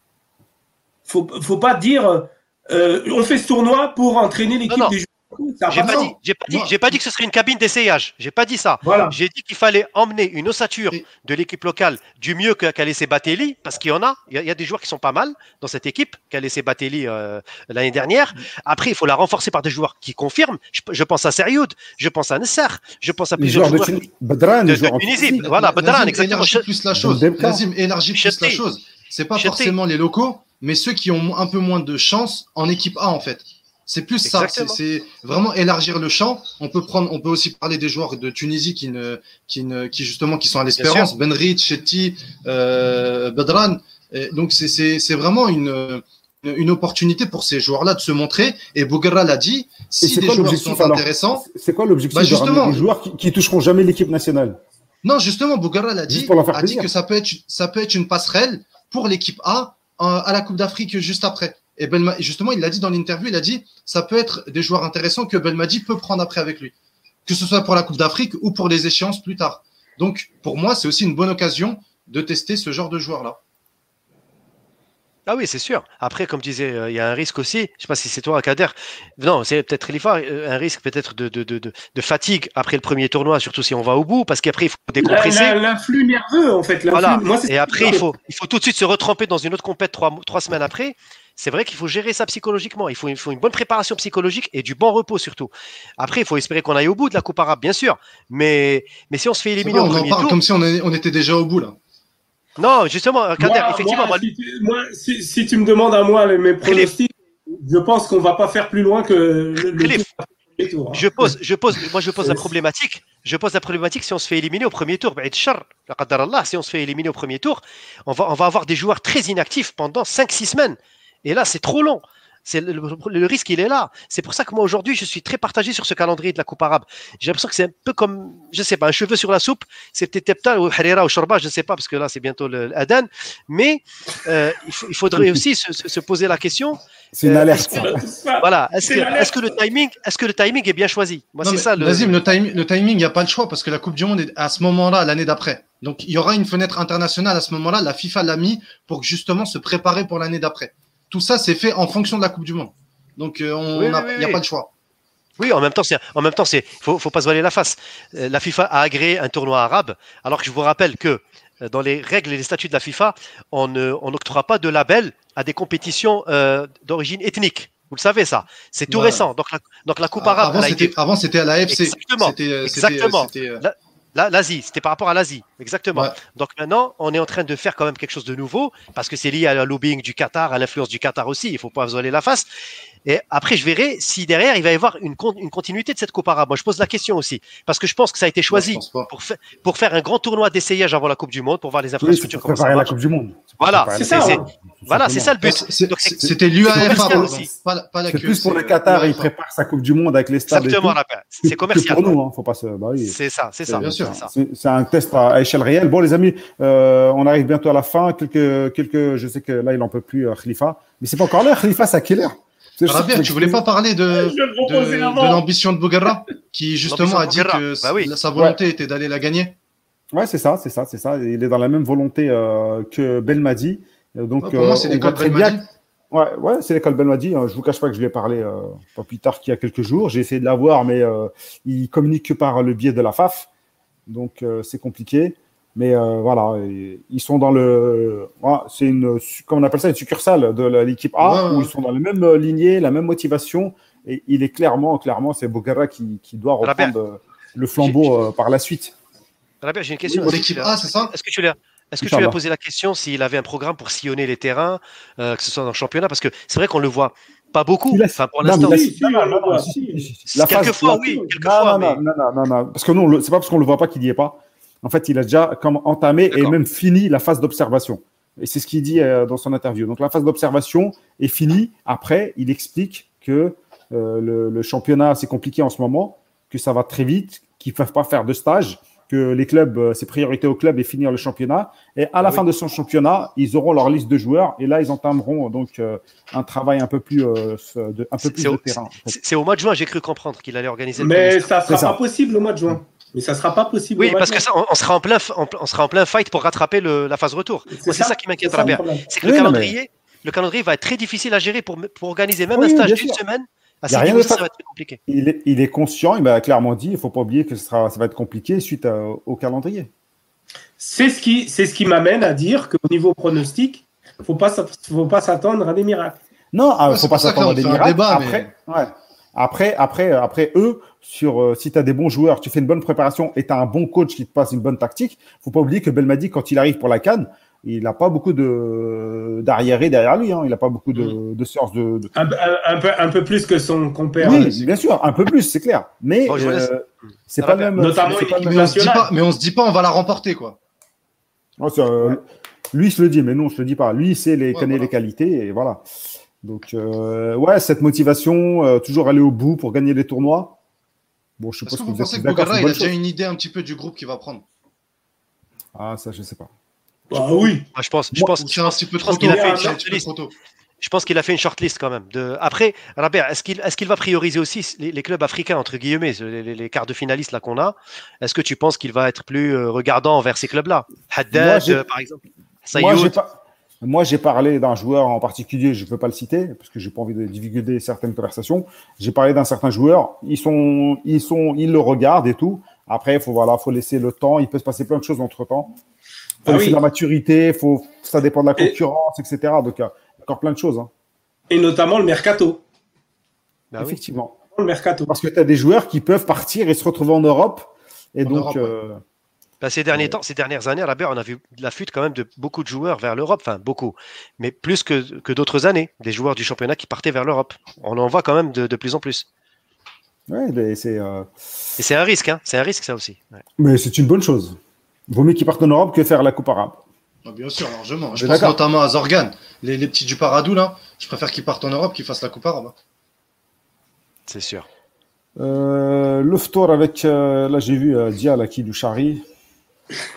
faut, faut pas dire euh, on fait ce tournoi pour entraîner l'équipe des J'ai pas dit, j'ai pas dit, Moi- j'ai pas dit que ce serait une cabine d'essayage. J'ai pas dit ça. Voilà. J'ai dit qu'il fallait emmener une ossature de l'équipe locale du mieux qu'a laissé Batelli, parce qu'il y en a. Il y a, il y a des joueurs qui sont pas mal dans cette équipe qu'a laissé Batelli euh, l'année dernière. Après, il faut la renforcer par des joueurs qui confirment. Je, je pense à Serioud, je pense à Nesser, je pense à plusieurs joueurs de joueurs. Badran, de- Tunisie. Voilà, Badran, exactement. élargis plus la chose. Nazim, élargis plus la chose. C'est pas forcément les locaux, mais ceux qui ont un peu moins de chance en équipe A, en fait. C'est plus ça. C'est vraiment élargir le champ. On peut prendre, on peut aussi parler des joueurs de Tunisie qui ne, qui ne, qui justement, qui sont à l'espérance. Benrit, Chetty, euh, Bedran. Et donc c'est, c'est, c'est vraiment une, une, une opportunité pour ces joueurs-là de se montrer. Et Bouguera l'a dit. Et Si c'est des quoi joueurs sont alors intéressants, C'est quoi l'objectif Bah, de justement. des joueurs qui, qui toucheront jamais l'équipe nationale? Non, justement, Bougara l'a dit, Juste pour leur faire a dit que ça peut être, ça peut être une passerelle pour l'équipe A euh, à la Coupe d'Afrique juste après. Et et justement, il l'a dit dans l'interview, il a dit, ça peut être des joueurs intéressants que Belmadi peut prendre après avec lui. Que ce soit pour la Coupe d'Afrique ou pour les échéances plus tard. Donc, pour moi, c'est aussi une bonne occasion de tester ce genre de joueurs-là. Ah oui, c'est sûr. Après, comme disait, euh, il y a un risque aussi. Je sais pas si c'est toi, Kader. Non, c'est peut-être Khalifa, euh, un risque peut-être de, de, de, fatigue après le premier tournoi, surtout si on va au bout, parce qu'après il faut décompresser. L'influx nerveux, en fait. Voilà. Moi, Et après, il faut, il faut tout de suite se retremper dans une autre compète trois, trois semaines après. C'est vrai qu'il faut gérer ça psychologiquement. Il faut, il faut une bonne préparation psychologique et du bon repos surtout. Après, il faut espérer qu'on aille au bout de la Coupe arabe, bien sûr. Mais, mais si on se fait éliminer vrai, au on en premier parle tour. comme si on, est- on était déjà au bout, là. Non, justement, Kader, Moi- effectivement, moi, moi, si, tu, moi, si- si tu me demandes à moi les- mes pronostics, je pense qu'on va pas faire plus loin que le, le tour hein. je pose, je pose, moi je pose la problématique. Je pose la problématique si on se fait éliminer au premier tour. Si on se fait éliminer au premier tour, on va, on va avoir des joueurs très inactifs pendant 5-6 semaines. Et là, c'est trop long. C'est le, le- le risque, il est là. C'est pour ça que moi aujourd'hui, je suis très partagé sur ce calendrier de la Coupe arabe. J'ai l'impression que c'est un peu comme, je sais pas, un cheveu sur la soupe. C'est peut-être Tepta ou Harira ou Shorba, je ne sais pas, parce que là, c'est bientôt Adan. Mais euh, il, faudrait aussi se, se- se poser la question. C'est une Euh, alerte. est-ce. Voilà, est-ce que, l'alerte. est-ce que le timing, est-ce que le timing est bien choisi? Moi, c'est ça le. Nazim, le, timing, le timing, il n'y a pas le choix parce que la Coupe du Monde est à ce moment-là, l'année d'après. Donc, il y aura une fenêtre internationale à ce moment-là. La FIFA l'a mis pour justement se préparer pour l'année d'après. Tout ça, c'est fait en fonction de la Coupe du Monde. Donc, euh, on Oui, n'a- oui, oui, il n'y a oui. pas le choix. Oui, en même temps, c'est, en même temps, c'est, faut, faut pas se voiler la face. Euh, La FIFA a agréé un tournoi arabe, alors que je vous rappelle que euh, dans les règles et les statuts de la FIFA, on ne, on n'octroie pas de label à des compétitions euh, d'origine ethnique. Vous le savez ça. C'est tout récent. Donc la, donc la Coupe arabe, Avant, c'était, été avant, c'était à la FC. Exactement. C'était, euh, c'était, euh, Exactement. c'était, euh, La- l'Asie, c'était par rapport à l'Asie, exactement. Ouais. Donc maintenant, on est en train de faire quand même quelque chose de nouveau, parce que c'est lié à la lobbying du Qatar, à l'influence du Qatar aussi, il faut pas se voiler la face. Et après, je verrai si derrière, il va y avoir une, con- une continuité de cette Coupe arabe. Moi, je pose la question aussi, parce que je pense que ça a été choisi pour, fa- pour faire un grand tournoi d'essayage avant la Coupe du Monde, pour voir les Oui, infrastructures, pour comment ça préparer la. Coupe du Monde. Pour Voilà, préparer C'est la ça. c'est- Coupe du. Monde, tout Voilà, c'est ça le but. C'était pardon. aussi. Pas, pas C'est plus pour le Qatar, il prépare sa Coupe du Monde avec les stades. Exactement, C'est commercial. pour nous, hein, faut pas se. Bah oui. C'est ça, c'est ça. Bien sûr. c'est un test à, à échelle réelle. Bon, les amis, euh, on arrive bientôt à la fin. Quelques, quelques, je sais que là, il en peut plus, euh, Khalifa. Mais c'est pas encore l'heure, Khalifa, c'est à quelle heure? Rabia, tu voulais pas parler de, l'ambition de Bouguerra, qui justement a dit que bah oui. sa volonté était d'aller la gagner. Ouais, c'est ça, c'est ça, c'est ça. Il est dans la même volonté euh, que Belmadi. Euh, Donc, Ouais, pour moi, euh, c'est l'école très bien Belmadi. Ouais, ouais c'est l'école Belmadi. hein. Je vous cache pas que je lui ai parlé euh, pas plus tard qu'il y a quelques jours. J'ai essayé de l'avoir, mais euh, il communique que par le biais de la FAF. Donc, euh, c'est compliqué. Mais euh, voilà, ils sont dans le. ouais, c'est une. Comment on appelle ça Une succursale de l'équipe A, Ouais, où ouais. ils sont dans la même euh, lignée, la même motivation. Et il est clairement, clairement, c'est Bogara qui, qui doit reprendre euh, le flambeau euh, par la suite. Rabia, j'ai une question. Tu l'équipe A, c'est ça? Est-ce que tu lui as, est-ce que tu lui as Inch'Allah. posé la question s'il avait un programme pour sillonner les terrains, euh, que ce soit dans le championnat? Parce que c'est vrai qu'on le voit pas beaucoup. Enfin, pour Non, l'instant, phase- quelquefois, oui, Non, quelquefois, non, mais non, non, non, non, parce que nous, on le- c'est pas parce qu'on le voit pas qu'il y est pas. En fait, il a déjà comme entamé et même fini la phase d'observation. Et c'est ce qu'il dit euh, dans son interview. Donc la phase d'observation est finie. Après, il explique que euh, le, le championnat, c'est compliqué en ce moment, que ça va très vite, qu'ils ne peuvent pas faire de stage, que les clubs, euh, c'est priorité au club et finir le championnat. Et à la Ah fin de son championnat, ils auront leur liste de joueurs et là, ils entameront donc euh, un travail un peu plus, euh, de, un peu plus de au- terrain. C'est c'est au mois de juin, j'ai cru comprendre qu'il allait organiser le Mais ça C'est sera pas possible au mois de juin. Mais ça sera pas possible. Oui, parce que juin. ça, on, on sera en plein, f- en, on sera en plein fight pour rattraper le- la phase retour. C'est ça qui m'inquiète, problème. C'est que Oui, le calendrier, le calendrier va être très difficile à gérer pour, pour organiser même Oui, un stage d'une semaine. À Y a Sidi rien de ça va être très compliqué. Il est, il est conscient, il m'a clairement dit, il ne faut pas oublier que ce sera, ça va être compliqué suite à- au calendrier. C'est ce qui, c'est ce qui m'amène à dire qu'au niveau pronostic, faut pas, s- faut pas s'attendre à des miracles. Non, il Ouais, ne faut pas s'attendre à des miracles. débat, mais- après, ouais. Après, après, après, eux, sur, euh, si tu as des bons joueurs, tu fais une bonne préparation et tu as un bon coach qui te passe une bonne tactique, faut pas oublier que Belmadi, quand il arrive pour la Cannes, il n'a pas beaucoup de d'arriérés derrière lui. Hein. Il n'a pas beaucoup de, de séances de, de- Un, un- un peu, un peu plus que son compère. Oui, euh, bien sûr, un peu plus, c'est clair. Mais Bon, euh, c'est pas même. Notamment c'est pas même- Mais on se dit pas, mais on se dit pas, on va la remporter, quoi. Oh, c'est, euh, Lui, il se le dit, mais non, je te le dis pas. Lui, il sait les, Ouais, connaît voilà. les qualités et voilà. Donc, euh, ouais, cette motivation, euh, toujours aller au bout pour gagner les tournois. Bon, je Est-ce suppose que que vous pensez que il une a déjà une idée un petit peu du groupe qu'il va prendre? Ah, ça, je sais pas. Ah oui. Moi, je pense, je Moi, pense, je pense, qu'il a fait une shortlist. trop tôt. Je pense qu'il a fait une shortlist quand même. De... Après, Rabia, est-ce qu'il est qu'il va prioriser aussi les, les clubs africains, entre guillemets, les, les- les quarts de finalistes là qu'on a? Est-ce que tu penses qu'il va être plus euh, regardant envers ces clubs-là? Moi, Haddad, euh, par exemple Moi, Sayoud pas. Moi, j'ai parlé d'un joueur en particulier, je ne peux pas le citer parce que j'ai pas envie de divulguer certaines conversations. J'ai parlé d'un certain joueur. Ils sont, ils sont, ils le regardent et tout. Après, faut voilà, faut laisser le temps. Il peut se passer plein de choses entre temps. Faut Ah laisser oui. la maturité. Faut, ça dépend de la Et- concurrence, etc. Donc, il y a encore plein de choses. hein. Et notamment le mercato. Bah oui. Effectivement. Le mercato. Parce que tu as des joueurs qui peuvent partir et se retrouver en Europe. Et En donc, Europe, ouais. Bah, ces derniers Ouais. temps, ces dernières années, à la on a vu de la fuite quand même de beaucoup de joueurs vers l'Europe, enfin beaucoup, mais plus que, que d'autres années, des joueurs du championnat qui partaient vers l'Europe. On en voit quand même de, de plus en plus. ouais, mais c'est, euh, Et c'est un risque, hein c'est un risque ça aussi. Ouais. mais c'est une bonne chose. Vaut mieux qu'ils partent en Europe que faire la Coupe arabe. Ah, bien sûr, largement. Je pense notamment à Zorgan. Les, les petits du Paradou, là, je préfère qu'ils partent en Europe qu'ils fassent la Coupe arabe. C'est sûr. Euh, le Ftour avec, euh, là j'ai vu euh, Dia, là, qui du Chari.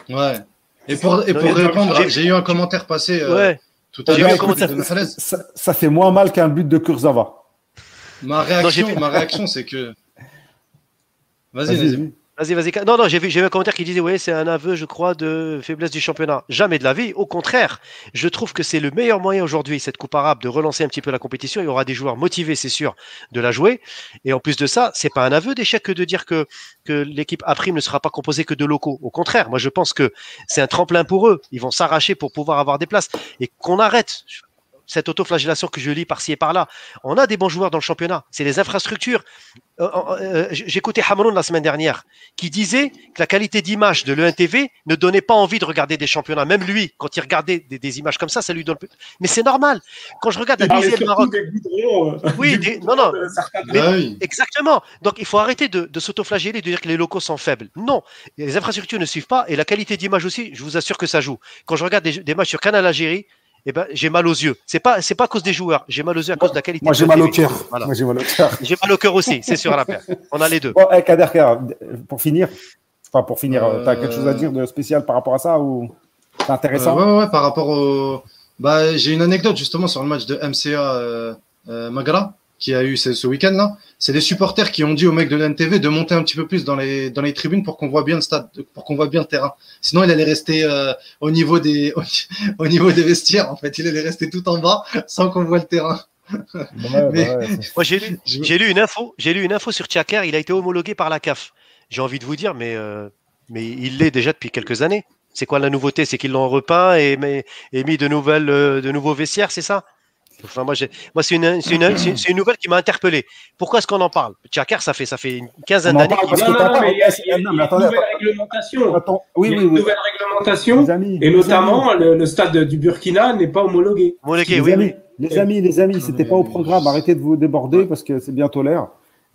Ouais. Et pour, et pour répondre, j'ai- eu un commentaire passé euh, ouais, tout à l'heure ça, ça, ça fait moins mal qu'un but de Kurzawa. Ma réaction, ma réaction, c'est que. Vas-y, Vas-y, vas-y. vas-y. Non, non, j'ai vu, j'ai vu un commentaire qui disait, ouais, c'est un aveu, je crois, de faiblesse du championnat. Jamais de la vie. Au contraire, je trouve que c'est le meilleur moyen aujourd'hui, cette Coupe arabe, de relancer un petit peu la compétition. Il y aura des joueurs motivés, c'est sûr, de la jouer. Et en plus de ça, c'est pas un aveu d'échec que de dire que, que l'équipe A prime ne sera pas composée que de locaux. Au contraire, moi, je pense que c'est un tremplin pour eux. Ils vont s'arracher pour pouvoir avoir des places. Et qu'on arrête cette autoflagellation que je lis par-ci et par-là. On a des bons joueurs dans le championnat. C'est les infrastructures. Euh, euh, J'écoutais Hamroun la semaine dernière qui disait que la qualité d'image de l'ENTV ne donnait pas envie de regarder des championnats. Même lui, quand il regardait des, des images comme ça, ça lui donne. Mais c'est normal. Quand je regarde la deuxième surtout Maroc, des euh, Oui, des- non, non. Mais- oui. Exactement. Donc il faut arrêter de, de s'autoflageller, de dire que les locaux sont faibles. Non, les infrastructures ne suivent pas et la qualité d'image aussi. Je vous assure que ça joue. Quand je regarde des, des matchs sur Canal Algérie, eh ben j'ai mal aux yeux. C'est pas c'est pas à cause des joueurs. J'ai mal aux yeux à cause de la qualité. Moi de j'ai la mal au TV. cœur. Voilà. Moi j'ai mal au cœur. J'ai mal au cœur aussi. C'est sûr à la paire. On a les deux. Bon, eh, Kader, pour finir, enfin pour finir, Euh, tu as quelque chose à dire de spécial par rapport à ça ou c'est intéressant Euh, ouais, ouais, ouais, par rapport au. Bah, j'ai une anecdote justement sur le match de MCA euh, euh, Magra qui a eu ce, ce week-end-là. C'est les supporters qui ont dit au mec de l'NTV de monter un petit peu plus dans les dans les tribunes pour qu'on voit bien le stade, pour qu'on voit bien le terrain. Sinon, il allait rester euh, au niveau des au, au niveau des vestiaires. En fait, il allait rester tout en bas sans qu'on voit le terrain. Ouais, mais- ouais, c'est- Moi j'ai lu Je- j'ai lu une info. J'ai lu une info sur Tchaker. Il a été homologué par la CAF. J'ai envie de vous dire, mais euh, mais il l'est déjà depuis quelques années. C'est quoi la nouveauté? C'est qu'ils l'ont repeint et, mais- et mis de nouvelles euh, de nouveaux vestiaires, c'est ça? Enfin, moi, j'ai- moi c'est une, c'est une, c'est une- nouvelle qui m'a interpellé. Pourquoi est-ce qu'on en parle? Tchaker, ça fait, ça fait une quinzaine d'années Non, non, non, mais il y a, il y attendez, une nouvelle attends. réglementation. Attends, oui, il y a oui, une oui. nouvelle réglementation. Amis, Et notamment, le, le stade du Burkina n'est pas homologué. homologué. les Oui, amis, les amis, les amis, c'était pas au programme. Arrêtez de vous déborder parce que c'est bientôt l'heure.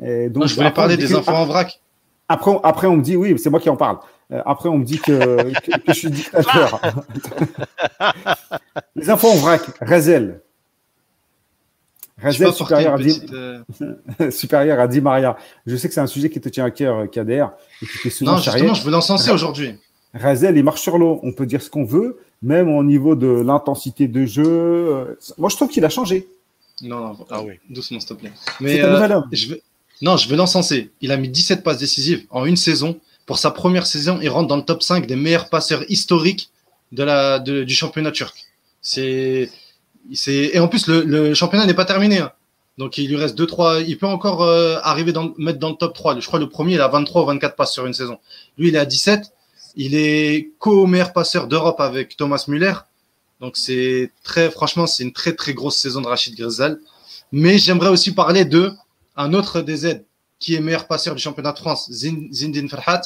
Et donc, Moi, je voulais après, parler des enfants en vrac. Après, on- après, on me dit, oui, c'est moi qui en parle. Euh, Après, on me dit que, que, que je suis dictateur. Les infos en vrac. Rezel. Apporter supérieur Di, euh, supérieur à Di Maria. Je sais que c'est un sujet qui te tient à cœur, euh, Kader, et qui fait souvent Non, justement, je veux l'encenser aujourd'hui. Razel, il marche sur l'eau. On peut dire ce qu'on veut, même au niveau de l'intensité de jeu. Euh, Moi, je trouve qu'il a changé. Non, non, Ah oui. doucement, s'il te plaît. C'est Mais un euh, nouvel homme. je veux... Non, je veux l'encenser. Il a mis 17 passes décisives en une saison. Pour sa première saison, il rentre dans le top 5 des meilleurs passeurs historiques de la, de- du championnat turc. C'est, et en plus, le, le championnat n'est pas terminé. hein. Donc, il lui reste 2-3. Il peut encore euh, arriver dans, mettre dans le top 3. Je crois le premier, il a 23 ou 24 passes sur une saison. Lui, il est à 17. Il est co-meilleur passeur d'Europe avec Thomas Müller. Donc, c'est très, franchement, c'est une très, très grosse saison de Rachid Grisal. Mais j'aimerais aussi parler de un autre des aides qui est meilleur passeur du championnat de France, Zin- Zindine Ferhat,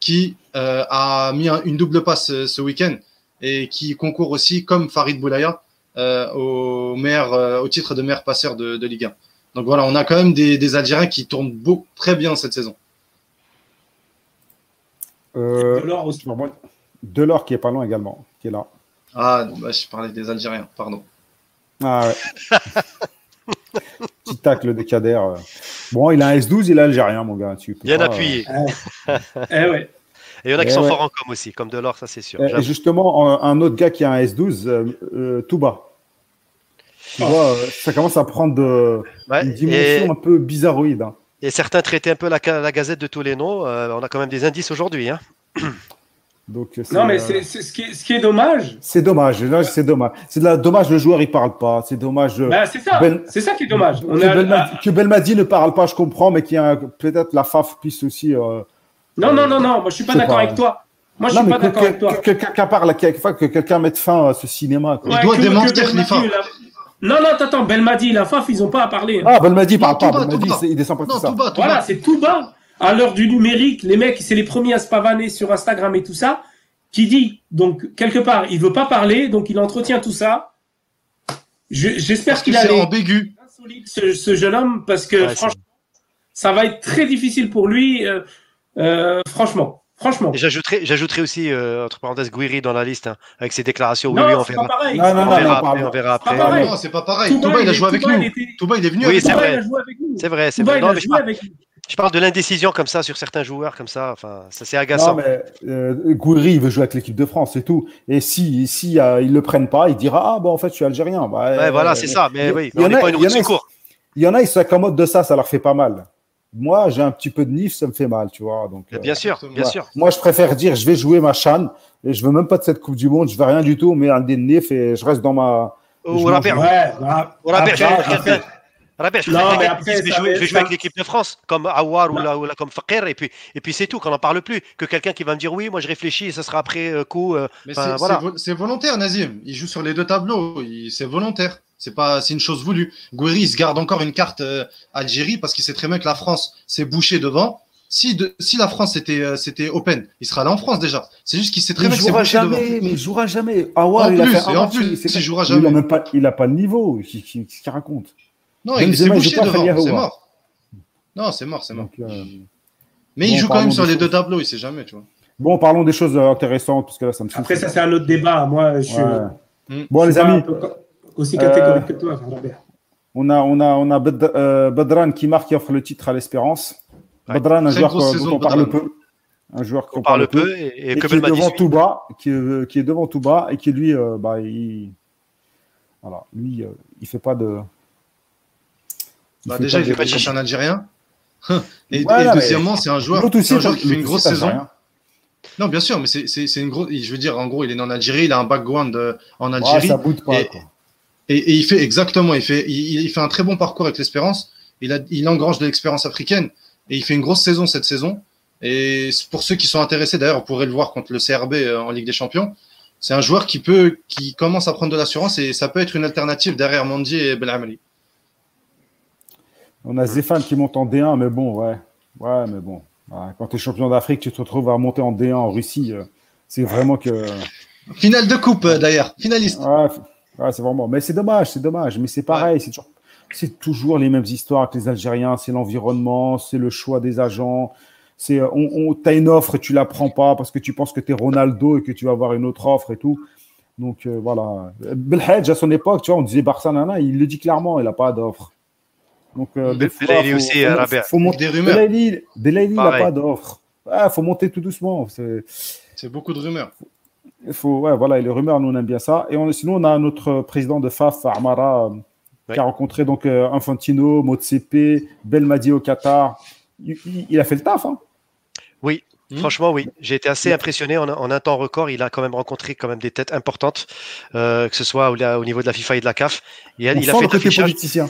qui euh, a mis un- une double passe euh, ce week-end et qui concourt aussi, comme Farid Boulaya, au, meilleur, euh, au titre de meilleur passeur de, de Ligue 1. Donc voilà, on a quand même des, des Algériens qui tournent beau, très bien cette saison. Euh, Delors aussi. Delors qui est pas loin également, qui est là. Ah, bah, je parlais des Algériens, pardon. Ah ouais. Petit tacle de Kader. euh. Bon, il a un S12, il est algérien, mon gars. Tu peux Bien pas, appuyé. Eh ouais. Et il y en a qui Eh sont ouais. forts en com aussi, comme Delors, ça c'est sûr. euh. Et-. Et justement, un un autre gars qui a un S12, euh, euh, Touba. Tu Oh. vois, euh, ça commence à prendre de, Ouais, une et, dimension un peu bizarroïde. hein. et certains traitaient un peu la, la gazette de tous les noms. euh, on a quand même des indices aujourd'hui. Hein. Donc, Non, mais c'est ce, qui est, ce qui est dommage, c'est dommage. Là, c'est dommage. C'est dommage, le joueur, il parle pas. C'est dommage. euh, bah, c'est ça. Ben- C'est ça qui est dommage. On que, Belmadi, à- que Belmadi ne parle pas, je comprends, mais qu'il y a peut-être la FAF puisse aussi. euh, Non, non, non, non. Moi, je suis pas d'accord avec toi. Moi, je non, suis pas d'accord avec toi. que quelqu'un parle, que, que quelqu'un mette fin à ce cinéma. quoi. Il doit démentir, a- Non, non, attends, attends, Belmadi et la FAF, ils n'ont pas à parler. Ah, Belmadi parle pas. Belmadi, il descend pas Non, tout ça. tout bas, tout Voilà, c'est tout bas. À l'heure du numérique, les mecs, c'est les premiers à se pavaner sur Instagram et tout ça. Qui dit, donc, quelque part, il veut pas parler, donc il entretient tout ça. Je- J'espère qu'il a c'est les ambigu. insolite, ce, ce jeune homme, parce que franchement, ça va être très difficile pour lui. euh, euh, franchement, franchement. J'ajouterai, j'ajouterai aussi, euh, entre parenthèses, Guiri dans la liste, hein, avec ses déclarations. Oui, non, oui, on c'est pas verra. pareil. Non, non, c'est pas non, On pareil. non, verra on après, on verra c'est pas après. pareil. Non, c'est pas pareil. Touba, Touba, il a est- joué avec Touba, nous. était- Touba, il est venu Oui, avec c'est vrai. C'est vrai, c'est vrai. Non, mais je parle, avec nous. je parle de l'indécision comme ça sur certains joueurs, comme ça. Enfin, ça c'est Non, agaçant. mais euh, Gouiri, il veut jouer avec l'équipe de France, c'est tout. Et si, si euh, ils le prennent pas, il dira Ah, bah en fait, je suis algérien. Bah, Ouais, euh, voilà, c'est ça. Mais il- oui, il y on en n'est a- pas une il y route en a- de secours. Il y en a, ils s'accommodent de ça, ça leur fait pas mal. Moi, j'ai un petit peu de nif, ça me fait mal, tu vois. Donc, euh, Bien sûr, bien Ouais. sûr. Moi, je préfère dire je vais jouer ma chan et je veux même pas de cette Coupe du Monde, je veux rien du tout, mais un des nif et je reste dans ma. Je Ou m'en Rabia, Rabia, je- après, je Non, mais après, vais jouer, va- je vais jouer ça- avec l'équipe de France, comme Awar ou, Non. là, ou là, comme Fakir, et puis, et puis c'est tout, qu'on n'en parle plus. Que quelqu'un qui va me dire oui, moi je réfléchis et ça sera après euh, coup. euh, Mais c'est voilà. volontaire, Nazim. Il joue sur les deux tableaux. C'est volontaire. C'est pas, c'est une chose voulue. Gouiri, il se garde encore une carte euh, Algérie parce qu'il sait très bien que la France s'est bouchée devant. Si, de, si la France était, euh, c'était open, il sera là en France déjà. C'est juste qu'il sait très Il bien que c'est jouera bouché devant. jamais, mais il jouera jamais. Awar, En il a fait un match, plus, il jouera Il a jamais. même pas, il a pas le niveau. Qu'est-ce qu'il raconte? Non, il s'est bouché devant. C'est mort. Non, c'est mort, c'est mort. Donc, euh, Mais bon, il joue quand même sur les deux tableaux. Il sait jamais, tu vois. Bon, parlons des choses euh, intéressantes parce que là, ça me Après, ça, c'est un autre débat. Moi, je suis, Ouais. Mm. Bon, je les amis, aussi catégorique que toi, Robert. on a, on a, on a euh, Badran qui marque et offre le titre à l'Espérance. Ouais. Badran, un joueur dont on parle Badran. peu. Un joueur qu'on On parle peu et, et et que qui est devant tout bas, qui est, qui est devant tout bas et qui lui, euh, bah, il, voilà, lui, euh, il fait pas de. Bah, déjà, il fait pas chercher un Algérien. Et, Ouais, et deuxièmement, c'est un joueur, c'est un aussi, joueur qui fait une grosse aussi, ça saison. rien. Non, bien sûr, mais c'est c'est- c'est une grosse. Je veux dire, en gros, il est né en Algérie, il a un background euh, en Algérie. ça boude pas. Et- quoi. Et, et il fait exactement, il fait, il, il fait un très bon parcours avec l'Espérance. Il, a, il engrange de l'expérience africaine et il fait une grosse saison cette saison. Et pour ceux qui sont intéressés, d'ailleurs, on pourrait le voir contre le CRB euh, en Ligue des Champions. C'est un joueur qui peut, qui commence à prendre de l'assurance et ça peut être une alternative derrière Mandi et Belamri. On a Zéphane qui monte en D1, mais bon, ouais. Ouais, mais bon. Ouais, quand tu es champion d'Afrique, tu te retrouves à monter en D1 en Russie. euh, c'est vraiment que. Finale de coupe euh, d'ailleurs, finaliste. Ouais, c'est vraiment. Mais c'est dommage, c'est dommage. Mais c'est pareil, c'est toujours, c'est toujours les mêmes histoires avec les Algériens. C'est l'environnement, c'est le choix des agents. C'est on, on t'as une offre et tu la prends pas parce que tu penses que tu es Ronaldo et que tu vas avoir une autre offre et tout. Donc euh, voilà. Belhadj, à son époque, tu vois, on disait Barça, nana, il le dit clairement, il n'a pas d'offre. Donc, euh, des fois, Belaïli faut- aussi, faut- Rabia. faut monter. Des rumeurs. Il n'a pas d'offre. Il faut monter tout doucement. C'est- C'est beaucoup de rumeurs. il faut, ouais, voilà, et les rumeurs, nous on aime bien ça. Et on, sinon, on a notre président de FAF, Amara, Ouais. qui a rencontré donc euh, Infantino, Motsepe, Belmadi au Qatar. Il, il- il a fait le taf. Hein. Oui, Hmm. franchement, oui. J'ai été assez impressionné en, en un temps record. Il a quand même rencontré quand même des têtes importantes, euh, que ce soit au, au niveau de la FIFA et de la CAF. Il a, On il a fait le un côté politicien.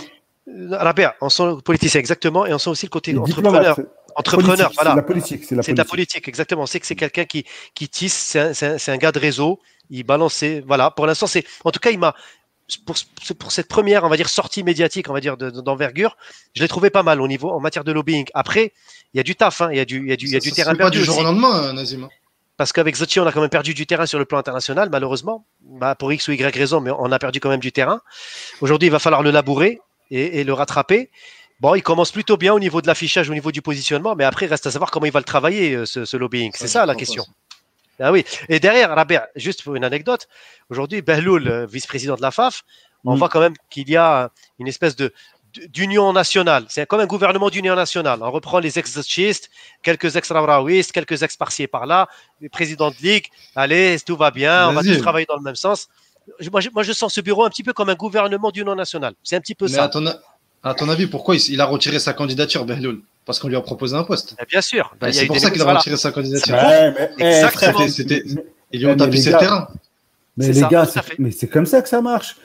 Euh, Rabia, on sent le politicien exactement, et on sent aussi le côté entrepreneur. Entrepreneur, politique, C'est voilà. de la politique. C'est de la C'est la politique. exactement. On sait que c'est quelqu'un qui, qui tisse, c'est un, c'est un- c'est un gars de réseau. Il balance Voilà, pour l'instant, c'est. En tout cas, il m'a. Pour, pour cette première, on va dire, sortie médiatique, on va dire, de- de- d'envergure, je l'ai trouvé pas mal au niveau, en matière de lobbying. Après, il y a du taf, hein, il y a du, il y a du, il y a du ça terrain fait pas perdu du jour au lendemain, euh, Nazim. hein. Parce qu'avec Zotti, on a quand même perdu du terrain sur le plan international, malheureusement. Bah, pour X ou Y raison, mais on a perdu quand même du terrain. Aujourd'hui, il va falloir le labourer et, et le rattraper. Bon, il commence plutôt bien au niveau de l'affichage, au niveau du positionnement, mais après, il reste à savoir comment il va le travailler, euh, ce, ce lobbying. C'est ça la question. Ah oui. Et derrière, Rabia, juste pour une anecdote, aujourd'hui, Behloul, euh, vice-président de la FAF, on Mm. voit quand même qu'il y a une espèce de d'union nationale. C'est comme un gouvernement d'union nationale. On reprend les ex-chistes, quelques ex-ravraouistes, quelques ex-parci et par-là, les présidents de ligue. Allez, tout va bien, on va tous travailler dans le même sens. Moi je, moi, je sens ce bureau un petit peu comme un gouvernement d'union nationale. C'est un petit peu Mais ça. à ton, a- à ton avis, pourquoi il, il a retiré sa candidature, Behloul? Parce qu'on lui a proposé un poste. Mais bien sûr. Ben, c'est pour ça qu'il a voilà. retiré sa candidature. Ouais, mais, eh, Exactement. frère, C'était- mais- Ils lui ont Ouais, mais tapissé les le gars- terrain. Mais C'est les gars, mais c'est comme ça que ça marche.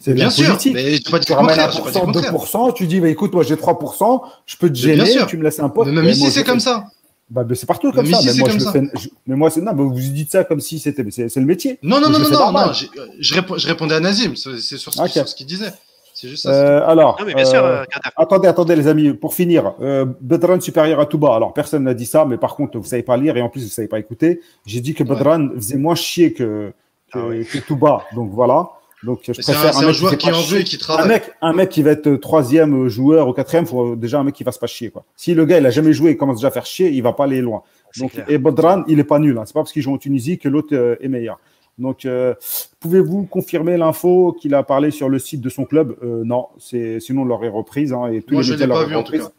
C'est Bien la sûr, politique. mais Tu le ramènes contraire. j'ai pas dit le 1%, contraire. 2%, tu dis, bah, écoute, moi j'ai 3%, je peux te Mais bien gêner, sûr. tu me laisses un poste. Mais même Mais ici, moi, c'est comme ça. Bah, c'est partout comme ça. Mais moi, comme je ça. le fais. je- Mais moi, c'est non, mais vous dites ça comme si c'était. mais C'est c'est le métier. Non, non, Mais non, non, non, non. Je, réponds- je répondais à Nazim. C'est c'est sur, ce- sur ce qu'il disait. C'est juste ça. Euh, alors, Non, mais bien sûr, euh, euh, attendez, attendez, les amis, pour finir, euh, Bedran supérieur à Touba. Alors, personne n'a dit ça, mais par contre, vous savez pas lire et en plus, vous savez pas écouter. J'ai dit que Ouais. Bedran faisait moins chier que, que, Ah oui. que Touba. Donc voilà. Donc, je préfère un, c'est un mec joueur qui en veut et qui Un travaille. mec, un mec qui va être troisième joueur ou quatrième, faut déjà un mec qui va se pas chier. Quoi. Si le gars il a jamais joué, il commence déjà à faire chier, il va pas aller loin. Donc, clair. et Bodran, il est pas nul. Hein. C'est pas parce qu'il joue en Tunisie que l'autre euh, est meilleur. Donc, euh, pouvez-vous confirmer l'info qu'il a parlé sur le site de son club? Euh, Non, c'est sinon on l'aurait reprise hein, et tous Moi, les je médias l'ai pas l'auraient vu, en tout reprise. cas.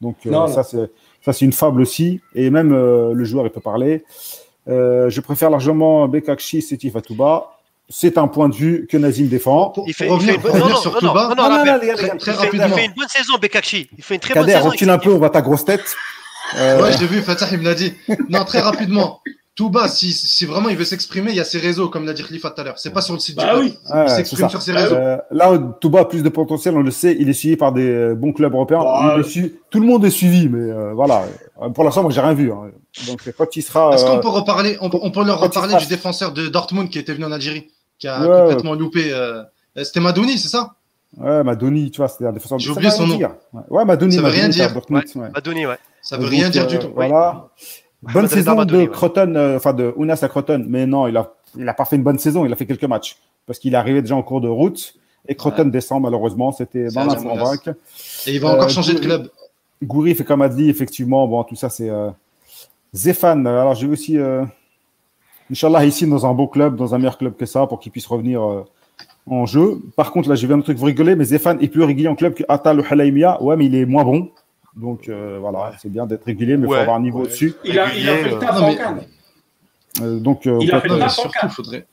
Donc euh, Non, ça c'est ça c'est une fable aussi et même euh, le joueur il peut parler. Euh, je préfère largement Bekakshi Sétif Atouba. C'est un point de vue que Nazim défend. Il fait, pour il fait revenir, une bonne- non, sur non, non, non, Non, Il fait, une saison, Bekakshi. Il fait une très bonne Kader, saison. recule un peu, on voit ta grosse tête. Euh, Ouais, je l'ai vu, Fatah, il me l'a dit. Non, très rapidement. Touba, si, si vraiment il veut s'exprimer, il y a ses réseaux, comme l'a dit Khalifa tout à l'heure. C'est pas sur le site Bah du club. oui. ouais, Il s'exprime sur ses réseaux. Euh, là, Touba a plus de potentiel, on le sait. Il est suivi par des euh, bons clubs européens. Bah, Il est suivi- Tout le monde est suivi, mais euh, voilà. Pour l'instant, moi, j'ai rien vu. hein. Donc, quand il sera. Est-ce qu'on euh, peut reparler, on, peut- on peut leur reparler du défenseur de Dortmund qui était venu en Algérie, qui a Ouais, complètement loupé. euh, C'était Madouni, c'est ça? Ouais, Madoni, tu vois, c'était un défenseur. J'ai ça oublié son nom. dire. Ouais, Madoni, Ça veut Madoni, rien dire. Dortmund, ouais. Madoni, ouais. Ça veut Donc, rien dire euh, du tout. Voilà. Bonne Reda saison de. Croton, euh, enfin de Ounas à Croton, mais non, il a, il a pas fait une bonne saison, il a fait quelques matchs parce qu'il est arrivé déjà en cours de route et Croton descend malheureusement, c'était dans la. Franbrac. Et il va encore Euh, changer de club. Gouiri fait comme a dit, effectivement, bon, tout ça c'est. Euh... Zéphane, alors j'ai aussi. Inch'Allah, ici dans un beau club, dans un meilleur club que ça, pour qu'il puisse revenir euh, en jeu. Par contre, là j'ai vu un truc, vous rigolez, mais Zéphane est plus régulier en club que Atal ou Halaimia. Ouais, mais il est moins bon. Donc euh, voilà, c'est bien d'être régulier, mais il Ouais, faut avoir un niveau ouais. au-dessus. Il a, il a fait le taf en mais- Cannes. Euh, donc, Il on a peut- fait Non, le mais taf en surtout, Cannes. faudrait,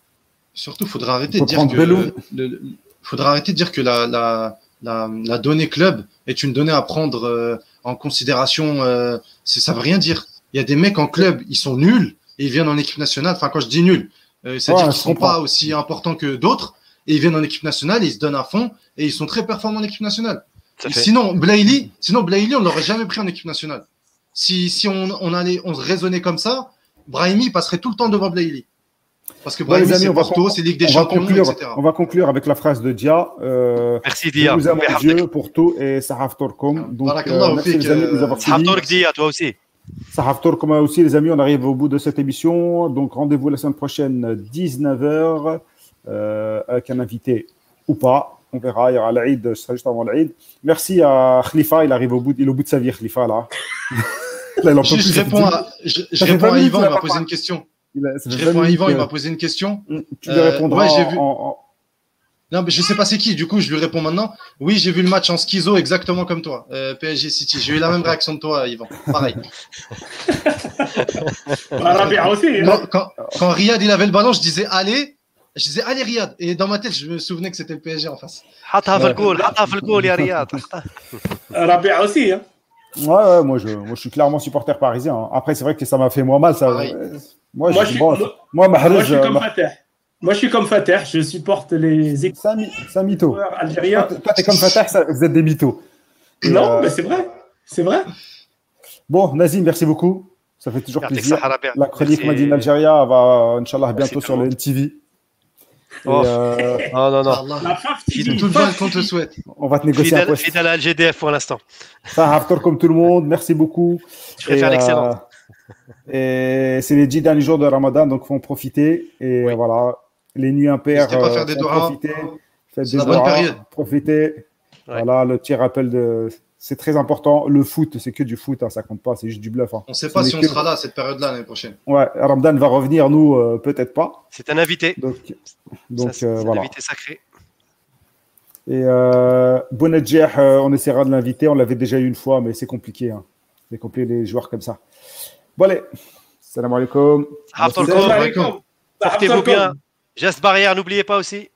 surtout, faudrait arrêter de dire que Bello. le, le- faudrait arrêter de dire que la, la, la, la donnée club est une donnée à prendre euh, en considération. Euh, c'est- ça veut rien dire. Il y a des mecs en club, ils sont nuls et ils viennent en équipe nationale. Enfin, quand je dis nuls, euh, c'est-à-dire Ouais, qu'ils je sont comprends. pas aussi importants que d'autres et ils viennent en équipe nationale, et ils se donnent à fond et ils sont très performants en équipe nationale. Fait- Sinon, Blailey, sinon Blailey, on l'aurait jamais pris en équipe nationale. Si, si on, on allait, on se raisonnait comme ça, Brahimi passerait tout le temps devant Blailey. Parce que Brahimi, c'est on va Porto, c'est Ligue des on va Champions, conclure, etc. on va conclure avec la phrase de Dia. Euh, Merci, Dia. aime Merci, Dieu pour tout et Sahaf Torkom. Donc, euh, merci les amis de nous euh, avoir suivis. Dia, toi aussi. Sahaf Torkom aussi, les amis. On arrive au bout de cette émission. Donc, rendez-vous la semaine prochaine, 19h, euh, avec un invité ou pas. On verra. Il y aura l'Aïd, ce sera juste avant l'Aïd. Merci à Khalifa. Il arrive au bout, il est au bout de sa vie, Khalifa, là. Là, il en peut Je, je réponds à, je, je réponds 20 à Yvan, qu'il il m'a posé une question. il a- Je 20 réponds à Yvan, il que- m'a posé une question. Tu lui Euh, répondras ouais, j'ai en- vu. en- en- Non, mais je sais pas c'est qui, du coup, je lui réponds maintenant. Oui, j'ai vu le match en schizo exactement comme toi, euh, PSG City. J'ai eu la même réaction de toi, Yvan. Pareil. Bah, aussi. hein. Quand, quand, quand Riyad il avait le ballon, je disais allez je disais allez Riyad et dans ma tête je me souvenais que c'était le PSG en face. Hata euh, aussi hein. Ouais, ouais moi je moi, je suis clairement supporter parisien. Hein. Après c'est vrai que ça m'a fait moins mal ça. Moi, je, suis, moi, je suis comme Fatah. Moi, je suis comme Fatah, je supporte les équipes. C'est un mytho. Algériens. Toi, t'es comme Fatah, ça, vous êtes des mythos. Non, euh, mais c'est vrai. C'est vrai. Bon, Nazim, merci beaucoup. Ça fait toujours plaisir. La chronique Madine Algérie va, Inch'Allah, bientôt sur le LTV. Oh. euh, Non, non, non. Tout le bien FAF qu'on te souhaite. on va te négocier un Fidèle, poste. fidèle à LGDF pour l'instant. Ça, Haftar comme tout le monde. Merci beaucoup. Je préfère Et, l'excellence. euh, et c'est les dix derniers jours de Ramadan, donc faut en profiter. Et Oui. voilà, les nuits impaires. N'hésitez pas à faire euh, des doigts. profiter. Faites des doigts. Profitez. Voilà, le petit rappel de. C'est très important. Le foot, c'est que du foot, hein, ça compte pas, c'est juste du bluff. hein. On sait Ce pas si on que- sera là cette période-là l'année prochaine. Ouais, Ramadan va revenir, nous, euh, peut-être pas. C'est un invité. Donc, donc Ça, c'est euh, un invité sacré. Et euh, Bonadjer, euh, on essaiera de l'inviter. On l'avait déjà eu une fois, mais c'est compliqué. hein. C'est compliqué les joueurs comme ça. Bon, allez. Salam alaikum. Portez-vous bien. Geste barrière, n'oubliez pas aussi.